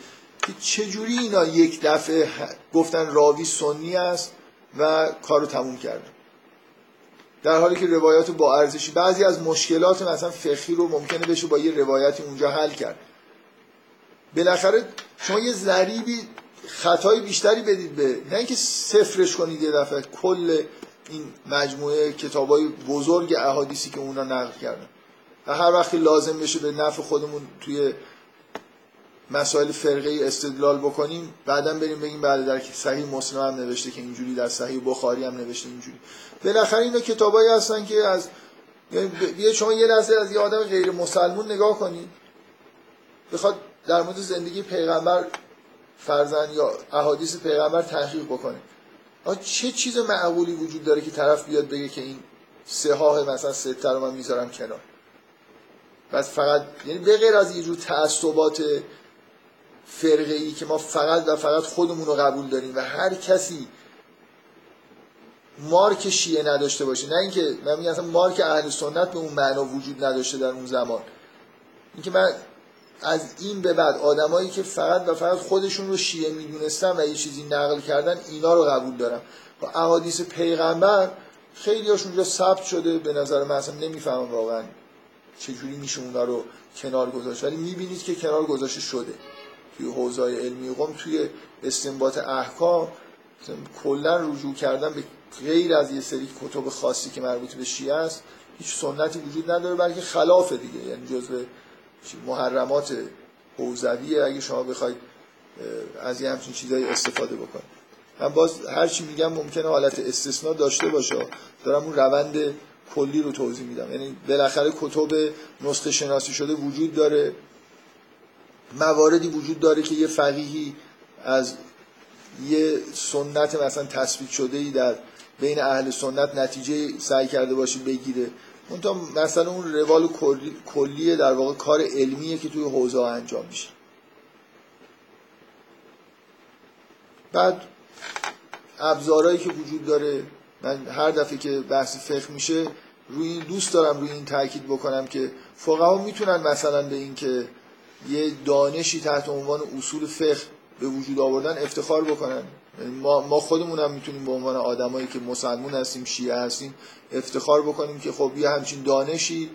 که چجوری اینا یک دفعه گفتن راوی سنی است و کارو تموم کردن در حالی که روایات با ارزشی بعضی از مشکلات مثلا فقهی رو ممکنه بشه با یه روایتی اونجا حل کرد. بالاخره شما یه ذریبی خطای بیشتری بدید به نه اینکه صفرش کنید یه دفعه کل این مجموعه کتابای بزرگ احادیثی که اونا نقل کردن. و هر وقتی لازم بشه به نفع خودمون توی مسائل فرقه استدلال بکنیم بعدا بریم بگیم بله در صحیح مسلم هم نوشته که اینجوری در صحیح بخاری هم نوشته اینجوری. بالاخره اینا کتابایی هستن که از یعنی شما یه لحظه از یه آدم غیر مسلمون نگاه کنید بخواد در مورد زندگی پیغمبر فرزن یا احادیث پیغمبر تحقیق بکنه. چه چیز معقولی وجود داره که طرف بیاد بگه که این سه مثلا سته رو من می‌ذارم کنار؟ بس فقط یعنی به غیر از یه جور تعصبات فرقه ای که ما فقط و فقط خودمون رو قبول داریم و هر کسی مارک شیعه نداشته باشه نه اینکه من میگم مارک اهل سنت به اون معنا وجود نداشته در اون زمان. اینکه من از این به بعد آدمایی که فقط و فقط خودشون رو شیعه می‌دونستن و یه چیزی نقل کردن اینا رو قبول دارم و احادیث پیغمبر خیلی هاشون اونجا ثبت شده به نظر من اصلا نمی‌فهمم واقعا چجوری میشه اونا رو کنار گذاشت. ولی می‌بینید که کنار گذاشته شده. توی حوزای علمی قوم توی استنباط احکام کلا رجوع کردن به غیر از یه سری کتب خاصی که مربوط به شیعه است هیچ سنتی وجود نداره بلکه خلاف دیگه. یعنی جزء محرمات حوزویه اگه شما بخواید از یه همچین چیزایی استفاده بکنید. من باز هر چی میگم ممکنه حالت استثناء داشته باشه. دارم اون روند کلی رو توضیح میدم. یعنی بالاخره کتب نسخه شناسی شده وجود داره. مواردی وجود داره که یه فقیهی از یه سنت مثلا تثبیت شده ای در بین اهل سنت نتیجه سعی کرده باشه بگیره. اون تا مثلا اون روال کلیه در واقع کار علمیه که توی حوزه انجام میشه. بعد ابزارهایی که وجود داره من هر دفعه که بحث فقه میشه روی این دوست دارم روی این تاکید بکنم که فقها می‌تونن مثلا به این که یه دانشی تحت عنوان اصول فقه به وجود آوردن افتخار بکنن. ما, ما خودمون هم می‌تونیم به عنوان آدمایی که مسلمون هستیم شیعه هستیم افتخار بکنیم که خب یه همچین دانشی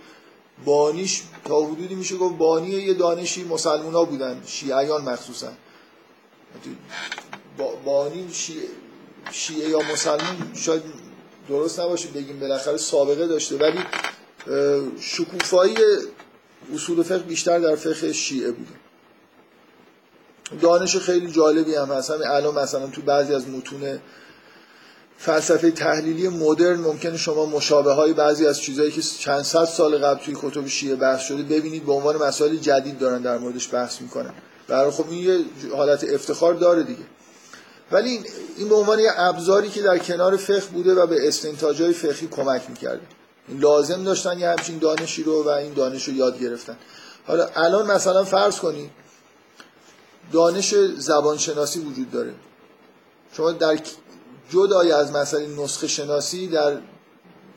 بانیش تا حدودی میشه گفت بانی یه دانشی مسلمون ها بودن شیعیان مخصوصا. بانی شیعه, شیعه یا مسلمون شاید درست نباشه بگیم بالاخره سابقه داشته ولی شکوفایی اصول فقه بیشتر در فقه شیعه بوده. دانش خیلی جالبی هم هست. همین الان مثلا تو بعضی از متون فلسفه تحلیلی مدرن ممکنه شما مشابه های بعضی از چیزهایی که چند صد سال قبل توی کتب شیعه بحث شده ببینید به عنوان مسائل جدید دارن در موردش بحث می‌کنن. برای خب این یه حالت افتخار داره دیگه. ولی این به عنوان یه ابزاری که در کنار فقه بوده و به استنتاجهای فقهی کمک می‌کرده. لازم داشتن یه همچین دانشی رو و این دانش رو یاد گرفتن. حالا الان مثلا فرض کنید دانش زبانشناسی وجود داره. شما در جدای از مسئله نسخه شناسی در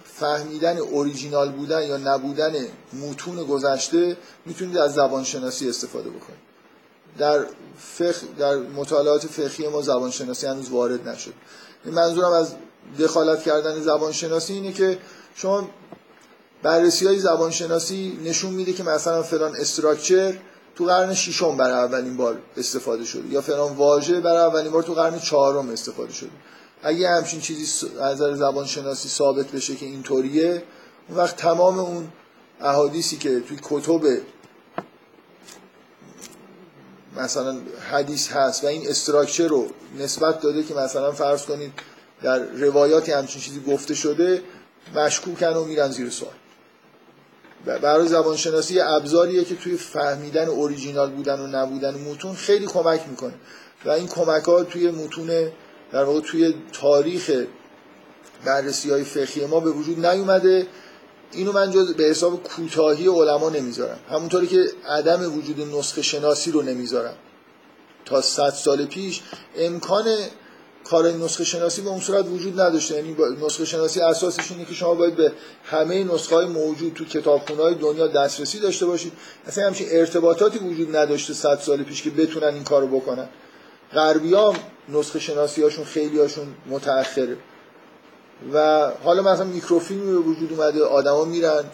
فهمیدن اوریجینال بودن یا نبودن متون گذشته می‌تونید از زبانشناسی استفاده بکنید. در فقه در مطالعات فقهی ما زبانشناسی هنوز وارد نشد. این منظورم از دخالت کردن زبانشناسی اینه که شما بررسی های زبانشناسی نشون میده که مثلا فلان استراکچر تو قرن ششم برای اولین بار استفاده شده. یا فلان واژه برای اولین بار تو قرن چهارم استفاده شده. اگه همچین چیزی از نظر زبان شناسی ثابت بشه که اینطوریه اون وقت تمام اون احادیثی که توی کتب مثلا حدیث هست و این استراکچر رو نسبت داده که مثلا فرض کنید در روایاتی همچین چیزی گفته شده مشکوکن و میرن زیر سوال. برای زبانشناسی ابزاریه که توی فهمیدن اوریجینال بودن و نبودن متون خیلی کمک می‌کنه. و این کمک ها توی متون در واقع توی تاریخ بررسی های فقهی ما به وجود نیومده. اینو من جز به حساب کوتاهی علما نمی‌ذارم. همونطوری که عدم وجود نسخه شناسی رو نمی‌ذارم. تا صد سال پیش امکان کار نسخه شناسی به اون صورت وجود نداشته. یعنی نسخه شناسی اساسش اینه که شما باید به همه نسخه های موجود تو کتابخونه های دنیا دسترسی داشته باشید. اصلا همچین ارتباطاتی وجود نداشته صد سال پیش که بتونن این کارو بکنن. غربیام نسخه شناسی هاشون خیلی هاشون متأخره. و حالا مثلا میکروفیلمی به وجود اومده آدما میرن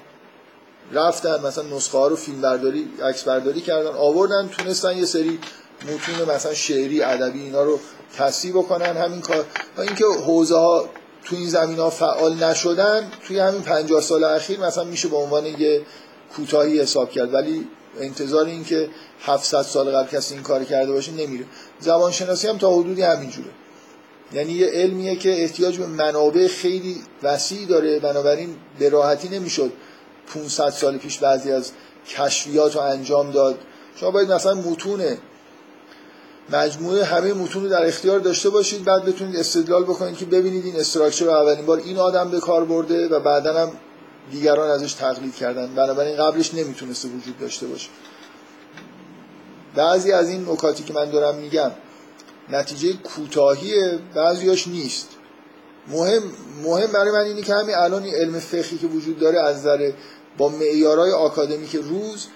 رفتن مثلا نسخه ها رو فیلم برداری عکس برداری کردن آوردن تونستن یه سری متون مثلا شعری ادبی اینا رو تصحیح بکنن همین کار. و اینکه حوزه ها تو این زمین ها فعال نشدن توی همین 50 سال اخیر مثلا میشه به عنوان یه کوتاهی حساب کرد. ولی انتظار این که 700 سال قبل کسی این کار کرده باشه نمیره. زبان شناسی هم تا حدودی همینجوره یعنی یه علمیه که احتیاج به منابع خیلی وسیع داره بنابراین به راحتی نمی‌شد 500 سال پیش بعضی از کشفیات رو انجام داد. شما باید مثلا متون مجموعه همه متون رو در اختیار داشته باشید. بعد بتونید استدلال بکنید که ببینید این استراکچر رو اولین بار این آدم به کار برده و بعدا هم دیگران ازش تقلید کردن. بنابراین قبلش نمی‌تونسته وجود داشته باشه. بعضی از این نکاتی که من دارم میگم نتیجه کوتاهی بعضیاش نیست. مهم مهم برای من اینه که همین الان علم فقهی که وجود داره از نظر با معیارهای آکادمیک روز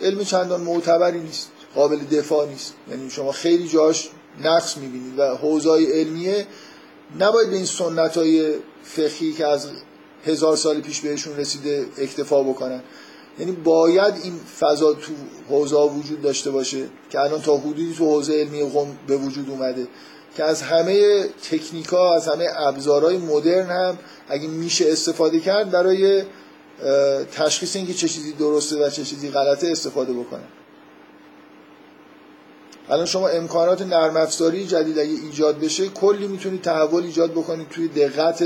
علم چندان معتبری نیست. قابل دفاع نیست. یعنی شما خیلی جاش نقص می‌بینید و حوزای علمیه نباید به این سنت های فقهی که از هزار سال پیش بهشون رسیده اکتفا بکنن. یعنی باید این فضا تو حوزه وجود داشته باشه که الان تا حدودی تو حوزه علمی قم به وجود اومده. که از همه تکنیکا از همه ابزارهای مدرن هم اگه میشه استفاده کرد برای تشخیص اینکه چه چیزی درسته و چه چیزی غلطه استفاده بکنن الان شما امکانات نرم افزاری جدید اگه ایجاد بشه کلی می‌تونید تحول ایجاد بکنید توی دقت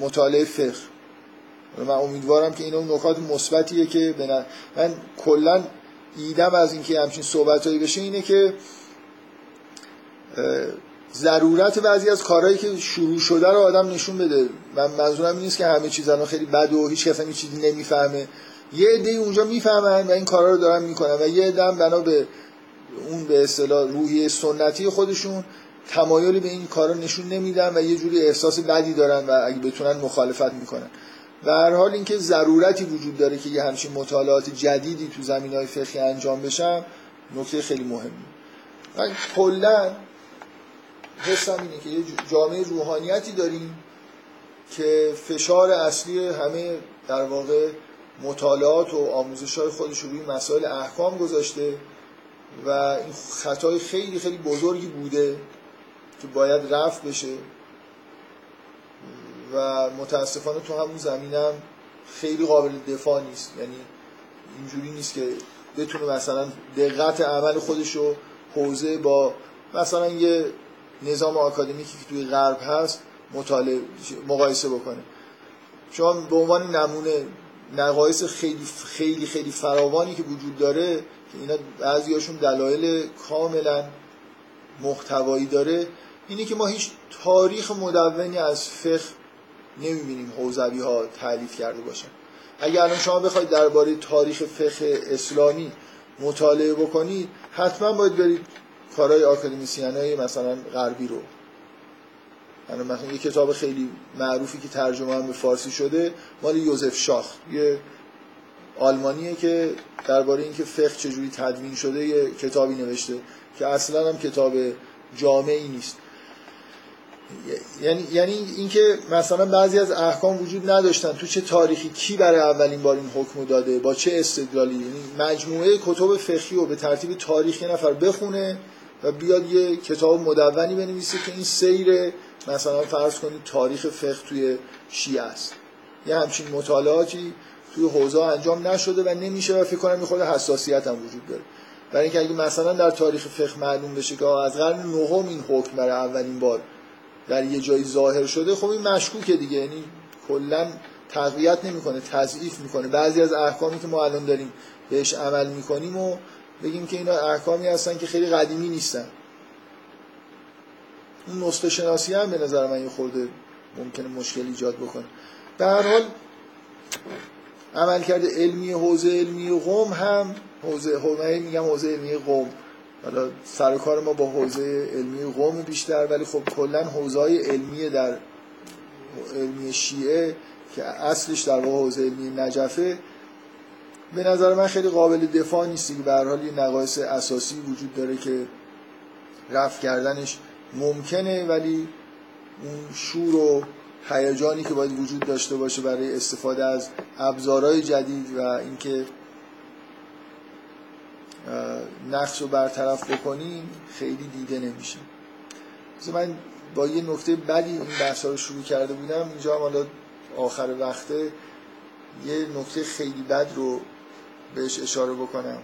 مطالعه فقه. من امیدوارم که این اون نکات مثبتیه که بنا... من کلا ایدم از اینکه همچین صحبتایی بشه اینه که ضرورت بعضی از کارهایی که شروع شده رو آدم نشون بده. من منظورم این نیست که همه چیز الان خیلی بد و هیچ کس چیزی نمی‌فهمه. یه عده اونجا می‌فهمن و این کارا رو دارن می‌کنن و یه عده بنا به اون به اصطلاح روحی سنتی خودشون تمایلی به این کارا نشون نمیدن و یه جوری احساس بدی دارن و اگه بتونن مخالفت می‌کنن. و هر حال اینکه ضرورتی وجود داره که یه همچین مطالعات جدیدی تو زمین های فقهی انجام بشم نکته خیلی مهمی. من کلا حسم اینه که یه جامعه روحانیتی داریم که فشار اصلی همه در واقع مطالعات و آموزش های خودش روی مسائل احکام گذاشته. و این خطای خیلی خیلی بزرگی بوده که باید رفت بشه. و متاسفانه تو همون زمینم خیلی قابل دفاع نیست. یعنی اینجوری نیست که بتونه مثلا دقت عمل خودش رو حوزه با مثلا یه نظام آکادمیکی که توی غرب هست مطالعه مقایسه بکنه. شما به عنوان نمونه نقایص خیلی خیلی خیلی فراوانی که وجود داره که اینا بعضیاشون دلایل کاملا محتوایی داره. اینه که ما هیچ تاریخ مدونی از فقه نمی‌بینیم حوزوی ها تعلیف کرده باشن. اگر الان شما بخواید درباره تاریخ فقه اسلامی مطالعه بکنید حتما باید برید کارهای آکادمیسیان های مثلا غربی رو. مثلا یه کتاب خیلی معروفی که ترجمه هم به فارسی شده مال یوزف شاخ. یه آلمانیه که درباره اینکه فقه چجوری تدوین شده یه کتابی نوشته که اصلا هم کتاب جامعی نیست. یعنی یعنی اینکه مثلا بعضی از احکام وجود نداشتن. تو چه تاریخی کی برای اولین بار این حکم داده؟ با چه استدلالی؟ یعنی مجموعه کتب فقهی رو به ترتیب تاریخی نفر بخونه و بیاد یه کتاب مدونی بنویسه که این سیر مثلا فرض کنید تاریخ فقه توی شیعه است. یه همچین مطالعاتی توی حوزه انجام نشده و نمیشه و فکر کنم خود حساسیت هم وجود داره. برای اینکه اگه مثلا در تاریخ فقه معلوم بشه که از قرن نهم این حکم برای اولین بار در یه جایی ظاهر شده خب این مشکوکه دیگه. یعنی کلا تقویت نمی‌کنه تضعیف می‌کنه. بعضی از احکامی که ما الان داریم بهش عمل می‌کنیم و بگیم که اینا احکامی هستن که خیلی قدیمی نیستن. اون نسخه شناسی هم به نظر من یه خورده ممکنه مشکل ایجاد بکنه. به هر حال عملکرد علمی حوزه علمی قوم هم حوزه من میگم حوزه علمی قوم. حالا سر کار ما با حوزه علمی قوم بیشتر ولی خب کلا حوزه علمی در علمی شیعه که اصلش در واقع حوزه علمی نجفه به نظر من خیلی قابل دفاع نیستی که به حال یه نقایص اساسی وجود داره که رفع کردنش ممکنه ولی اون شور و هیجانی که باید وجود داشته باشه برای استفاده از ابزارهای جدید و اینکه نقش رو برطرف بکنیم خیلی دیده نمیشه. من با یه نکته بدی این بحث رو شروع کرده بودم. اینجا هم حالا آخر وقته یه نکته خیلی بد رو بهش اشاره بکنم.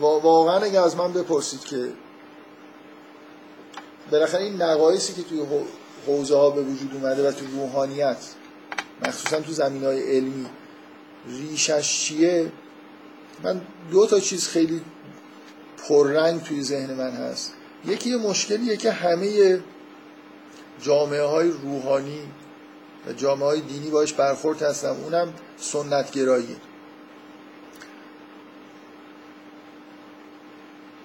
واقعا اگه از من بپرسید که بالاخره این نقایصی که توی حوزه ها به وجود اومده و توی روحانیت مخصوصا تو زمین های علمی ریشش چیه؟ من دو تا چیز خیلی پررنگ توی ذهن من هست. یکی یه مشکلیه که همه جامعه های روحانی و جامعه های دینی باش برخورد هستم اونم سنتگراییه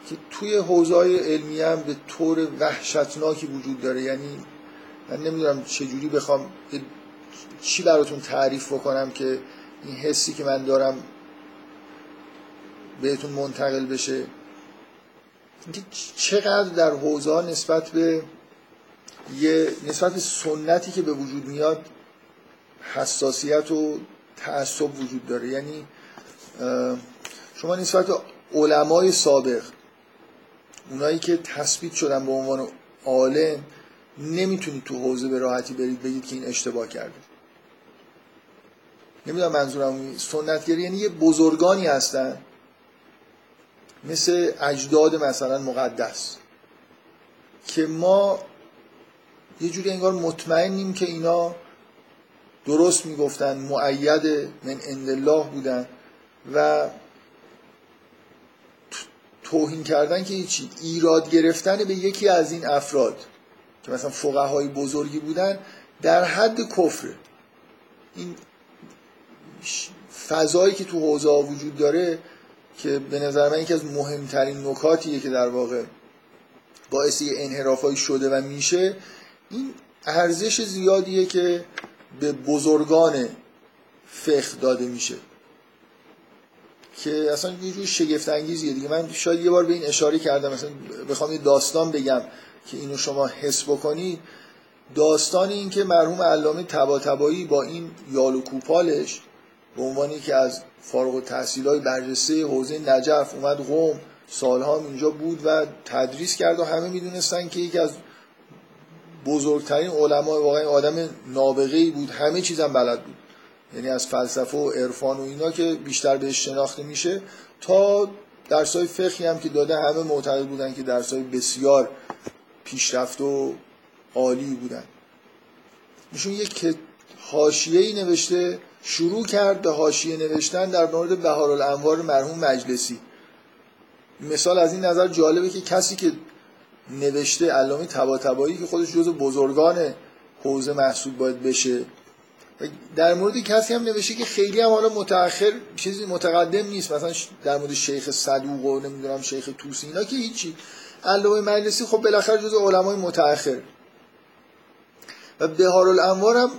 که توی حوزه های علمی هم به طور وحشتناکی وجود داره. یعنی من نمی‌دونم چجوری بخوام چی براتون تعریف بکنم که این حسی که من دارم بهتون منتقل بشه. چقدر در حوزه نسبت به یه نسبت به سنتی که به وجود میاد حساسیت و تعصب وجود داره. یعنی شما نسبت به علمای سابق اونایی که تثبیت شدن به عنوان عالم نمی‌تونید تو حوزه به راحتی برید بگید که این اشتباه کرده. نمی‌دونم منظورم سنتگری یعنی یه بزرگانی هستن. مثل اجداد مثلا مقدس. که ما یه جوری انگار مطمئنیم که اینا درست می‌گفتن معید من عند بودن و توهین کردن که هیچی. ایراد گرفتن به یکی از این افراد. که مثلا فقهای بزرگی بودن در حد کفره این فضایی که تو حوزه وجود داره که به نظر من یکی از مهمترین نکاتیه که در واقع باعث انحرافایی شده و میشه این ارزش زیادیه که به بزرگان فقه داده میشه. که اصلا یه جور شگفت انگیزیه دیگه. من شاید یه بار به این اشاره کردم مثلا بخوام یه داستان بگم. که اینو شما حس بکنید داستان این که مرحوم علامه طباطبایی با این یال و کوپالش به عنوانی که از فارغ التحصیل های برجسته حوزه نجف اومد قوم سالها اینجا بود و تدریس کرد و همه می‌دونستن که یکی از بزرگترین علمای واقعا آدم نابغه بود. همه چیزم بلد بود. یعنی از فلسفه و عرفان و اینا که بیشتر بهش شناخته میشه. تا درسای فقهی هم که داده همه معتقد بودن که درسای بسیار پیشرفت و عالی بودن. ایشون یک حاشیه ای نوشته شروع کرد به حاشیه نوشتن در مورد بهارالانوار مرحوم مجلسی. مثال از این نظر جالبه که کسی که نوشته علامه طباطبایی که خودش جز بزرگان حوزه محسوب باید بشه. در مورد کسی هم نوشته که خیلی هم حالا متأخر چیزی متقدم نیست. مثلا در مورد شیخ صدوق و نمی‌دونم شیخ توسی اینا که هیچی. علامه مجلسی خب بالاخره جز علمای متأخر. و بهار الانوار هم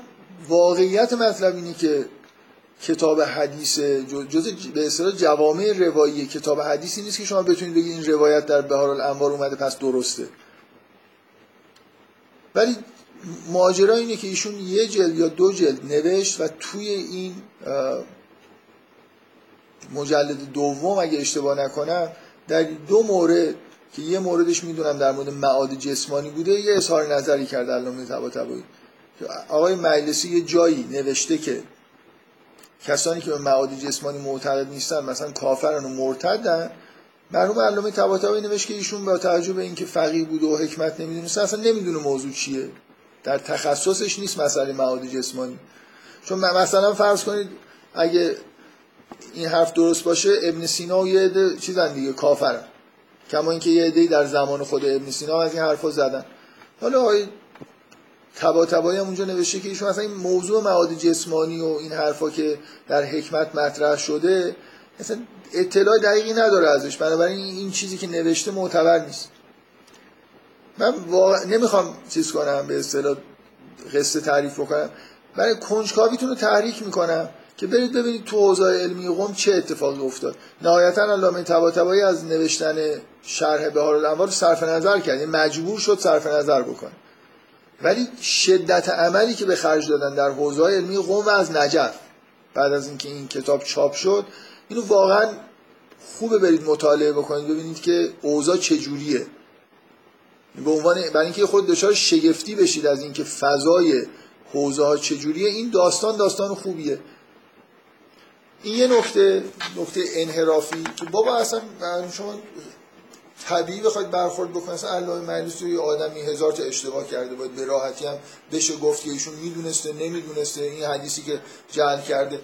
واقعیت مطلب اینه که کتاب حدیث جز به اصطلاح جوامع روایی کتاب حدیثی نیست که شما بتونید بگید این روایت در بهار الانوار اومده پس درسته. ولی ماجرا اینه که ایشون یه جلد یا دو جلد نوشت و توی این مجلد دوم اگه اشتباه نکنم در دو مورد که یه موردش می‌دونم در مورد معاد جسمانی بوده یه اظهار نظری کرد علامه طباطبایی. آقای مجلسی یه جایی نوشته که کسانی که به معاد جسمانی معتقد نیستن مثلا کافرن و مرتدن مرحوم علامه طباطبایی نوشت که ایشون با توجه به اینکه فقیه بوده و حکمت نمی‌دونست اصلا نمی‌دونه موضوع چیه. در تخصصش نیست مسئله معاد جسمانی. چون مثلا فرض کنید اگه این حرف درست باشه ابن سینا و یه چیزن دیگه کافرن. کما اینکه یه عده در زمان خود ابن سینا از این حرفا زدن. حالا تبا تبایی هم اونجا نوشته که ایشون اصلا این موضوع مواد جسمانی و این حرفا که در حکمت مطرح شده اصلا اطلاع دقیقی نداره ازش. بنابراین این چیزی که نوشته معتبر نیست. من واقع نمی‌خوام چیز کنم به اصطلاح قصه تعریف بکنم. برای کنجکاویتون رو تحریک می‌کنم. که برید ببینید تو حوزه علمی قوم چه اتفاقی افتاد. نهایتا علامه طباطبایی از نوشتن شرح بهار الانوار صرف نظر کرد. یعنی مجبور شد صرف نظر بکنه. ولی شدت عملی که به خرج دادن در حوزه علمی قوم و از نجف. بعد از اینکه این کتاب چاپ شد اینو واقعا خوبه برید مطالعه بکنید ببینید که اوضاع چجوریه. به عنوان برای اینکه خود دچار شگفتی بشید از اینکه فضای حوزه ها چجوریه این داستان داستان خوبیه. این یه نکته نکته انحرافی. که بابا اصلا شما طبیعی بخواید برخورد بکنید. اصلا علامه مجلسی یه آدمی هزار تا اشتباه کرده باید به راحتی هم بشه گفت که ایشون می‌دونسته نمی‌دونسته این حدیثی که جعل کرده.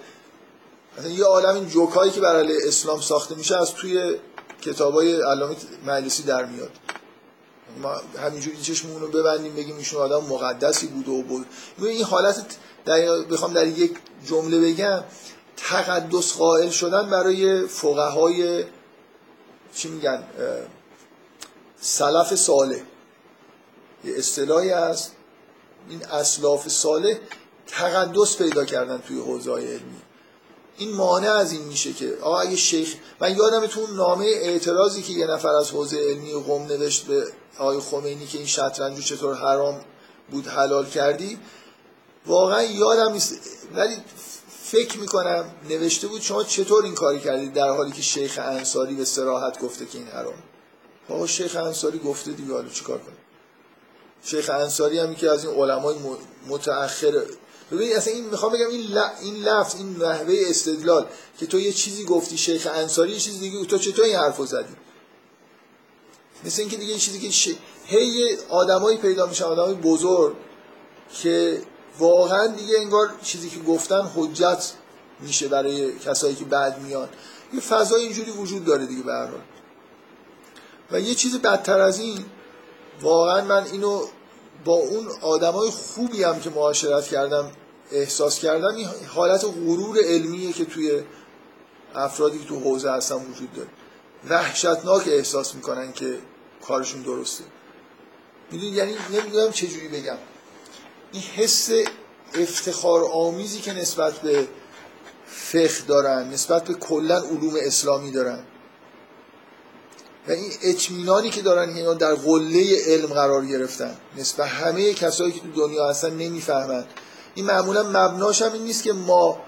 مثلا یه عالم این جوکایی که برای اسلام ساخته میشه از توی کتابای علامه مجلسی در میاد. ما همینجوری چشممون رو ببندیم بگیم ایشون آدم مقدسی بود و بود این حالت در بخوام در یک جمله بگم. تقدس قائل شدن برای فقهای چی میگن سلف صالح. یه اصطلاحی هست. این اسلاف صالح تقدس پیدا کردن توی حوزه علمی. این مانع از این میشه که آقا اگه شیخ من یادم تو نامه اعتراضی که یه نفر از حوزه علمی قم نوشت به آقای خمینی که این شطرنج رو چطور حرام بود حلال کردی واقعا یادم نیست. ولی فکر می‌کنم نوشته بود شما چطور این کاری کردید در حالی که شیخ انصاری به سراحت گفته که این حرام؟ بابا شیخ انصاری گفته دیگه حالا چیکار کنیم؟ شیخ انصاری هم که از این علمای متأخر. ببینید اصلا این می‌خوام بگم این این لفظ این نحوه استدلال که تو یه چیزی گفتی شیخ انصاری یه چیزی دیگه تو چطور این حرفو زدی؟ مثل اینکه دیگه یه چیزی که ش... هی آدمایی پیدا میشن آدمای بزرگ که واقعا دیگه انگار چیزی که گفتن حجت میشه برای کسایی که بعد میان. یه فضای اینجوری وجود داره دیگه به و یه چیز بدتر از این واقعا من اینو با اون آدمای خوبی هم که معاشرت کردم احساس کردم این حالت غرور علمیه که توی افرادی که تو حوزه هستن وجود داره. وحشتناک احساس می‌کنن که کارشون درسته. می‌دونی یعنی نمی‌دونم چجوری بگم. این حس افتخار آمیزی که نسبت به فقه دارن نسبت به کلا علوم اسلامی دارن. و این اطمینانی که دارن اینا در قله علم قرار گرفتن. نسبت همه کسایی که تو دنیا هستن نمی‌فهمن. این معمولا مبناش هم این نیست که ما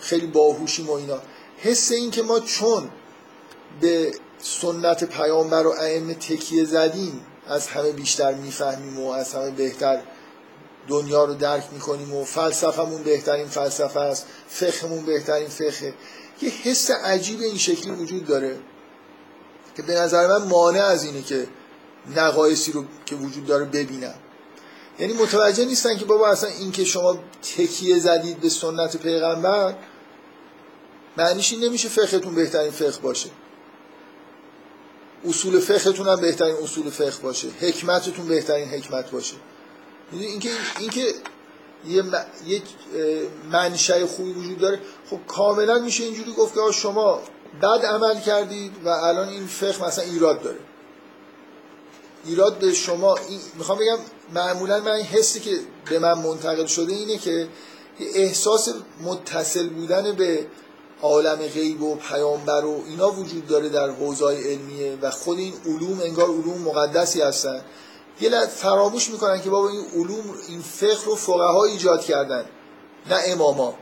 خیلی باهوشیم و اینا. حس این که ما چون به سنت پیامبر و ائمه تکیه زدیم از همه بیشتر می‌فهمیم و از همه بهتر دنیا رو درک می‌کنیم و فلسفهمون بهترین فلسفه است فقهمون بهترین فقه. یه حس عجیب این شکلی وجود داره که به نظر من مانع از اینه که نقایصی رو که وجود داره ببینم یعنی متوجه نیستن که بابا اصلا این که شما تکیه زدید به سنت پیغمبر معنیش این نمیشه فقهتون بهترین فقه باشه. اصول فقهتون هم بهترین اصول فقه باشه. حکمتتون بهترین حکمت باشه. اینکه اینکه یه یک منشأ خوبی وجود داره. خب کاملا میشه اینجوری گفت که شما بد عمل کردید و الان این فقه مثلا ایراد داره. ایراد به شما می‌خوام بگم معمولا من این حسی که به من منتقل شده اینه که احساس متصل بودن به عالم غیب و پیامبر و اینا وجود داره در حوزای علمیه و خود این علوم انگار علوم مقدسی هستن. یه لحظه فراموش می‌کنن که بابا این علوم این فقه رو فقها ایجاد کردن نه اماما.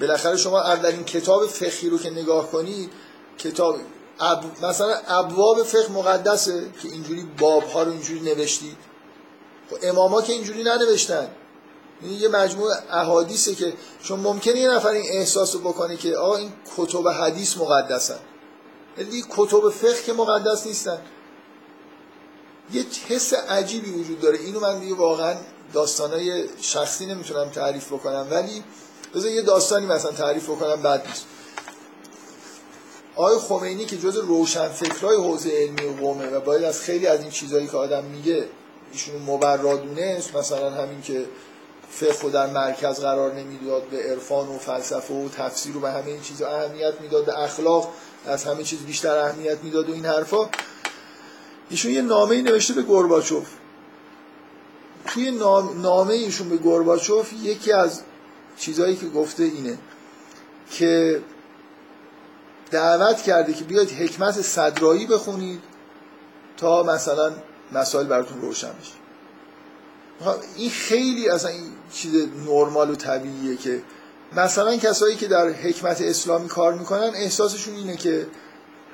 بالاخره شما اولین کتاب فقهی رو که نگاه کنید کتاب اب... مثلا ابواب فقه مقدسه که اینجوری باب ها رو اینجوری نوشتید خب اماما که اینجوری ننوشتن. این یه مجموع احادیثه که شما ممکنه یه نفر این احساس رو بکنه که آقا این کتب حدیث مقدسن. ولی کتب فقه که مقدس نیستن. یه حس عجیبی وجود داره. اینو من دیگه واقعا داستانای شخصی نمی‌تونم تعریف بکنم ولی بذار یه داستانی مثلا تعریف بکنم بعد نیست. آقای خمینی که جز روشن فکرهای حوزه علمی قومه و باید از خیلی از این چیزهایی که آدم میگه ایشون مبرا دونست مثلا همین که فقه در مرکز قرار نمی‌داد به عرفان و فلسفه و تفسیر و به همه این چیزا اهمیت می‌داد به اخلاق از همه چیز بیشتر اهمیت می‌داد و این حرفا. ایشون یه نامه ای نوشته به گورباچوف. توی نامه ایشون به گورباچوف یکی از چیزهایی که گفته اینه که دعوت کرده که بیاید حکمت صدرایی بخونید تا مثلا مسائل براتون روشن بشه. این خیلی اصلا این چیز نرمال و طبیعیه که مثلا کسایی که در حکمت اسلامی کار می‌کنن احساسشون اینه که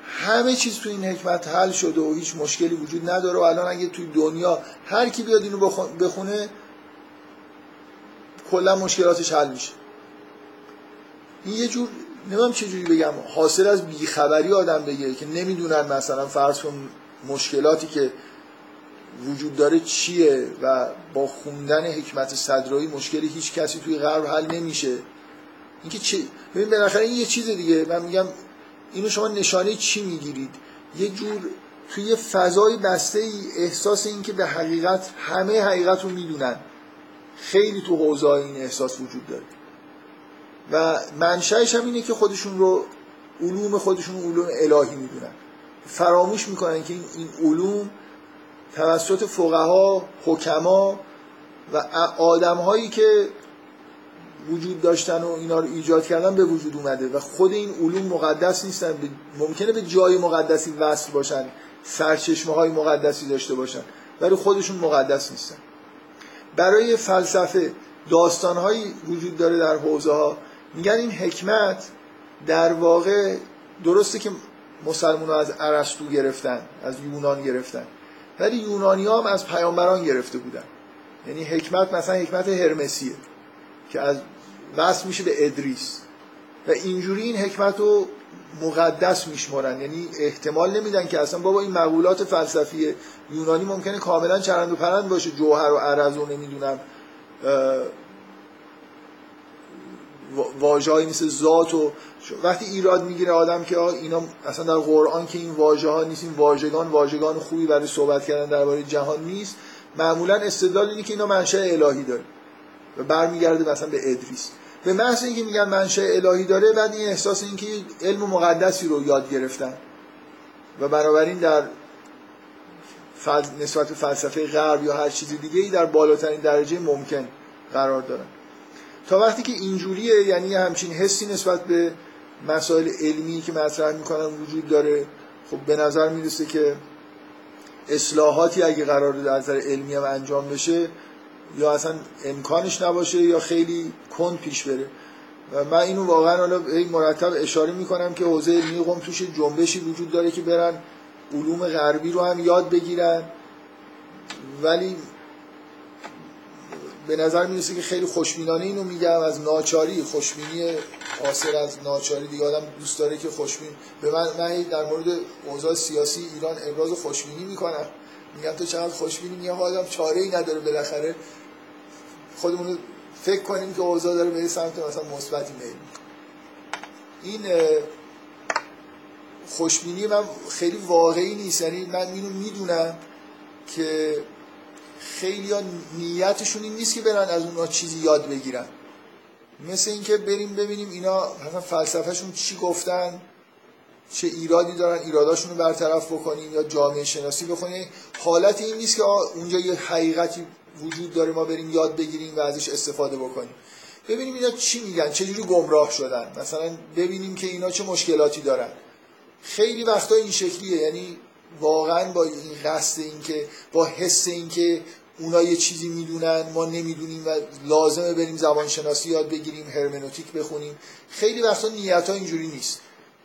همه چیز تو این حکمت حل شده و هیچ مشکلی وجود نداره و الان اگه توی دنیا هر کی بیاد اینو بخونه کلا مشکلاتش حل میشه. این یه جور نمیم چه جوری بگم حاصل از بیخبری آدم بگه که نمی‌دونن مثلا فرض کن مشکلاتی که وجود داره چیه و با خوندن حکمت صدرایی مشکلی هیچ کسی توی غرب حل نمیشه. اینکه چه ببین بالاخره این یه چیز دیگه. من میگم اینو شما نشانه چی می‌گیرید؟ یه جور توی فضای بسته ای احساس این که به حقیقت همه حقیقت رو می‌دونن. خیلی تو حوزه این احساس وجود داره. و منشأش هم اینه که خودشون رو علوم خودشون علوم الهی می‌دونن. فراموش می‌کنن که این علوم توسط فقها حکما و آدم هایی که وجود داشتن و اینا رو ایجاد کردن به وجود اومده و خود این علوم مقدس نیستن. ممکنه به جای مقدسی وصل باشن سرچشمه های مقدسی داشته باشن ولی خودشون مقدس نیستن. برای فلسفه داستان هایی وجود داره در حوزه ها میگن این حکمت در واقع درسته که مسلمان از عرستو گرفتن از یونان گرفتن ولی یونانی هم از پیامبران گرفته بودن. یعنی حکمت مثلا حکمت هرمسیه که از وصل میشه به ادریس. و اینجوری این حکمت رو مقدس میشمارن. یعنی احتمال نمیدن که اصلا بابا این مقولات فلسفی یونانی ممکنه کاملا چرند و پرند باشه. جوهر و عرض و نمی‌دونم واژه‌ای مثل ذات و وقتی ایراد می‌گیره آدم که اینا اصلا در قرآن که این واژه ها نیست این واژگان واژگان خوبی برای صحبت کردن درباره جهان نیست معمولا استدلال اینه که اینا منشأ الهی داره و برمیگرده مثلا به ادریس. به محض اینکه میگن منشأ الهی داره بعد این احساس اینکه علم مقدسی رو یاد گرفتن. و بنابراین در فل... نسبت به فلسفه غرب یا هر چیزی دیگه ای در بالاترین درجه ممکن قرار دارن. تا وقتی که اینجوریه یعنی همچین حسی نسبت به مسائل علمی که مطرح می‌کنن وجود داره خب به نظر می‌رسه که اصلاحاتی اگه قرار در نظر علمی هم انجام بشه یا اصلا امکانش نباشه یا خیلی کند پیش بره. و من اینو واقعا حالا مرتب اشاره می‌کنم که حوزه علمی قم توش جنبشی وجود داره که برن علوم غربی رو هم یاد بگیرن. ولی به نظر می‌رسه که خیلی خوشبینانه اینو میگم از ناچاری خوشبینی حاصل از ناچاری دیگه آدم دوست داره که خوشبین به من من در مورد اوضاع سیاسی ایران ابراز خوشبینی می‌کنم. میگم تو چقدر خوشبینی؟ میگم آدم چاره ای نداره بالاخره. خودمون فکر کنیم که اوضاع داره به سمت مثلا مثبتی میل این خوشبینی من خیلی واقعی نیست. یعنی من اینو می‌دونم که خیلی ها نیتشون این نیست که برن از اونها چیزی یاد بگیرن. مثل اینکه بریم ببینیم اینا مثلا فلسفهشون چی گفتن چه ایرادی دارن ایراداشون رو برطرف بکنیم یا جامعه شناسی بخونیم حالت این نیست که اونجا یه حقیقتی وجود داره ما بریم یاد بگیریم و ازش استفاده بکنیم. ببینیم اینا چی میگن چه جوری گمراه شدن. مثلا ببینیم که اینا چه مشکلاتی دارن. خیلی وقتا این شکلیه یعنی واقعا با این قصد این که با حس این که اونا یه چیزی می‌دونن ما نمی‌دونیم و لازمه بریم زبان شناسی یاد بگیریم هرمنوتیک بخونیم. خیلی وقتا نیت ها اینجوری نیست.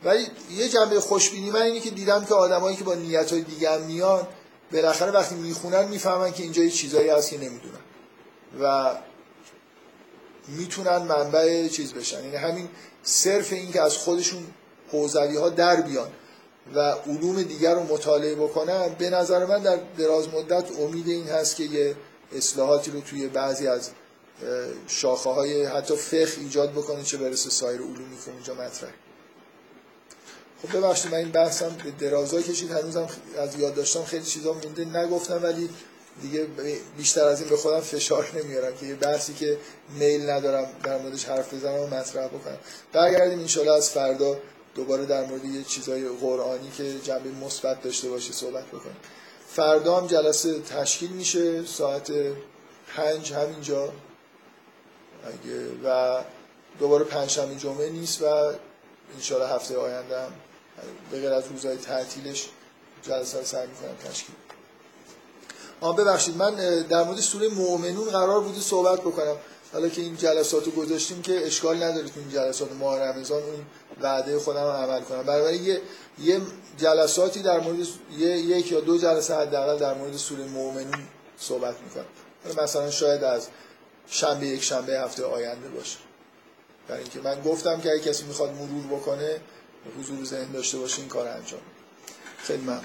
ولی یه جنبه خوشبینی من اینه که دیدم که آدمایی که با نیت های دیگه میان بالاخره وقتی می‌خونن می‌فهمن که اینجا یه چیزایی هست که نمی‌دونن. و می‌تونن منبع چیز بشن. یعنی همین صرف این که از خودشون حوزوی ها در بیان و علوم دیگر رو مطالعه بکنن به نظر من در دراز مدت امید این هست که یه اصلاحاتی رو توی بعضی از شاخه های حتی فقه ایجاد بکنه چه برسه سایر علومی که اونجا مطرح خب ببخشید من این بحثم به درازا کشید. هنوزم از یاد داشتم خیلی چیزا مونده نگفتم ولی دیگه بیشتر از این به خودم فشار نمیارم که یه بحثی که میل ندارم در موردش حرف بزنم و مطرح بکنم. برگردیم انشالله از فردا دوباره در مورد یه چیزای قرآنی که جنبه مثبت داشته باشه صحبت بکنیم. فردا هم جلسه تشکیل میشه ساعت پنج همینجا. اگه و دوباره پنجشنبه جمعه نیست و انشالله هفته آینده هم به از روزهای تعطیلش جلسه رو سعی می‌کنم تشکیل آن ببخشید من در مورد سوره مؤمنون قرار بوده صحبت بکنم. حالا که این جلسات رو گذاشتیم که اشکال نداره تو این جلسات ماه رمضان اون وعده خودم رو عمل کنم. برای یه یه جلساتی در مورد یه یک یا دو جلسه حداقل در مورد سوره مؤمنون صحبت می‌کنم. مثلا شاید از شنبه یک شنبه هفته آینده باشه. برای اینکه من گفتم که اگه کسی می‌خواد مرور بکنه حضور ذهن داشته باشه این کار انجام. خیلی من